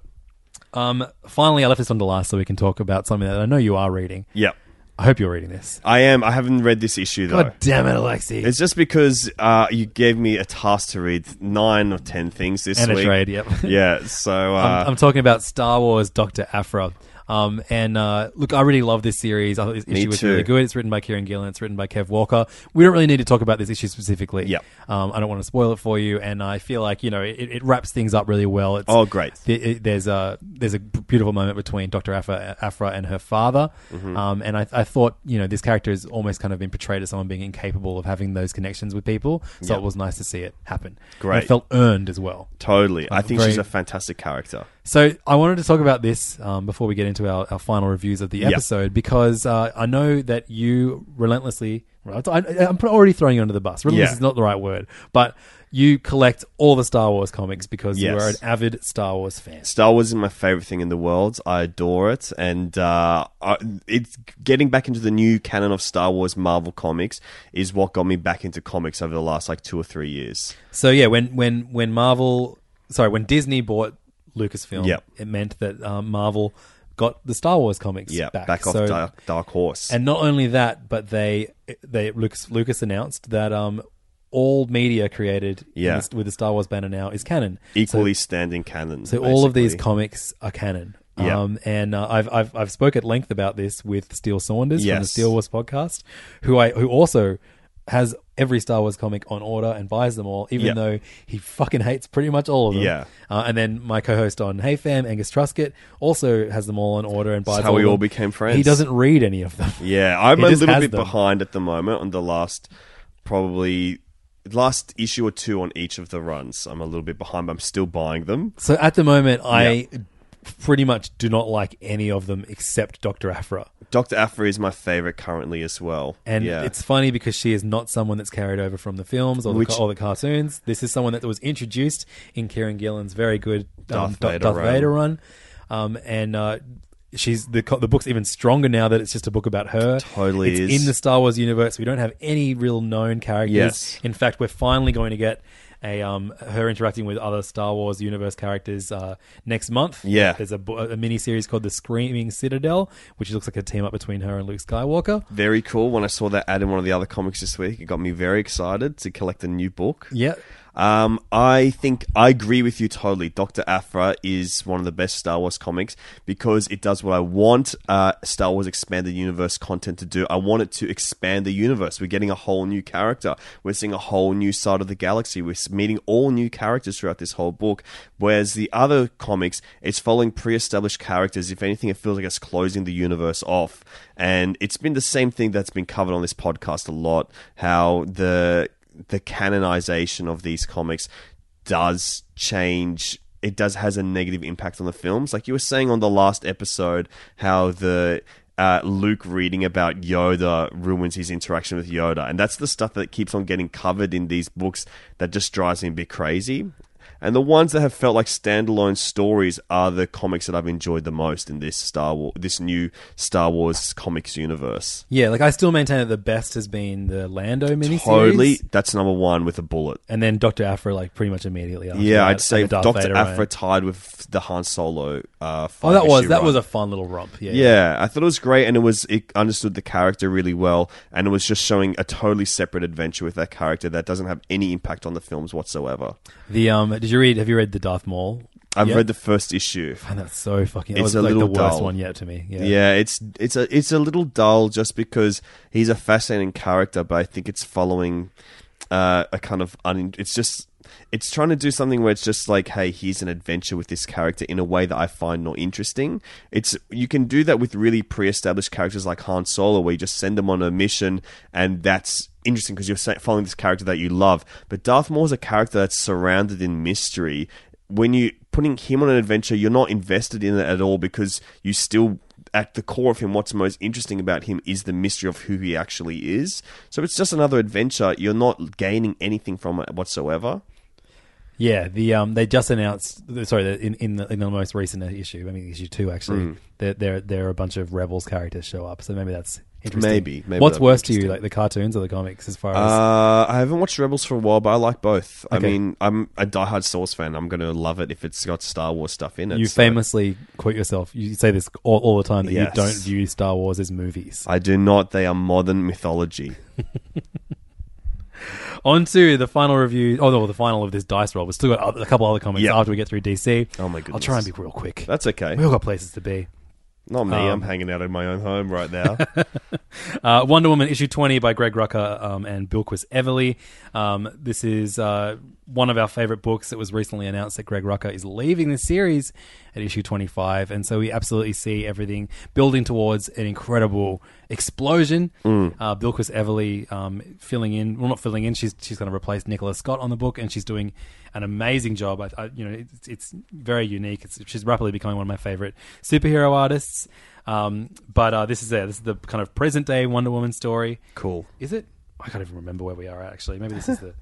Speaker 1: Um, finally, I left this on the last so we can talk about something that I know you are reading.
Speaker 2: Yep.
Speaker 1: I hope you're reading this.
Speaker 2: I am. I haven't read this issue though.
Speaker 1: God damn it, Alexi!
Speaker 2: It's just because uh, you gave me a task to read nine or ten things this
Speaker 1: and a
Speaker 2: week.
Speaker 1: trade. Yep.
Speaker 2: Yeah, so uh,
Speaker 1: I'm, I'm talking about Star Wars Doctor Aphra. Um, and uh, look, I really love this series. I thought this
Speaker 2: Me
Speaker 1: issue was
Speaker 2: too.
Speaker 1: really good. It's written by Kieron Gillen. It's written by Kev Walker. We don't really need to talk about this issue specifically.
Speaker 2: Yep.
Speaker 1: Um, I don't want to spoil it for you, and I feel like you know it, it wraps things up really well. It's,
Speaker 2: Oh, great.
Speaker 1: th- it- there's a there's a beautiful moment between Doctor Aphra, Aphra and her father,
Speaker 2: Mm-hmm.
Speaker 1: um, and I, I thought you know this character has almost kind of been portrayed as someone being incapable of having those connections with people. So
Speaker 2: Yep.
Speaker 1: it was nice to see it happen. And
Speaker 2: Great.
Speaker 1: it felt earned as well.
Speaker 2: totally. I think
Speaker 1: very-
Speaker 2: she's a fantastic character.
Speaker 1: So I wanted to talk about this um, before we get into our, our final reviews of the
Speaker 2: Yep.
Speaker 1: episode because uh, I know that you relentlessly. Right, I, I'm already throwing you under the bus. Relentless
Speaker 2: Yeah.
Speaker 1: is not the right word, but you collect all the Star Wars comics because you
Speaker 2: Yes.
Speaker 1: are an avid Star Wars fan.
Speaker 2: Star Wars is my favorite thing in the world. I adore it, and uh, I, it's getting back into the new canon of Star Wars Marvel comics is what got me back into comics over the last like two or three years.
Speaker 1: So yeah, when when when Marvel, sorry, when Disney bought Lucasfilm,
Speaker 2: Yep.
Speaker 1: it meant that um, Marvel got the Star Wars comics
Speaker 2: Yeah,
Speaker 1: back.
Speaker 2: back, off
Speaker 1: So-
Speaker 2: Dark, Dark Horse.
Speaker 1: And not only that, but they they Lucas Lucas announced that um all media created in
Speaker 2: Yeah.
Speaker 1: this- with the Star Wars banner now is canon.
Speaker 2: equally standing canon.
Speaker 1: So, all of these
Speaker 2: basically.
Speaker 1: comics are canon.
Speaker 2: Yeah.
Speaker 1: Um, and uh, I've, I've I've spoke at length about this with Steele Saunders from the
Speaker 2: Yes.
Speaker 1: Steel Wars podcast, who I who also has every Star Wars comic on order and buys them all, even
Speaker 2: Yeah.
Speaker 1: though he fucking hates pretty much all of them.
Speaker 2: Yeah.
Speaker 1: Uh, and then my co-host on Hey Fam, Angus Truscott, also has them all on order and buys.
Speaker 2: That's how
Speaker 1: all
Speaker 2: we
Speaker 1: of
Speaker 2: all
Speaker 1: them.
Speaker 2: became friends.
Speaker 1: He doesn't read any of them.
Speaker 2: Yeah, I'm
Speaker 1: He
Speaker 2: a
Speaker 1: just
Speaker 2: little
Speaker 1: has
Speaker 2: bit
Speaker 1: them.
Speaker 2: behind at the moment on the last, probably last issue or two on each of the runs. I'm a little bit behind, but I'm still buying them.
Speaker 1: So at the moment, I pretty much do not like any of them except Doctor Aphra.
Speaker 2: Doctor Aphra is my favorite currently as well.
Speaker 1: And
Speaker 2: yeah.
Speaker 1: it's funny because she is not someone that's carried over from the films or the,
Speaker 2: Which-
Speaker 1: or the cartoons. This is someone that was introduced in Kieron Gillen's very good um,
Speaker 2: Darth Vader
Speaker 1: Darth
Speaker 2: run.
Speaker 1: Vader run. Um, and uh, she's the the book's even stronger now that it's just a book about her.
Speaker 2: Totally
Speaker 1: it's
Speaker 2: is.
Speaker 1: in the Star Wars universe. We don't have any real known characters.
Speaker 2: Yes.
Speaker 1: In fact, we're finally going to get a um her interacting with other Star Wars universe characters uh, next month.
Speaker 2: Yeah.
Speaker 1: There's a, a mini series called The Screaming Citadel, which looks like a team up between her and Luke Skywalker.
Speaker 2: very cool. When I saw that ad in one of the other comics this week, it got me very excited to collect a new book.
Speaker 1: Yeah.
Speaker 2: Um, I think I agree with you totally. Doctor Aphra is one of the best Star Wars comics because it does what I want uh, Star Wars expanded universe content to do. I want it to expand the universe. We're getting a whole new character. We're seeing a whole new side of the galaxy. We're meeting all new characters throughout this whole book. Whereas the other comics, it's following pre-established characters. If anything, it feels like it's closing the universe off. And it's been the same thing that's been covered on this podcast a lot. How the the canonization of these comics does change it does has a negative impact on the films like you were saying on the last episode how the uh, Luke reading about Yoda ruins his interaction with Yoda, and that's the stuff that keeps on getting covered in these books that just drives me a bit crazy. And the ones that have felt like standalone stories are the comics that I've enjoyed the most in this Star Wars, this new Star Wars comics universe.
Speaker 1: Yeah, like I still maintain that the best has been the Lando miniseries.
Speaker 2: Totally, that's number one with a bullet.
Speaker 1: And then Doctor Aphra, like pretty much immediately after.
Speaker 2: Yeah,
Speaker 1: that,
Speaker 2: I'd say
Speaker 1: and the Darth
Speaker 2: Doctor
Speaker 1: Vader
Speaker 2: Aphra
Speaker 1: run.
Speaker 2: tied with the Han Solo. Uh,
Speaker 1: Oh, that was that
Speaker 2: run.
Speaker 1: was a fun little romp. Yeah,
Speaker 2: Yeah, I thought it was great, and it was it understood the character really well, and it was just showing a totally separate adventure with that character that doesn't have any impact on the films whatsoever.
Speaker 1: The um, did you read? Have you read the Darth Maul?
Speaker 2: I've
Speaker 1: yet?
Speaker 2: read the first issue.
Speaker 1: And that's so fucking. That
Speaker 2: It's
Speaker 1: was
Speaker 2: a
Speaker 1: like the
Speaker 2: little
Speaker 1: worst
Speaker 2: dull.
Speaker 1: one yet to me. Yeah.
Speaker 2: Yeah. it's it's a it's a little dull just because he's a fascinating character, but I think it's following uh, a kind of un. It's just it's trying to do something where it's just like, hey, here's an adventure with this character in a way that I find not interesting. It's you can do that with really pre-established characters like Han Solo, where you just send them on a mission, and that's interesting because you're following this character that you love. But Darth Maul's a character that's surrounded in mystery. When you putting him on an adventure, you're not invested in it at all because you still at the core of him, what's most interesting about him is the mystery of who he actually is. So it's just another adventure. You're not gaining anything from it whatsoever.
Speaker 1: Yeah, the um, they just announced. Sorry, in in the, in the most recent issue, I mean issue two actually,
Speaker 2: Mm.
Speaker 1: there there there are a bunch of Rebels characters show up. So maybe that's interesting.
Speaker 2: Maybe, maybe
Speaker 1: What's
Speaker 2: that'd be
Speaker 1: worse to you,
Speaker 2: interesting.
Speaker 1: like the cartoons or the comics? As far as
Speaker 2: Uh, I haven't watched Rebels for a while, but I like both. I
Speaker 1: Okay.
Speaker 2: mean, I'm a diehard Wars fan. I'm going to love it if it's got Star Wars stuff in it.
Speaker 1: you
Speaker 2: so-
Speaker 1: famously quote yourself. You say this all, all the time that
Speaker 2: Yes.
Speaker 1: you don't view Star Wars as movies.
Speaker 2: I do not. They are modern mythology.
Speaker 1: On to the final review. Oh no, the final of this dice roll. We've still got a couple other comments
Speaker 2: Yep.
Speaker 1: after we get through DC.
Speaker 2: Oh my goodness.
Speaker 1: I'll try and be real quick.
Speaker 2: That's okay.
Speaker 1: We all got places to be.
Speaker 2: Not me.
Speaker 1: Um,
Speaker 2: I'm hanging out in my own home right now.
Speaker 1: Uh, Wonder Woman issue 20 by Greg Rucka um, and Bilquis Evely. Um, this is uh, one of our favorite books. It was recently announced that Greg Rucka is leaving the series at issue 25. And so we absolutely see everything building towards an incredible explosion. Uh, Bilquis Evely um, filling in, well, not filling in, she's, she's going to replace Nicola Scott on the book, and she's doing an amazing job. I, I, you know, it's, it's very unique. It's, she's rapidly becoming one of my favorite superhero artists. Um, but uh, this is it. This is the kind of present day Wonder Woman story.
Speaker 2: cool.
Speaker 1: Is it? I can't even remember where we are actually. Maybe this is the.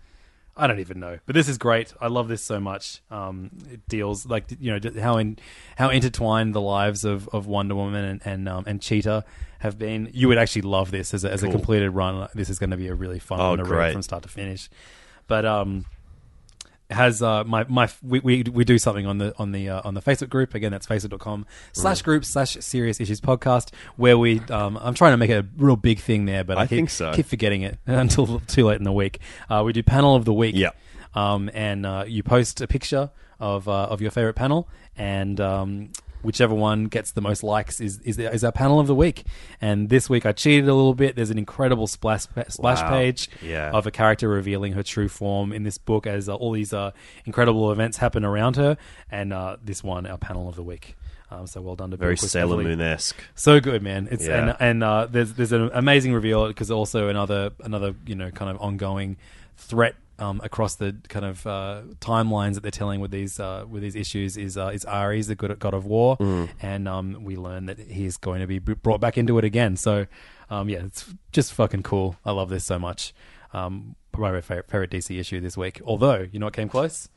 Speaker 1: I don't even know, but this is great. I love this so much. Um, it deals like you know how in how intertwined the lives of, of Wonder Woman and and, um, and Cheetah have been. You would actually love this as a, as a completed run. This is going to be a really fun
Speaker 2: Oh,
Speaker 1: one to read from start to finish. But um, has uh, my my we, we we do something on the on the uh, on the Facebook group again that's facebook.com slash group slash serious issues podcast where we um I'm trying to make it a real big thing there but I,
Speaker 2: I
Speaker 1: keep,
Speaker 2: think so.
Speaker 1: keep forgetting it until too late in the week uh, we do panel of the week
Speaker 2: Yeah.
Speaker 1: um and uh, you post a picture of uh, of your favorite panel and um whichever one gets the most likes is is, is our panel of the week and this week I cheated a little bit there's an incredible splash splash
Speaker 2: Wow.
Speaker 1: page
Speaker 2: Yeah.
Speaker 1: of a character revealing her true form in this book as uh, all these uh, incredible events happen around her. And uh, this one, our panel of the week. Um, so well done to
Speaker 2: Very Sailor Moon esque.
Speaker 1: So good, man. It's
Speaker 2: Yeah.
Speaker 1: and and uh, there's there's an amazing reveal because also another another you know kind of ongoing threat. Um, across the kind of uh, timelines that they're telling with these uh, with these issues is uh, is Ares, the good God of War,
Speaker 2: Mm.
Speaker 1: and um, we learn that he is going to be brought back into it again. So, um, yeah, it's just fucking cool. I love this so much. Um, probably my favorite, favorite DC issue this week. Although you know what came close,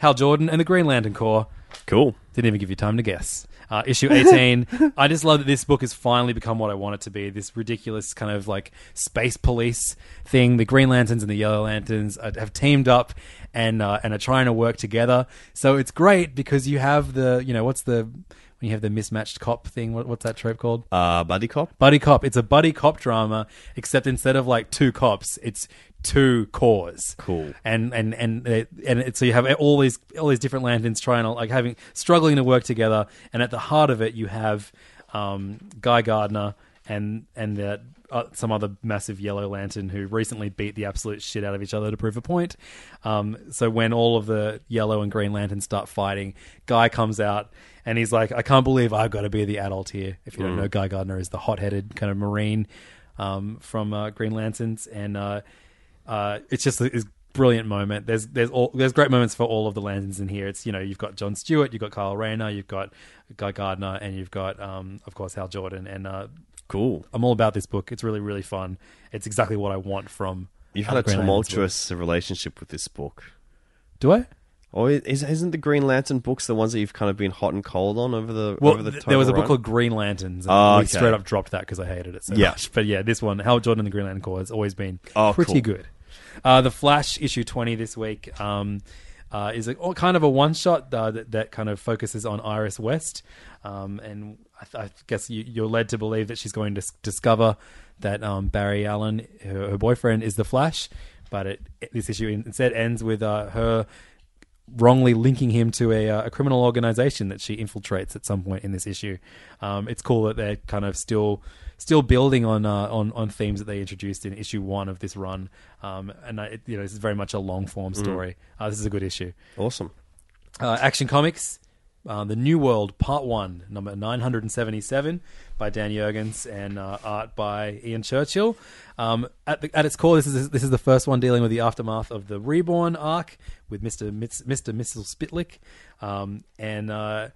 Speaker 1: Hal Jordan and the Green Lantern Corps.
Speaker 2: Cool.
Speaker 1: Didn't even give you time to guess. Uh, issue 18. I just love that this book has finally become what I want it to be. This ridiculous kind of like space police thing. The Green Lanterns and the Yellow Lanterns are, have teamed up and uh, and are trying to work together. So it's great because you have the, you know, what's the, when you have the mismatched cop thing, what, what's that trope called?
Speaker 2: Uh, buddy cop.
Speaker 1: Buddy cop. It's a buddy cop drama, except instead of like two cops, it's two corps.
Speaker 2: Cool.
Speaker 1: And and and uh, and it, so you have all these all these different lanterns trying to like having struggling to work together, and at the heart of it, you have um, Guy Gardner and and that. Uh, some other massive yellow lantern who recently beat the absolute shit out of each other to prove a point. Um, so when all of the yellow and green lanterns start fighting, Guy comes out and he's like, "I can't believe I've got to be the adult here." If you don't know, Guy Gardner is the hot-headed kind of marine um, from uh, Green Lanterns, and uh, uh, it's just a, it's brilliant moment. There's there's all there's great moments for all of the lanterns in here. It's you know you've got John Stewart, you've got Kyle Rayner, you've got Guy Gardner, and you've got um, of course Hal Jordan. And uh,
Speaker 2: Cool.
Speaker 1: I'm all about this book. It's really really fun. It's exactly what I want from.
Speaker 2: You've had a
Speaker 1: Green
Speaker 2: tumultuous relationship with this book.
Speaker 1: Do I?
Speaker 2: Or is, isn't the Green Lantern books the ones that you've kind of been hot and cold on over the
Speaker 1: Well,
Speaker 2: over the
Speaker 1: th- there was a
Speaker 2: total
Speaker 1: book called Green Lanterns. And
Speaker 2: Oh,
Speaker 1: we
Speaker 2: okay.
Speaker 1: straight up dropped that because I hated it so
Speaker 2: Yeah.
Speaker 1: much. But yeah, this one, Hal Jordan and the Green Lantern Corps, has always been
Speaker 2: Oh,
Speaker 1: pretty
Speaker 2: cool.
Speaker 1: good. Uh, the Flash issue twenty this week um, uh, is a, oh, kind of a one shot uh, that, that kind of focuses on Iris West, um, and I, I guess you, you're led to believe that she's going to discover that um, Barry Allen, her, her boyfriend, is the Flash. But it, this issue instead ends with uh, her wrongly linking him to a, uh, a criminal organization that she infiltrates at some point in this issue. Um, it's cool that they're kind of still still building on uh, on on themes that they introduced in issue one of this run. Um, and I, it, you know, this is very much a long form story. Uh, this is a good issue.
Speaker 2: awesome.
Speaker 1: Uh, Action Comics, uh, The New World, Part 1, number 977 by Dan Jurgens and uh, art by Ian Churchill. Um, at, the, at its core, this is this is the first one dealing with the aftermath of the Reborn arc with Mr. Mitz, Mr. Missile Spitlick. Um, and uh,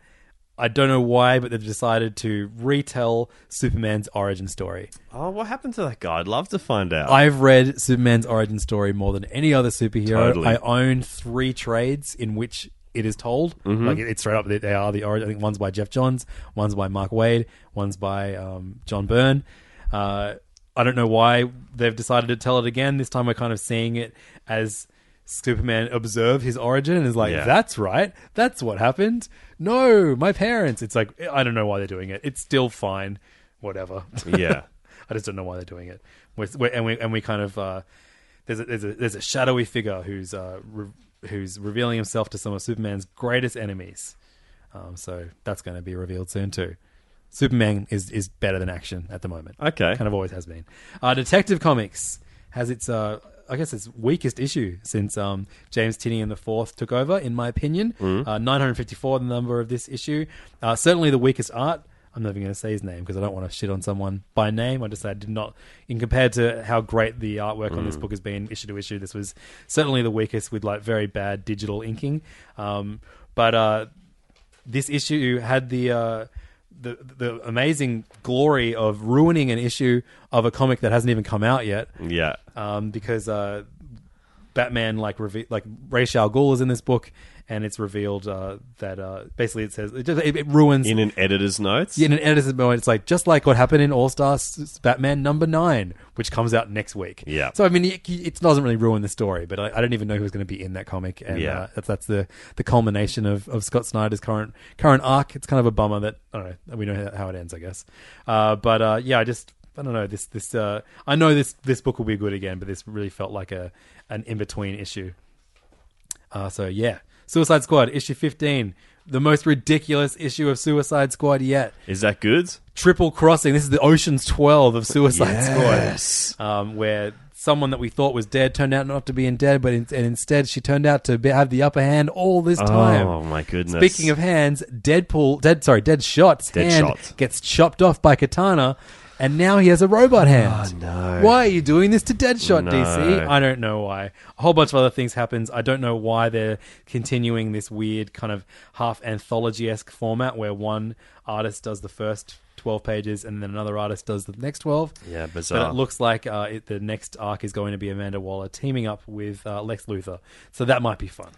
Speaker 1: I don't know why, but they've decided to retell Superman's origin story.
Speaker 2: Oh, what happened to that guy? I'd love to find out.
Speaker 1: I've read Superman's origin story more than any other superhero.
Speaker 2: Totally.
Speaker 1: I own three trades in which it is told.
Speaker 2: Mm-hmm.
Speaker 1: Like it- it's straight up. They they are the origin. I think one's by Geoff Johns, one's by Mark Waid, one's by um, John Byrne. Uh, I don't know why they've decided to tell it again. This time we're kind of seeing it as Superman observed his origin and is like,
Speaker 2: Yeah.
Speaker 1: "That's right. That's what happened." No, my parents. It's like I don't know why they're doing it. It's still fine. Whatever.
Speaker 2: yeah.
Speaker 1: I just don't know why they're doing it. We're, we're, and we and we kind of uh, there's a, there's a there's a shadowy figure who's uh, re- who's revealing himself to some of Superman's greatest enemies. Um, so that's going to be revealed soon too. Superman is is better than action at the moment.
Speaker 2: Okay.
Speaker 1: kind of always has been. Uh, Detective Comics has its uh, I guess its weakest issue since um, James Tynion the fourth took over, in my opinion. Uh, 954, the number of this issue. Uh, certainly the weakest art. I'm never going to say his name because I don't want to shit on someone by name. I just I did not, in compared to how great the artwork on this book has been issue to issue, this was certainly the weakest with like very bad digital inking. Um, but uh, this issue had the uh, the the amazing glory of ruining an issue of a comic that hasn't even come out yet.
Speaker 2: Yeah.
Speaker 1: Um, because uh, Batman like reve- like Ra's al Ghul is in this book, and it's revealed uh, that uh, basically it says it, just, it, it ruins
Speaker 2: In an editor's notes.
Speaker 1: Yeah, in an editor's moment, it's like just like what happened in All Star Batman number nine, which comes out next week.
Speaker 2: Yeah.
Speaker 1: So I mean, it, it doesn't really ruin the story, but I, I don't even know who was going to be in that comic, and
Speaker 2: Yeah.
Speaker 1: uh, that's that's the the culmination of, of Scott Snyder's current current arc. It's kind of a bummer that I don't know. We know how- how it ends, I guess. Uh, but uh, yeah, I just I don't know this this. Uh, I know this this book will be good again, but this really felt like a an in between issue. Uh, so yeah, Suicide Squad issue fifteen, the most ridiculous issue of Suicide Squad yet.
Speaker 2: Is that good?
Speaker 1: Triple Crossing. This is the Ocean's Twelve of Suicide
Speaker 2: Yes.
Speaker 1: Squad, um, where someone that we thought was dead turned out not to be in dead, but in, and instead she turned out to be, have the upper hand all this time.
Speaker 2: Oh my goodness.
Speaker 1: Speaking of hands, Deadpool, dead sorry, Deadshot's hand
Speaker 2: Deadshot.
Speaker 1: gets chopped off by Katana, and now he has a robot hand.
Speaker 2: Oh, no.
Speaker 1: Why are you doing this to Deadshot,
Speaker 2: No.
Speaker 1: DC? I don't know why. A whole bunch of other things happens. I don't know why they're continuing this weird kind of half anthology esque format where one artist does the first. 12 pages and then another artist does the next 12
Speaker 2: Yeah, bizarre.
Speaker 1: but it looks like uh, it, the next arc is going to be Amanda Waller teaming up with uh, Lex Luthor so that might be fun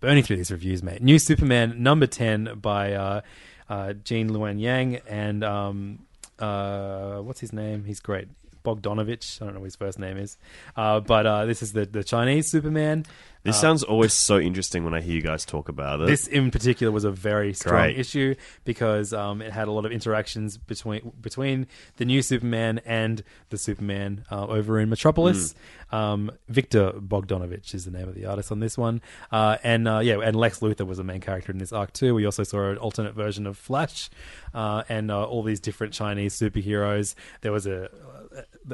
Speaker 1: burning through these reviews, mate. New Superman number ten by uh, uh, Gene Luen Yang and um, uh, what's his name? He's great. Bogdanovic. I don't know what his first name is, uh, but uh, this is the the Chinese Superman.
Speaker 2: This sounds always so interesting when I hear you guys talk about it.
Speaker 1: This in particular was a very strong
Speaker 2: Great.
Speaker 1: issue because um, it had a lot of interactions between between the new Superman and the Superman uh, over in Metropolis. Um, Viktor Bogdanovic is the name of the artist on this one, uh, and uh, yeah, and Lex Luthor was a main character in this arc too. We also saw an alternate version of Flash, uh, and uh, all these different Chinese superheroes. There was a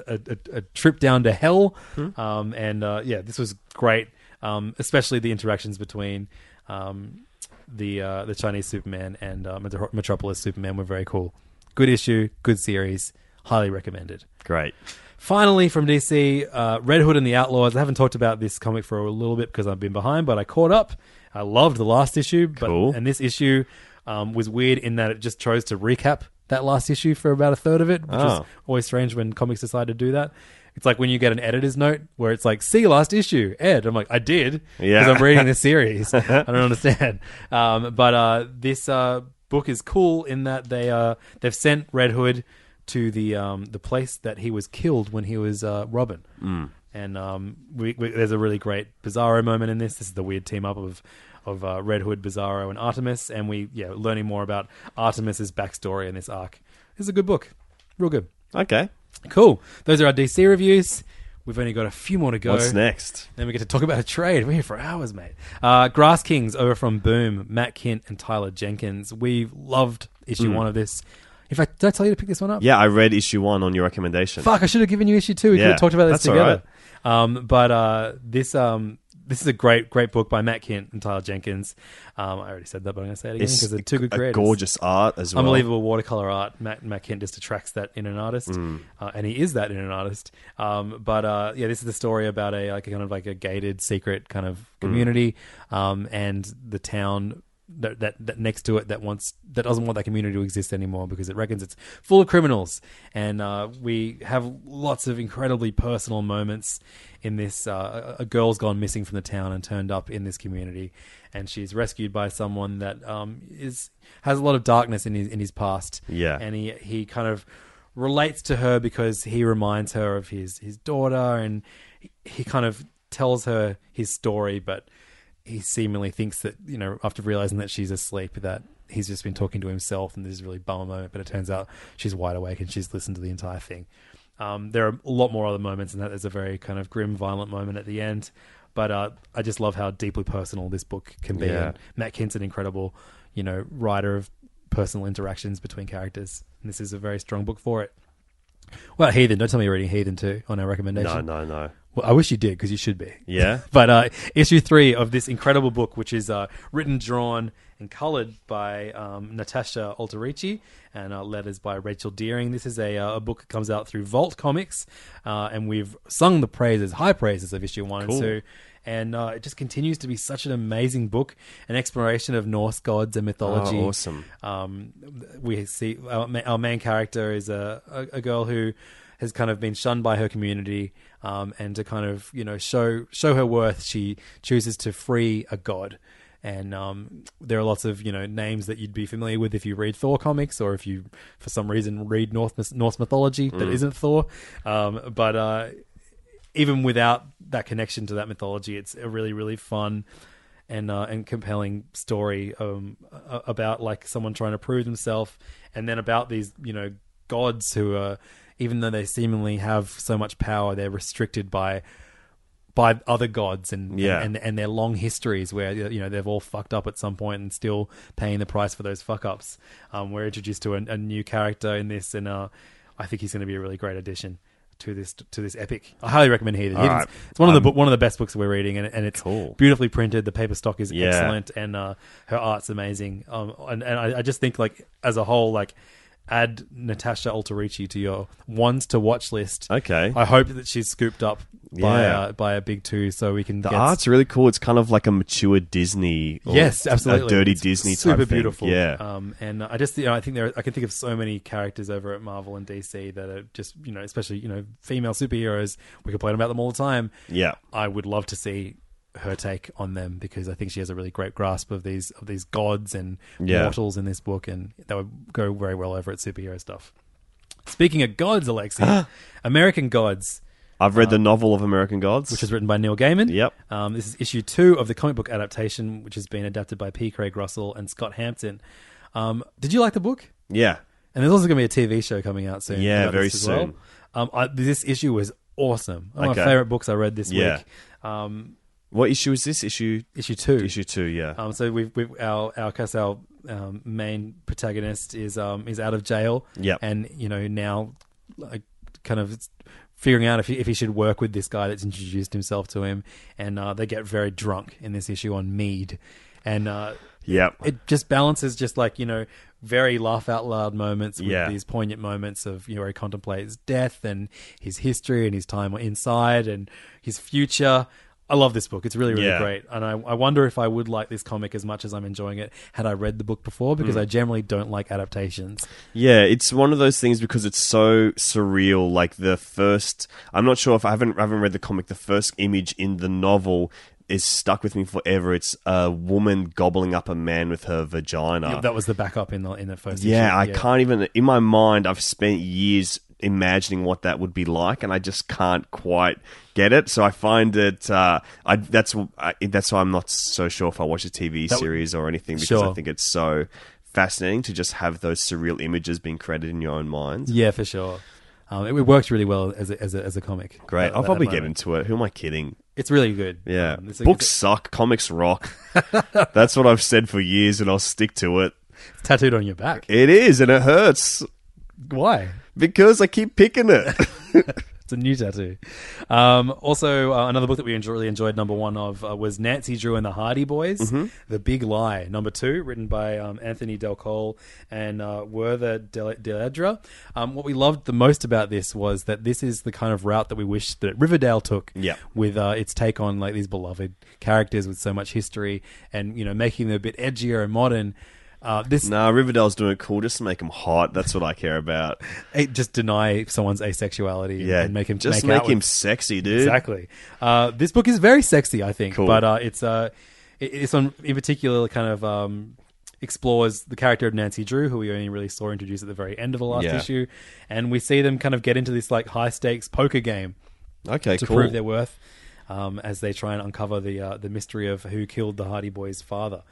Speaker 1: a, a, a trip down to hell, um, and uh, yeah, this was great. Um, especially the interactions between um, the uh, the Chinese Superman and uh, Metropolis Superman were very cool. Good issue, good series, highly recommended.
Speaker 2: Great.
Speaker 1: Finally, from DC, uh, Red Hood and the Outlaws. I haven't talked about this comic for a little bit because I've been behind, but I caught up. I loved the last issue, but
Speaker 2: Cool.
Speaker 1: and this issue um, was weird in that it just chose to recap that last issue for about a third of it, which is
Speaker 2: Oh.
Speaker 1: always strange when comics decide to do that. It's like when you get an editor's note where it's like, "See last issue, Ed." I'm like, "I did,"
Speaker 2: Yeah.
Speaker 1: because I'm reading this series. I don't understand. Um, but uh, this uh, book is cool in that they uh, they've sent Red Hood to the um, the place that he was killed when he was uh, Robin. Mm. And um, we, we, there's a really great Bizarro moment in this. This is the weird team up of of uh, Red Hood, Bizarro, and Artemis, and we yeah learning more about Artemis's backstory in this arc. This is a good book, real good.
Speaker 2: Okay.
Speaker 1: Cool. Those are our DC reviews. We've only got a few more to go.
Speaker 2: What's next?
Speaker 1: Then we get to talk about a trade. We're here for hours, mate. Uh, Grass Kings over from Boom, Matt Kindt and Tyler Jenkins. We've loved issue one of this. In fact, did I tell you to pick this one up?
Speaker 2: Yeah, I read issue one on your recommendation.
Speaker 1: Fuck, I should have given you issue two. We could have talked about this together. Um, but uh, this um, this is a great great book by Matt Kindt and Tyler Jenkins. Um, I already said that, but I'm going to say it again
Speaker 2: It's
Speaker 1: because they're two good
Speaker 2: a
Speaker 1: creators.
Speaker 2: gorgeous art as well.
Speaker 1: Unbelievable watercolor art. Matt, Matt Kindt just attracts that in an artist,
Speaker 2: Mm.
Speaker 1: uh, and he is that in an artist. Um, but uh, yeah, this is the story about a like a kind of like a gated secret kind of
Speaker 2: Mm.
Speaker 1: community, um, and the town that, that that next to it that wants that doesn't want that community to exist anymore because it reckons it's full of criminals. And uh, we have lots of incredibly personal moments in this. Uh, a girl's gone missing from the town and turned up in this community, and she's rescued by someone that um, is has a lot of darkness in his in his past.
Speaker 2: Yeah.
Speaker 1: and he he kind of relates to her because he reminds her of his his daughter, and he, he kind of tells her his story, but he seemingly thinks that you know after realizing that she's asleep that he's just been talking to himself and this is a really bummer moment but it turns out she's wide awake and she's listened to the entire thing. Um, there are a lot more other moments and that. There's a very kind of grim violent moment at the end but uh, i just love how deeply personal this book can be.
Speaker 2: Yeah.
Speaker 1: and matt kindt's an incredible you know writer of personal interactions between characters and this is a very strong book for it. Well heathen don't tell me you're reading heathen too on our recommendation.
Speaker 2: No, no, no.
Speaker 1: Well, I wish you did because you should be.
Speaker 2: Yeah?
Speaker 1: but uh, issue three of this incredible book, which is uh, written, drawn, and colored by um, Natasha Alterici and uh, letters by Rachel Deering. This is a, uh, a book that comes out through Vault Comics, uh, and we've sung the praises, high praises of issue one
Speaker 2: Cool.
Speaker 1: and two. And uh, it just continues to be such an amazing book, an exploration of Norse gods and mythology.
Speaker 2: Oh, awesome.
Speaker 1: Um, we see our, our main character is a, a, a girl who has kind of been shunned by her community, um, and to kind of you know show show her worth, she chooses to free a god. And um, there are lots of you know names that you'd be familiar with if you read Thor comics, or if you for some reason read North Norse mythology that isn't Thor. Um, but uh, even without that connection to that mythology, it's a really really fun and uh, and compelling story um, about like someone trying to prove themselves, and then about these you know gods who are even though they seemingly have so much power, they're restricted by by other gods and
Speaker 2: Yeah.
Speaker 1: and and their long histories where you know they've all fucked up at some point and still paying the price for those fuck ups. Um, we're introduced to a, a new character in this, and uh, I think he's going to be a really great addition to this to this epic. I highly recommend Heathen.
Speaker 2: Right.
Speaker 1: It's one of the
Speaker 2: Um,
Speaker 1: one of the best books we're reading, and, and it's
Speaker 2: Cool.
Speaker 1: beautifully printed. The paper stock is
Speaker 2: Yeah.
Speaker 1: excellent, and uh, her art's amazing. Um, and and I, I just think like as a whole, like add Natasha Alterici to your ones to watch list.
Speaker 2: Okay.
Speaker 1: I hope that she's scooped up by
Speaker 2: Yeah.
Speaker 1: uh, by a big two, so we can
Speaker 2: The
Speaker 1: get
Speaker 2: art's really cool. It's kind of like a mature Disney.
Speaker 1: Yes, absolutely.
Speaker 2: A dirty
Speaker 1: It's
Speaker 2: Disney type
Speaker 1: super
Speaker 2: thing.
Speaker 1: beautiful.
Speaker 2: Yeah.
Speaker 1: um, and I just you know I think there I can think of so many characters over at Marvel and DC that are just you know especially you know female superheroes. We complain about them all the time.
Speaker 2: Yeah.
Speaker 1: I would love to see her take on them because I think she has a really great grasp of these of these gods and
Speaker 2: Yeah.
Speaker 1: mortals in this book, and that would go very well over at superhero stuff. Speaking of gods, Alexi, American Gods.
Speaker 2: I've read the novel of American Gods.
Speaker 1: Which is written by Neil Gaiman.
Speaker 2: Yep.
Speaker 1: Um, this is issue two of the comic book adaptation, which has been adapted by P. Craig Russell and Scott Hampton. Um, did you like the book?
Speaker 2: Yeah.
Speaker 1: And there's also going to be a TV show coming out soon.
Speaker 2: Yeah, very
Speaker 1: this well.
Speaker 2: soon.
Speaker 1: Um, I, this issue was awesome. One of my favorite books I read this
Speaker 2: Yeah.
Speaker 1: week. Um,
Speaker 2: What issue is this? Issue
Speaker 1: issue two.
Speaker 2: Issue two. Yeah.
Speaker 1: Um, so we've, we've our our cause our um, main protagonist is um is out of jail.
Speaker 2: Yep.
Speaker 1: And you know now, like, kind of figuring out if he, if he should work with this guy that's introduced himself to him, and uh, they get very drunk in this issue on mead, and uh,
Speaker 2: yep.
Speaker 1: it just balances just like you know very laugh out loud moments with
Speaker 2: Yeah.
Speaker 1: these poignant moments of you know where he contemplates death and his history and his time inside and his future I love this book. It's really, really
Speaker 2: Yeah.
Speaker 1: great. And I, I wonder if I would like this comic as much as I'm enjoying it had I read the book before, because
Speaker 2: Hmm.
Speaker 1: I generally don't like adaptations.
Speaker 2: Yeah, it's one of those things because it's so surreal. Like the first, I'm not sure if I haven't I haven't read the comic. The first image in the novel is stuck with me forever. It's a woman gobbling up a man with her vagina.
Speaker 1: that was the backup in the in the first
Speaker 2: yeah,
Speaker 1: issue.
Speaker 2: I can't even. In my mind, I've spent years imagining what that would be like, and I just can't quite get it. So I find it. Uh, I that's I, that's why I'm not so sure if I watch a TV
Speaker 1: That
Speaker 2: series or anything because I think it's so fascinating to just have those surreal images being created in your own mind.
Speaker 1: Yeah, for sure. Um, it, it works really well as a, as a, as a comic.
Speaker 2: Great.
Speaker 1: At-
Speaker 2: I'll
Speaker 1: at
Speaker 2: probably get into it. Who am I kidding?
Speaker 1: It's really good.
Speaker 2: Yeah.
Speaker 1: Um, it's a-
Speaker 2: Books
Speaker 1: it's
Speaker 2: suck. Comics rock. That's what I've said for years, and I'll stick to it.
Speaker 1: a- tattooed on your back.
Speaker 2: It is, and it hurts
Speaker 1: Why?
Speaker 2: Because I keep picking it.
Speaker 1: It's a new tattoo. Um, also, uh, another book that we enjoy, really enjoyed, number one of, uh, was Nancy Drew and the Hardy Boys,
Speaker 2: Mm-hmm.
Speaker 1: The Big Lie. Number two, written by um, Anthony Del Col and uh, Werther Del- Dell'Edera. Um, what we loved the most about this was that this is the kind of route that we wish that Riverdale took
Speaker 2: Yeah.
Speaker 1: with uh, its take on like these beloved characters with so much history and, you know, making them a bit edgier and modern. Uh, this
Speaker 2: nah, Riverdale's doing it cool. Just to make them hot. That's what I care about.
Speaker 1: just deny someone's asexuality
Speaker 2: Yeah,
Speaker 1: and make him
Speaker 2: just
Speaker 1: make,
Speaker 2: make,
Speaker 1: out with-
Speaker 2: him sexy, dude.
Speaker 1: Exactly. Uh, this book is very sexy, I think,
Speaker 2: Cool.
Speaker 1: but uh, it's uh, it- it's on in particular kind of um, explores the character of Nancy Drew, who we only really saw introduced at the very end of the last
Speaker 2: Yeah.
Speaker 1: issue, and we see them kind of get into this like high stakes poker game
Speaker 2: Okay,
Speaker 1: to
Speaker 2: cool.
Speaker 1: prove their worth um, as they try and uncover the uh, the mystery of who killed the Hardy Boys' father.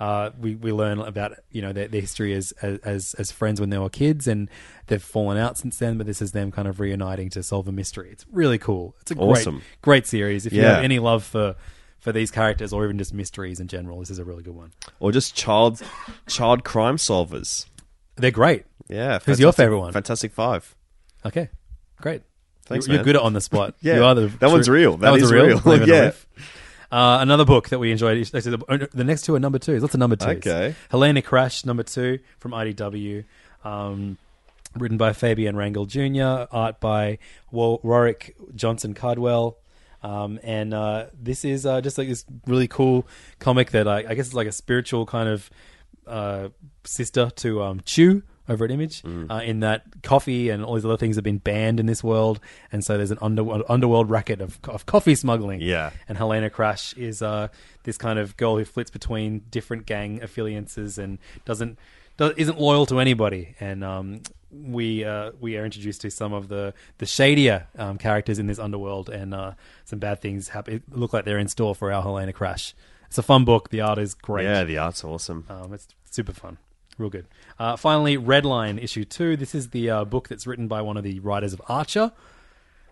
Speaker 1: Uh, we we learn about you know their, their history as, as as friends when they were kids, and they've fallen out since then. But this is them kind of reuniting to solve a mystery. It's really cool. It's a great
Speaker 2: Awesome.
Speaker 1: great series. If you
Speaker 2: Yeah.
Speaker 1: have any love for for these characters or even just mysteries in general, this is a really good one.
Speaker 2: or just child child crime solvers.
Speaker 1: They're great.
Speaker 2: Yeah.
Speaker 1: Who's your
Speaker 2: Fantastic-
Speaker 1: favourite one?
Speaker 2: Fantastic Five.
Speaker 1: Okay, great.
Speaker 2: Thanks,
Speaker 1: you're, you're
Speaker 2: man.
Speaker 1: good at on the spot.
Speaker 2: Yeah,
Speaker 1: you are the
Speaker 2: that one's real.
Speaker 1: That,
Speaker 2: That
Speaker 1: one's real.
Speaker 2: real.
Speaker 1: Not even
Speaker 2: Yeah.
Speaker 1: Uh, another book that we enjoyed. actually, The, the next two are number twos. Lots of number twos.
Speaker 2: Okay.
Speaker 1: Helena Crash, number two from IDW. Um, written by Fabian Rangel Jr., art by Warwick Johnson Cadwell. Um, and uh, this is uh, just like this really cool comic that I, I guess is like a spiritual kind of uh, sister to um, Chew over at Image,
Speaker 2: Mm.
Speaker 1: uh, in that coffee and all these other things have been banned in this world, and so there's an under- underworld racket of, of coffee smuggling.
Speaker 2: Yeah.
Speaker 1: and Helena Crash is uh, this kind of girl who flits between different gang affiliances and doesn't do- isn't loyal to anybody. And um, we uh, we are introduced to some of the the shadier um, characters in this underworld, and uh, some bad things happen. It look like they're in store for our Helena Crash. It's a fun book. The art is great.
Speaker 2: Yeah, the art's awesome.
Speaker 1: Um, it's super fun. Real good. Uh, finally, Redline issue two. This is the uh, book that's written by one of the writers of Archer,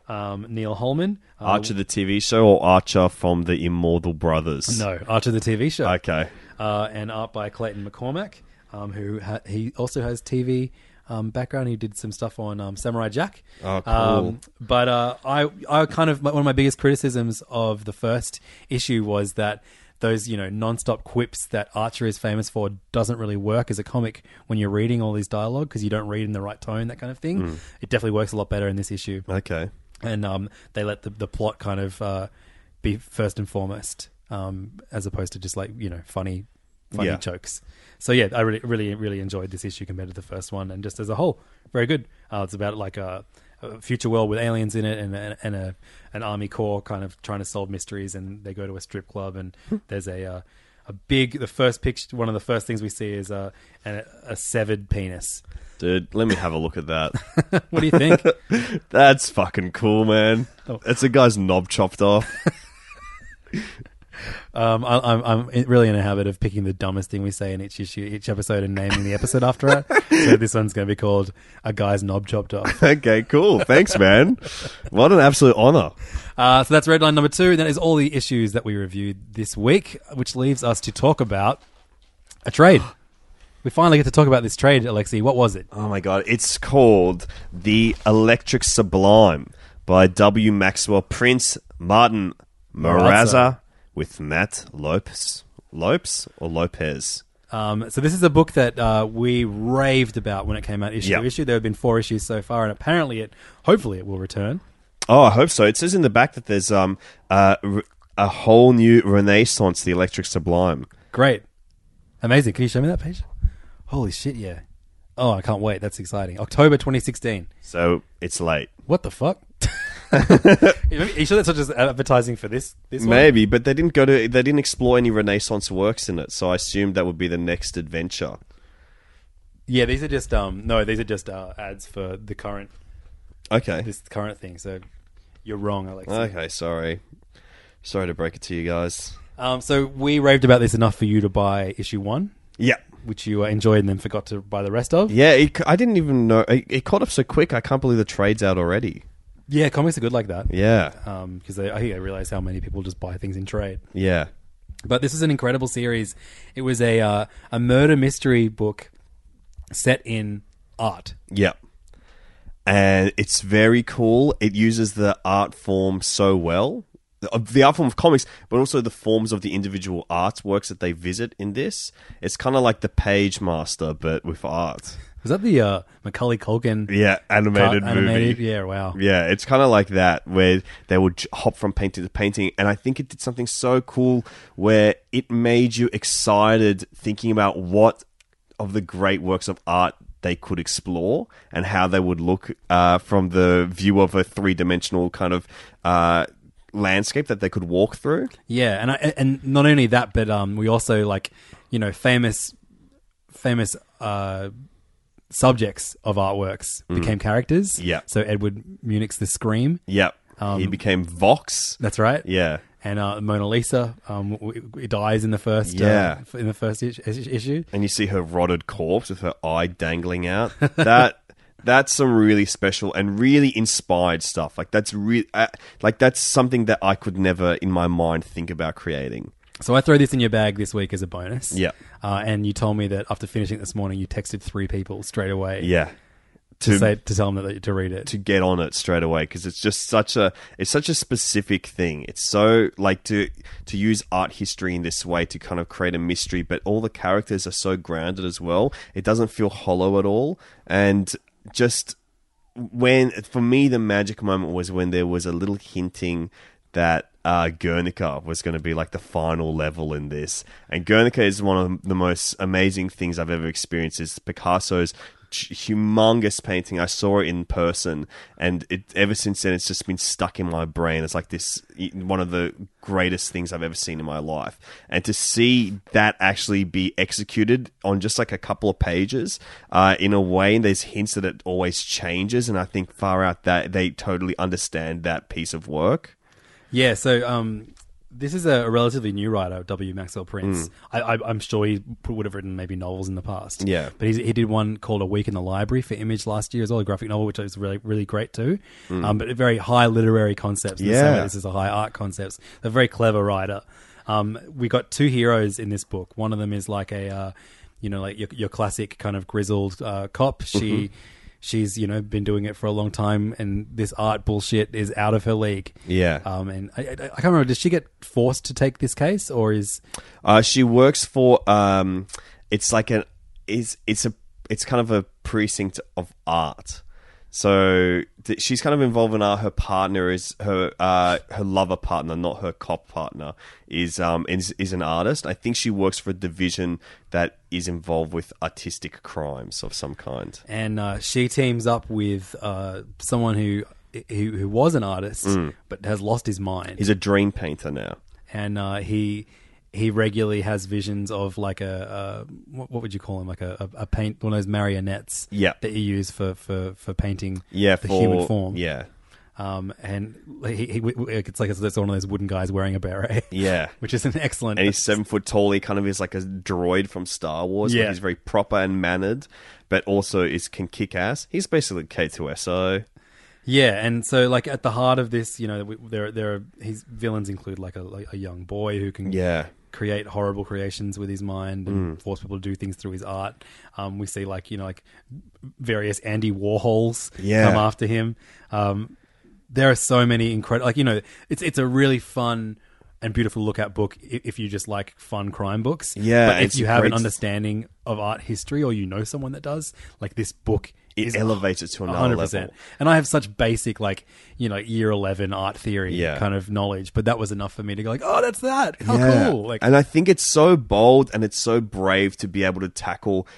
Speaker 1: um, Neal Holman. Uh,
Speaker 2: Archer the TV show or Archer from the Immortal Brothers?
Speaker 1: No, Archer the TV show.
Speaker 2: Okay.
Speaker 1: Uh, and art by Clayton McCormack, um, who ha- he also has TV um, background. He did some stuff on um, Samurai Jack.
Speaker 2: Oh, cool.
Speaker 1: Um, but uh, I, I kind of one of my biggest criticisms of the first issue was that those you know non-stop quips that Archer is famous for doesn't really work as a comic when you're reading all these dialogue because you don't read in the right tone, that kind of thing.
Speaker 2: Hmm.
Speaker 1: It definitely works a lot better in this issue
Speaker 2: Okay.
Speaker 1: and um, they let the, the plot kind of uh, be first and foremost, um, as opposed to just like you know funny, funny
Speaker 2: Yeah.
Speaker 1: jokes. So yeah, I really, really, really enjoyed this issue compared to the first one, and just as a whole, very good. Uh, it's about like a, a future world with aliens in it, and, and, and a an army corps kind of trying to solve mysteries, and they go to a strip club, and there's a uh, a big. The first picture, one of the first things we see is a a, a severed penis.
Speaker 2: Dude, let me have a look at that.
Speaker 1: What do you think?
Speaker 2: That's fucking cool, man.
Speaker 1: Oh.
Speaker 2: It's a guy's knob chopped off.
Speaker 1: Um, I, I'm I'm really in a habit of picking the dumbest thing we say in each issue, each episode, and naming the episode after it. So this one's going to be called "A Guy's Knob Chopped Off."
Speaker 2: okay, cool. Thanks, man. What an absolute honor.
Speaker 1: Uh, so that's red line number two. And that is all the issues that we reviewed this week, which leaves us to talk about a trade. We finally get to talk about this trade, Alexi. What was it?
Speaker 2: Oh my god, it's called The Electric Sublime by W. Maxwell Prince Martin Morazzo. With Matt Lopes. Lopes or Lopez?
Speaker 1: Um, so this is a book that uh, we raved about when it came out issue
Speaker 2: Yeah.
Speaker 1: to issue. There have been four issues so far, and apparently it, hopefully, it will return.
Speaker 2: Oh, I hope so. It says in the back that there's um uh a whole new renaissance the Electric Sublime.
Speaker 1: Great. Amazing. Can you show me that page? Holy shit, yeah. Oh, I can't wait. That's exciting. October 2016.
Speaker 2: So it's late.
Speaker 1: What the fuck? Are you sure that's not just advertising for this? This one?
Speaker 2: Maybe, but they didn't go to. They didn't explore any Renaissance works in it, so I assumed that would be the next adventure.
Speaker 1: Yeah, these are just um no, these are just uh, ads for the current
Speaker 2: Okay.
Speaker 1: this current thing. So you're wrong, Alex.
Speaker 2: Okay, sorry. Sorry to break it to you guys.
Speaker 1: Um, so we raved about this enough for you to buy issue one,
Speaker 2: Yeah.
Speaker 1: which you uh, enjoyed and then forgot to buy the rest of.
Speaker 2: Yeah, it, I didn't even know. It, it caught up so quick. I can't believe the trade's out already.
Speaker 1: Yeah, comics are good like that.
Speaker 2: Yeah.
Speaker 1: Um, because I think I realize how many people just buy things in trade.
Speaker 2: Yeah.
Speaker 1: But this is an incredible series. It was a uh, a murder mystery book set in art.
Speaker 2: Yeah. And it's very cool. It uses the art form so well. The- The art form of comics, but also the forms of the individual artworks that they visit in this. It's kind of like the Pagemaster, but with art.
Speaker 1: Was that the uh, Macaulay Culkin?
Speaker 2: Yeah, animated
Speaker 1: cut-
Speaker 2: movie.
Speaker 1: animated? Yeah, wow.
Speaker 2: Yeah, it's kind of like that where they would hop from painting to painting, and I think it did something so cool where it made you excited thinking about what of the great works of art they could explore and how they would look uh, from the view of a three dimensional kind of uh, landscape that they could walk through.
Speaker 1: Yeah, and I, and not only that, but um, we also like you know famous famous uh, subjects of artworks became characters.
Speaker 2: Mm. Yeah.
Speaker 1: So Edward Munich's The Scream.
Speaker 2: Yep,
Speaker 1: Um,
Speaker 2: he became Vox.
Speaker 1: That's right.
Speaker 2: Yeah,
Speaker 1: And uh, Mona Lisa, um, w- w- dies in the first
Speaker 2: Yeah.
Speaker 1: uh, in the first is- is- issue.
Speaker 2: and you see her rotted corpse with her eye dangling out. That that's some really special and really inspired stuff. Like that's re- uh, like that's something that I could never in my mind think about creating.
Speaker 1: So I throw this in your bag this week as a bonus.
Speaker 2: Yeah.
Speaker 1: Uh, and you told me that after finishing it this morning, you texted three people straight away.
Speaker 2: Yeah.
Speaker 1: To,
Speaker 2: To
Speaker 1: say to tell them that to read it.
Speaker 2: to get on it straight away because it's just such a it's such a specific thing. It's so like to to use art history in this way to kind of create a mystery, but all the characters are so grounded as well. It doesn't feel hollow at all, and just when for me the magic moment was when there was a little hinting that uh, Guernica was going to be like the final level in this, and Guernica is one of the most amazing things I've ever experienced. Is Picasso's humongous painting. I saw it in person, and it ever since then it's just been stuck in my brain. It's like this one of the greatest things I've ever seen in my life, and to see that actually be executed on just like a couple of pages, uh, in a way, there's hints that it always changes, and I think far out that they totally understand that piece of work.
Speaker 1: Yeah, so um, this is a, relatively new writer, W. Maxwell Prince. I, I, I'm sure he would have written maybe novels in the past.
Speaker 2: Yeah.
Speaker 1: but he's, he did one called A Week in the Library for Image last year as well, a graphic novel, which is really really great too. Um, but very high literary concepts. in the same way
Speaker 2: Yeah.
Speaker 1: this is a high art concepts. A very clever writer. Um, we got two heroes in this book. One of them is like a, uh, you know, like your, your classic kind of grizzled uh, cop. She. She's you know been doing it for a long time, and this art bullshit is out of her league.
Speaker 2: Yeah.
Speaker 1: Um, and I, I, I can't remember. Does she get forced to take this case, or is
Speaker 2: Uh, she works for um, it's like an is it's a it's kind of a precinct of art. So th- she's kind of involved in art. Her partner is her uh, her lover partner, not her cop partner, is um is, is an artist. I think she works for a division that is involved with artistic crimes of some kind.
Speaker 1: and uh, she teams up with uh, someone who, who who was an artist but has lost his mind,
Speaker 2: He's a dream painter now.
Speaker 1: and uh, he he regularly has visions of like a, a what, what would you call him like a, a, a paint one of those marionettes
Speaker 2: Yeah.
Speaker 1: that you use for for, for painting
Speaker 2: Yeah,
Speaker 1: the
Speaker 2: for
Speaker 1: human form
Speaker 2: Yeah,
Speaker 1: um and he, he it's like it's, it's one of those wooden guys wearing a beret
Speaker 2: yeah.
Speaker 1: which is an excellent
Speaker 2: and he's seven foot tall. He kind of is like a droid from Star Wars.
Speaker 1: Yeah.
Speaker 2: Yeah, he's very proper and mannered, but also is can kick ass. He's basically K2SO.
Speaker 1: Yeah, and so like at the heart of this, you know, we- there there are his villains include like a like a young boy who can
Speaker 2: Yeah,
Speaker 1: create horrible creations with his mind and force people to do things through his art. Um, we see like you know like various Andy Warhols
Speaker 2: Yeah.
Speaker 1: come after him. Um, there are so many incredible like you know it's it's a really fun and beautiful look at book if you just like fun crime books.
Speaker 2: Yeah,
Speaker 1: but if you have an understanding of art history or you know someone that does, like this book.
Speaker 2: It
Speaker 1: is
Speaker 2: elevates it to another
Speaker 1: 100%.
Speaker 2: level.
Speaker 1: And I have such basic, like, you know, year 11 art theory
Speaker 2: Yeah.
Speaker 1: kind of knowledge, but that was enough for me to go, like, oh, that's that. How
Speaker 2: Yeah.
Speaker 1: cool. Like,
Speaker 2: and I think it's so bold and it's so brave to be able to tackle.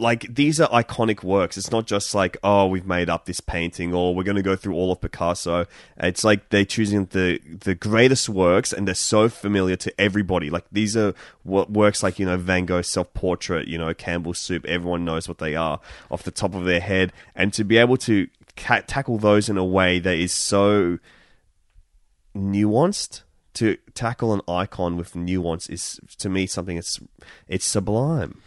Speaker 2: Like these are iconic works. It's not just like oh we've made up this painting or we're going to go through all of Picasso. It's like they're choosing the the greatest works and they're so familiar to everybody. Like these are what works like you know Van Gogh's self portrait, you know Campbell's Soup. Everyone knows what they are off the top of their head, and to be able to ca- tackle those in a way that is so nuanced to tackle an icon with nuance is to me something it's it's sublime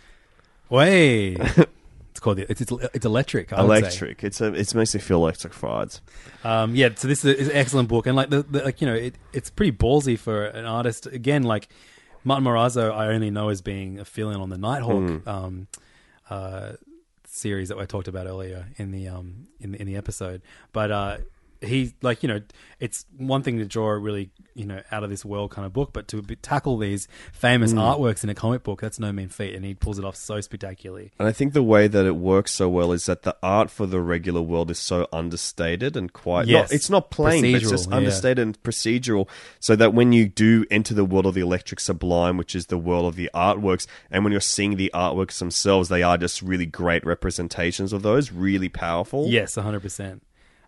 Speaker 1: way. it's called, the, it's, it's, it's electric. I would say.
Speaker 2: electric it's a it makes me feel electrified
Speaker 1: Um, yeah, so this is an excellent book, and like the, the like you know, it, it's pretty ballsy for an artist. Again, like Martin Morazzo, I only know as being a fill-in on the Nighthawk um, uh, series that I talked about earlier in the um in the, in the episode, but uh, he like you know, it's one thing to draw a really you know out of this world kind of book, but to be, tackle these famous hmm. artworks in a comic book, that's no mean feat, and he pulls it off so spectacularly.
Speaker 2: and i think the way that it works so well is that the art for the regular world is so understated and quite
Speaker 1: Yes.
Speaker 2: not, it's not plain but it's just
Speaker 1: yeah.
Speaker 2: understated and procedural so that when you do enter the world of the electric sublime which is the world of the artworks and when you're seeing the artworks themselves they are just really great representations of those really powerful
Speaker 1: Yes, hundred percent.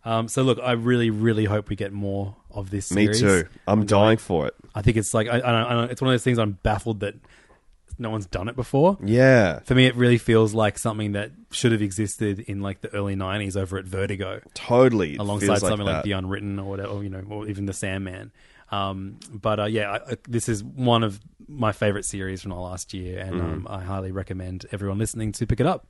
Speaker 1: Um, so look, I really, really hope we get more of this. Series.
Speaker 2: Me too i'm dying for it
Speaker 1: I think it's like I, I, don't, I don't, it's one of those things I'm baffled that no one's done it before.
Speaker 2: yeah
Speaker 1: For me, it really feels like something that should have existed in like the early '90s over at Vertigo,
Speaker 2: totally
Speaker 1: alongside something like,
Speaker 2: that.
Speaker 1: The Unwritten or whatever, or, you know, or even The Sandman. Um, but uh, yeah, I, I, this is one of my favorite series from the last year, and
Speaker 2: Mm.
Speaker 1: um, I highly recommend everyone listening to pick it up.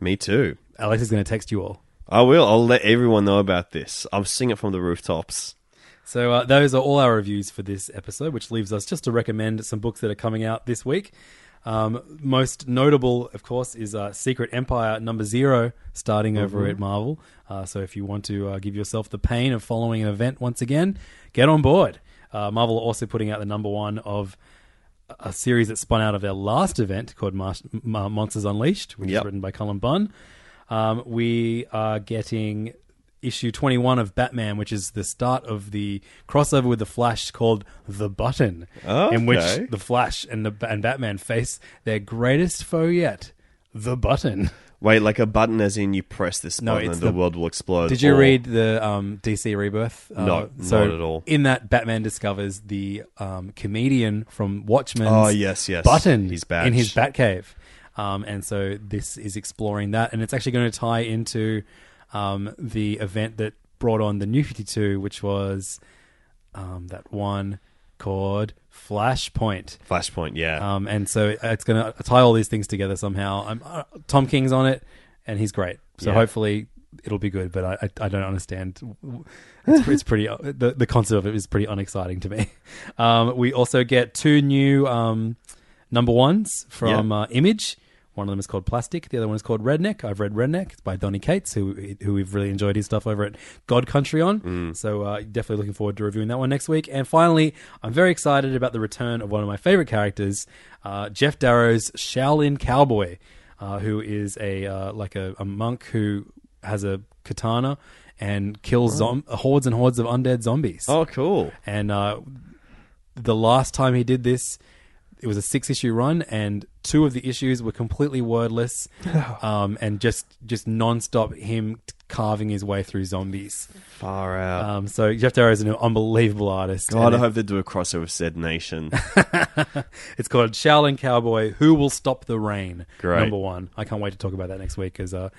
Speaker 2: me too
Speaker 1: Alex is going to text you all.
Speaker 2: I will. I'll let everyone know about this. I'll sing it from the rooftops.
Speaker 1: So uh, those are all our reviews for this episode, which leaves us just to recommend some books that are coming out this week. Um, most notable, of course, is uh, Secret Empire number zero, starting over at Marvel. Uh, so if you want to uh, give yourself the pain of following an event once again, get on board. Uh, Marvel are also putting out the number one of a series that spun out of their last event called Mar- Monsters Unleashed, which
Speaker 2: Yep.
Speaker 1: is written by Cullen Bunn. Um, we are getting issue 21 of Batman, which is the start of the crossover with the Flash called The Button, in which the Flash and the and Batman face their greatest foe yet, The Button.
Speaker 2: Wait, like a button as in you press this
Speaker 1: No,
Speaker 2: button and the,
Speaker 1: the-
Speaker 2: world will explode.
Speaker 1: Did you
Speaker 2: or-
Speaker 1: read the um, DC Rebirth? Uh,
Speaker 2: No,
Speaker 1: so
Speaker 2: not at all.
Speaker 1: In that, Batman discovers the um, comedian from Watchmen.
Speaker 2: Oh, yes, yes.
Speaker 1: Button
Speaker 2: He's badge.
Speaker 1: in his Batcave, um, and so this is exploring that, and it's actually going to tie into um, the event that brought on the New Fifty Two, which was um, that one called Flashpoint.
Speaker 2: Flashpoint? Yeah.
Speaker 1: Um, and so it's going to tie all these things together somehow. I'm, uh, Tom King's on it, and he's great. So
Speaker 2: Yeah.
Speaker 1: hopefully it'll be good. But I, I, I don't understand. It's, it's pretty. uh, The, the concept of it is pretty unexciting to me. Um, we also get two new um, number ones from
Speaker 2: Yeah.
Speaker 1: uh, Image. One of them is called Plastic. The other one is called Redneck. I've read Redneck. It's by Donny Cates, who who we've really enjoyed his stuff over at God Country on.
Speaker 2: Mm.
Speaker 1: So uh, definitely looking forward to reviewing that one next week. And finally, I'm very excited about the return of one of my favorite characters, uh, Geof Darrow's Shaolin Cowboy, uh, who is a uh, like a, a monk who has a katana and kills zom- hordes and hordes of undead zombies.
Speaker 2: oh, cool.
Speaker 1: And uh, the last time he did this, it was a six issue run, and two of the issues were completely wordless, um, and just just nonstop him carving his way through zombies.
Speaker 2: Far out.
Speaker 1: Um, so Geof Darrow is an unbelievable artist.
Speaker 2: God,
Speaker 1: and
Speaker 2: I
Speaker 1: it-
Speaker 2: hope they do a crossover with Said Nation.
Speaker 1: it's called Shaolin Cowboy. Who will stop the rain?
Speaker 2: Great.
Speaker 1: Number one. I can't wait to talk about that next week because uh,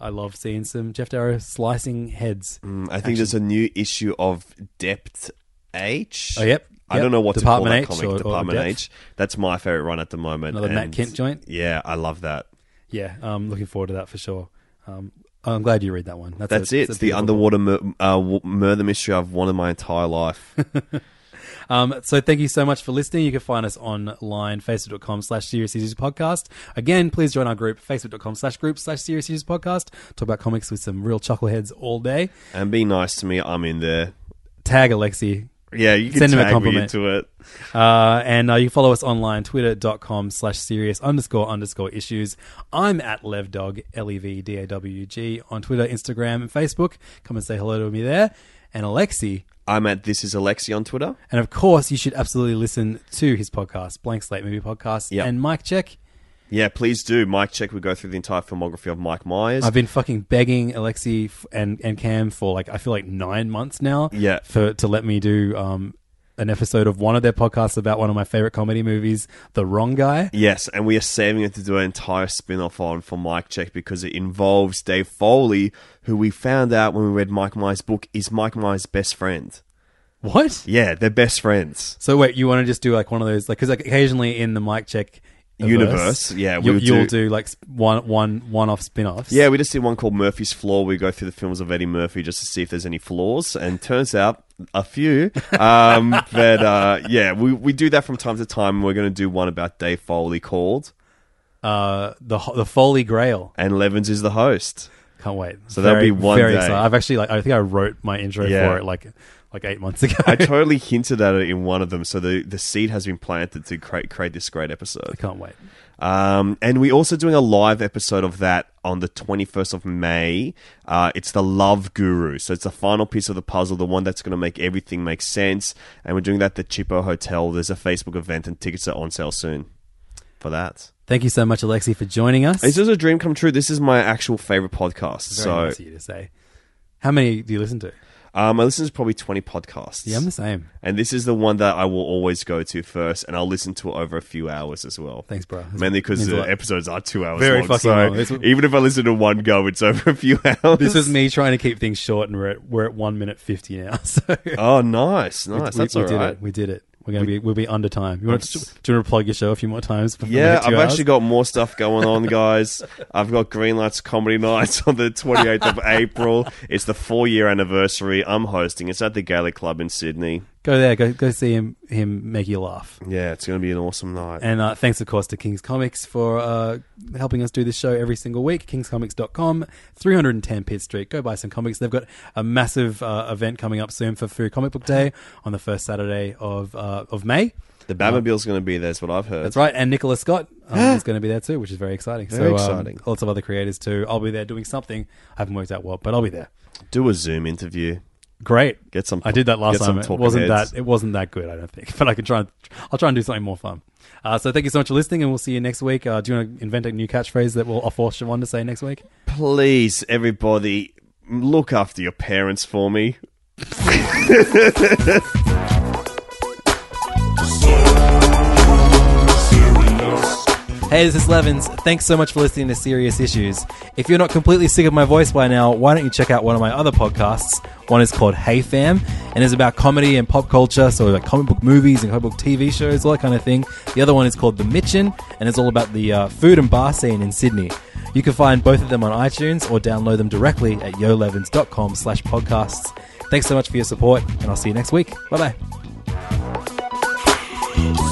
Speaker 1: I love seeing some Geof Darrow slicing heads.
Speaker 2: Mm, I think there's a new issue of Depth H.
Speaker 1: Oh, yep,
Speaker 2: I
Speaker 1: yep.
Speaker 2: don't know what
Speaker 1: Department
Speaker 2: to call that comic.
Speaker 1: or- or
Speaker 2: Department
Speaker 1: Depth.
Speaker 2: H. That's my favorite run at the moment.
Speaker 1: Another Matt
Speaker 2: and
Speaker 1: Kent joint?
Speaker 2: Yeah, I love that.
Speaker 1: Yeah, I'm looking forward to that for sure. Um, I'm glad you read that one. That's,
Speaker 2: That's
Speaker 1: a-
Speaker 2: it.
Speaker 1: it's a
Speaker 2: It's the
Speaker 1: beautiful
Speaker 2: underwater mur- uh, w- murder mystery I've wanted my entire life.
Speaker 1: Um, so thank you so much for listening. You can find us online, facebook.com slash serious issues podcast. Again, please join our group, facebook.com slash group slash serious issues podcast. Talk about comics with some real chuckleheads all day.
Speaker 2: and be nice to me. I'm in there.
Speaker 1: Tag Alexi
Speaker 2: Yeah, you can
Speaker 1: Send him a compliment.
Speaker 2: into it.
Speaker 1: Uh, and uh, you can follow us online, twitter.com slash serious underscore underscore issues. I'm at levdog, L E V D A W G, on Twitter, Instagram, and Facebook. Come and say hello to me there. And Alexi,
Speaker 2: I'm at This Is Alexi on Twitter.
Speaker 1: and of course, you should absolutely listen to his podcast, Blank Slate Movie Podcast.
Speaker 2: Yep.
Speaker 1: And Mike Check.
Speaker 2: Yeah, please do. Mike Check, we go through the entire filmography of Mike Myers.
Speaker 1: I've been fucking begging Alexi f- and, and Cam for like, I feel like nine months now.
Speaker 2: Yeah.
Speaker 1: For, to let me do, um, an episode of one of their podcasts about one of my favorite comedy movies, The Wrong Guy.
Speaker 2: Yes, and we are saving it to do an entire spin off on for Mike Check because it involves Dave Foley, who we found out when we read Mike Myers' book is Mike Myers' best friend.
Speaker 1: What?
Speaker 2: Yeah, they're best friends.
Speaker 1: So wait, you want to just do like one of those, like, because like occasionally in the Mike Check
Speaker 2: Universe, yeah,
Speaker 1: you,
Speaker 2: we'll
Speaker 1: you'll
Speaker 2: do-
Speaker 1: like one one one off spin offs.
Speaker 2: Yeah, we just did one called Murphy's Floor. We go through the films of Eddie Murphy just to see if there's any flaws, and turns out a few. Um, but uh, yeah, we, we do that from time to time. We're going to do one about Dave Foley called,
Speaker 1: uh, the the Foley Grail.
Speaker 2: and Levins is the host.
Speaker 1: Can't wait.
Speaker 2: So that'll be one
Speaker 1: very
Speaker 2: day.
Speaker 1: excited. I've actually like I think I wrote my intro
Speaker 2: Yeah.
Speaker 1: for it like like eight months ago.
Speaker 2: I totally hinted at it in one of them, so the, the seed has been planted to create create this great episode.
Speaker 1: I can't wait.
Speaker 2: Um, and we're also doing a live episode of that on the 21st of May. Uh, it's the Love Guru. So it's the final piece of the puzzle, the one that's going to make everything make sense. And we're doing that at the Chippo Hotel. There's a Facebook event, and tickets are on sale soon for that.
Speaker 1: Thank you so much, Alexi, for joining us.
Speaker 2: This is a dream come true. This is my actual favorite podcast.
Speaker 1: Very
Speaker 2: so
Speaker 1: nice of you to say. How many do you listen to?
Speaker 2: Um, I listen to probably 20 podcasts.
Speaker 1: Yeah, I'm the same.
Speaker 2: And this is the one that I will always go to first, and I'll listen to it over a few hours as well.
Speaker 1: Thanks, bro. This
Speaker 2: Mainly because the episodes are two hours
Speaker 1: Very
Speaker 2: long.
Speaker 1: fucking
Speaker 2: so
Speaker 1: long.
Speaker 2: Even if I listen to one go, it's over a few hours.
Speaker 1: This is me trying to keep things short, and we're at, we're at one minute fifty now. So
Speaker 2: Oh, nice, nice.
Speaker 1: we,
Speaker 2: That's
Speaker 1: we
Speaker 2: all
Speaker 1: did
Speaker 2: right.
Speaker 1: it. We did it. We're gonna be we'll be under time. You want to, do you want to plug your show a few more times? before
Speaker 2: Yeah, I've
Speaker 1: hours?
Speaker 2: actually got more stuff going on, guys. I've got Greenlights Comedy Nights on the 28th of April. It's the four year anniversary. I'm hosting. It's at the Gaelic Club in Sydney.
Speaker 1: Go there. Go go see him him make you laugh.
Speaker 2: Yeah, it's going to be an awesome night.
Speaker 1: And uh, thanks, of course, to King's Comics for uh, helping us do this show every single week. KingsComics.com, 310 Pitt Street. Go buy some comics. They've got a massive uh, event coming up soon for Free Comic Book Day on the first Saturday of uh, of May.
Speaker 2: the Batmobile's going to be there, is what I've heard.
Speaker 1: That's right. And Nicholas Scott um, is going to be there too, which is very exciting.
Speaker 2: Very
Speaker 1: so, um,
Speaker 2: exciting.
Speaker 1: lots of other creators too. I'll be there doing something. I haven't worked out what, but I'll be there.
Speaker 2: Do a Zoom interview.
Speaker 1: Great.
Speaker 2: Get some.
Speaker 1: I did that last
Speaker 2: get some
Speaker 1: time. It
Speaker 2: talking
Speaker 1: wasn't
Speaker 2: heads.
Speaker 1: that. It wasn't that good. I don't think. But I can try. And, I'll try and do something more fun. Uh, so thank you so much for listening, and we'll see you next week. Uh, do you want to invent a new catchphrase that we'll force Siobhan to say next week?
Speaker 2: Please, everybody, look after your parents for me.
Speaker 1: Hey, this is Levins. Thanks so much for listening to Serious Issues. If you're not completely sick of my voice by now, why don't you check out one of my other podcasts? One is called Hey Fam, and is about comedy and pop culture, so like comic book movies and comic book TV shows, all that kind of thing. The other one is called The Mitchin, and it's all about the uh, food and bar scene in Sydney. You can find both of them on iTunes or download them directly at yolevins.com slash podcasts. Thanks so much for your support, and I'll see you next week. Bye bye.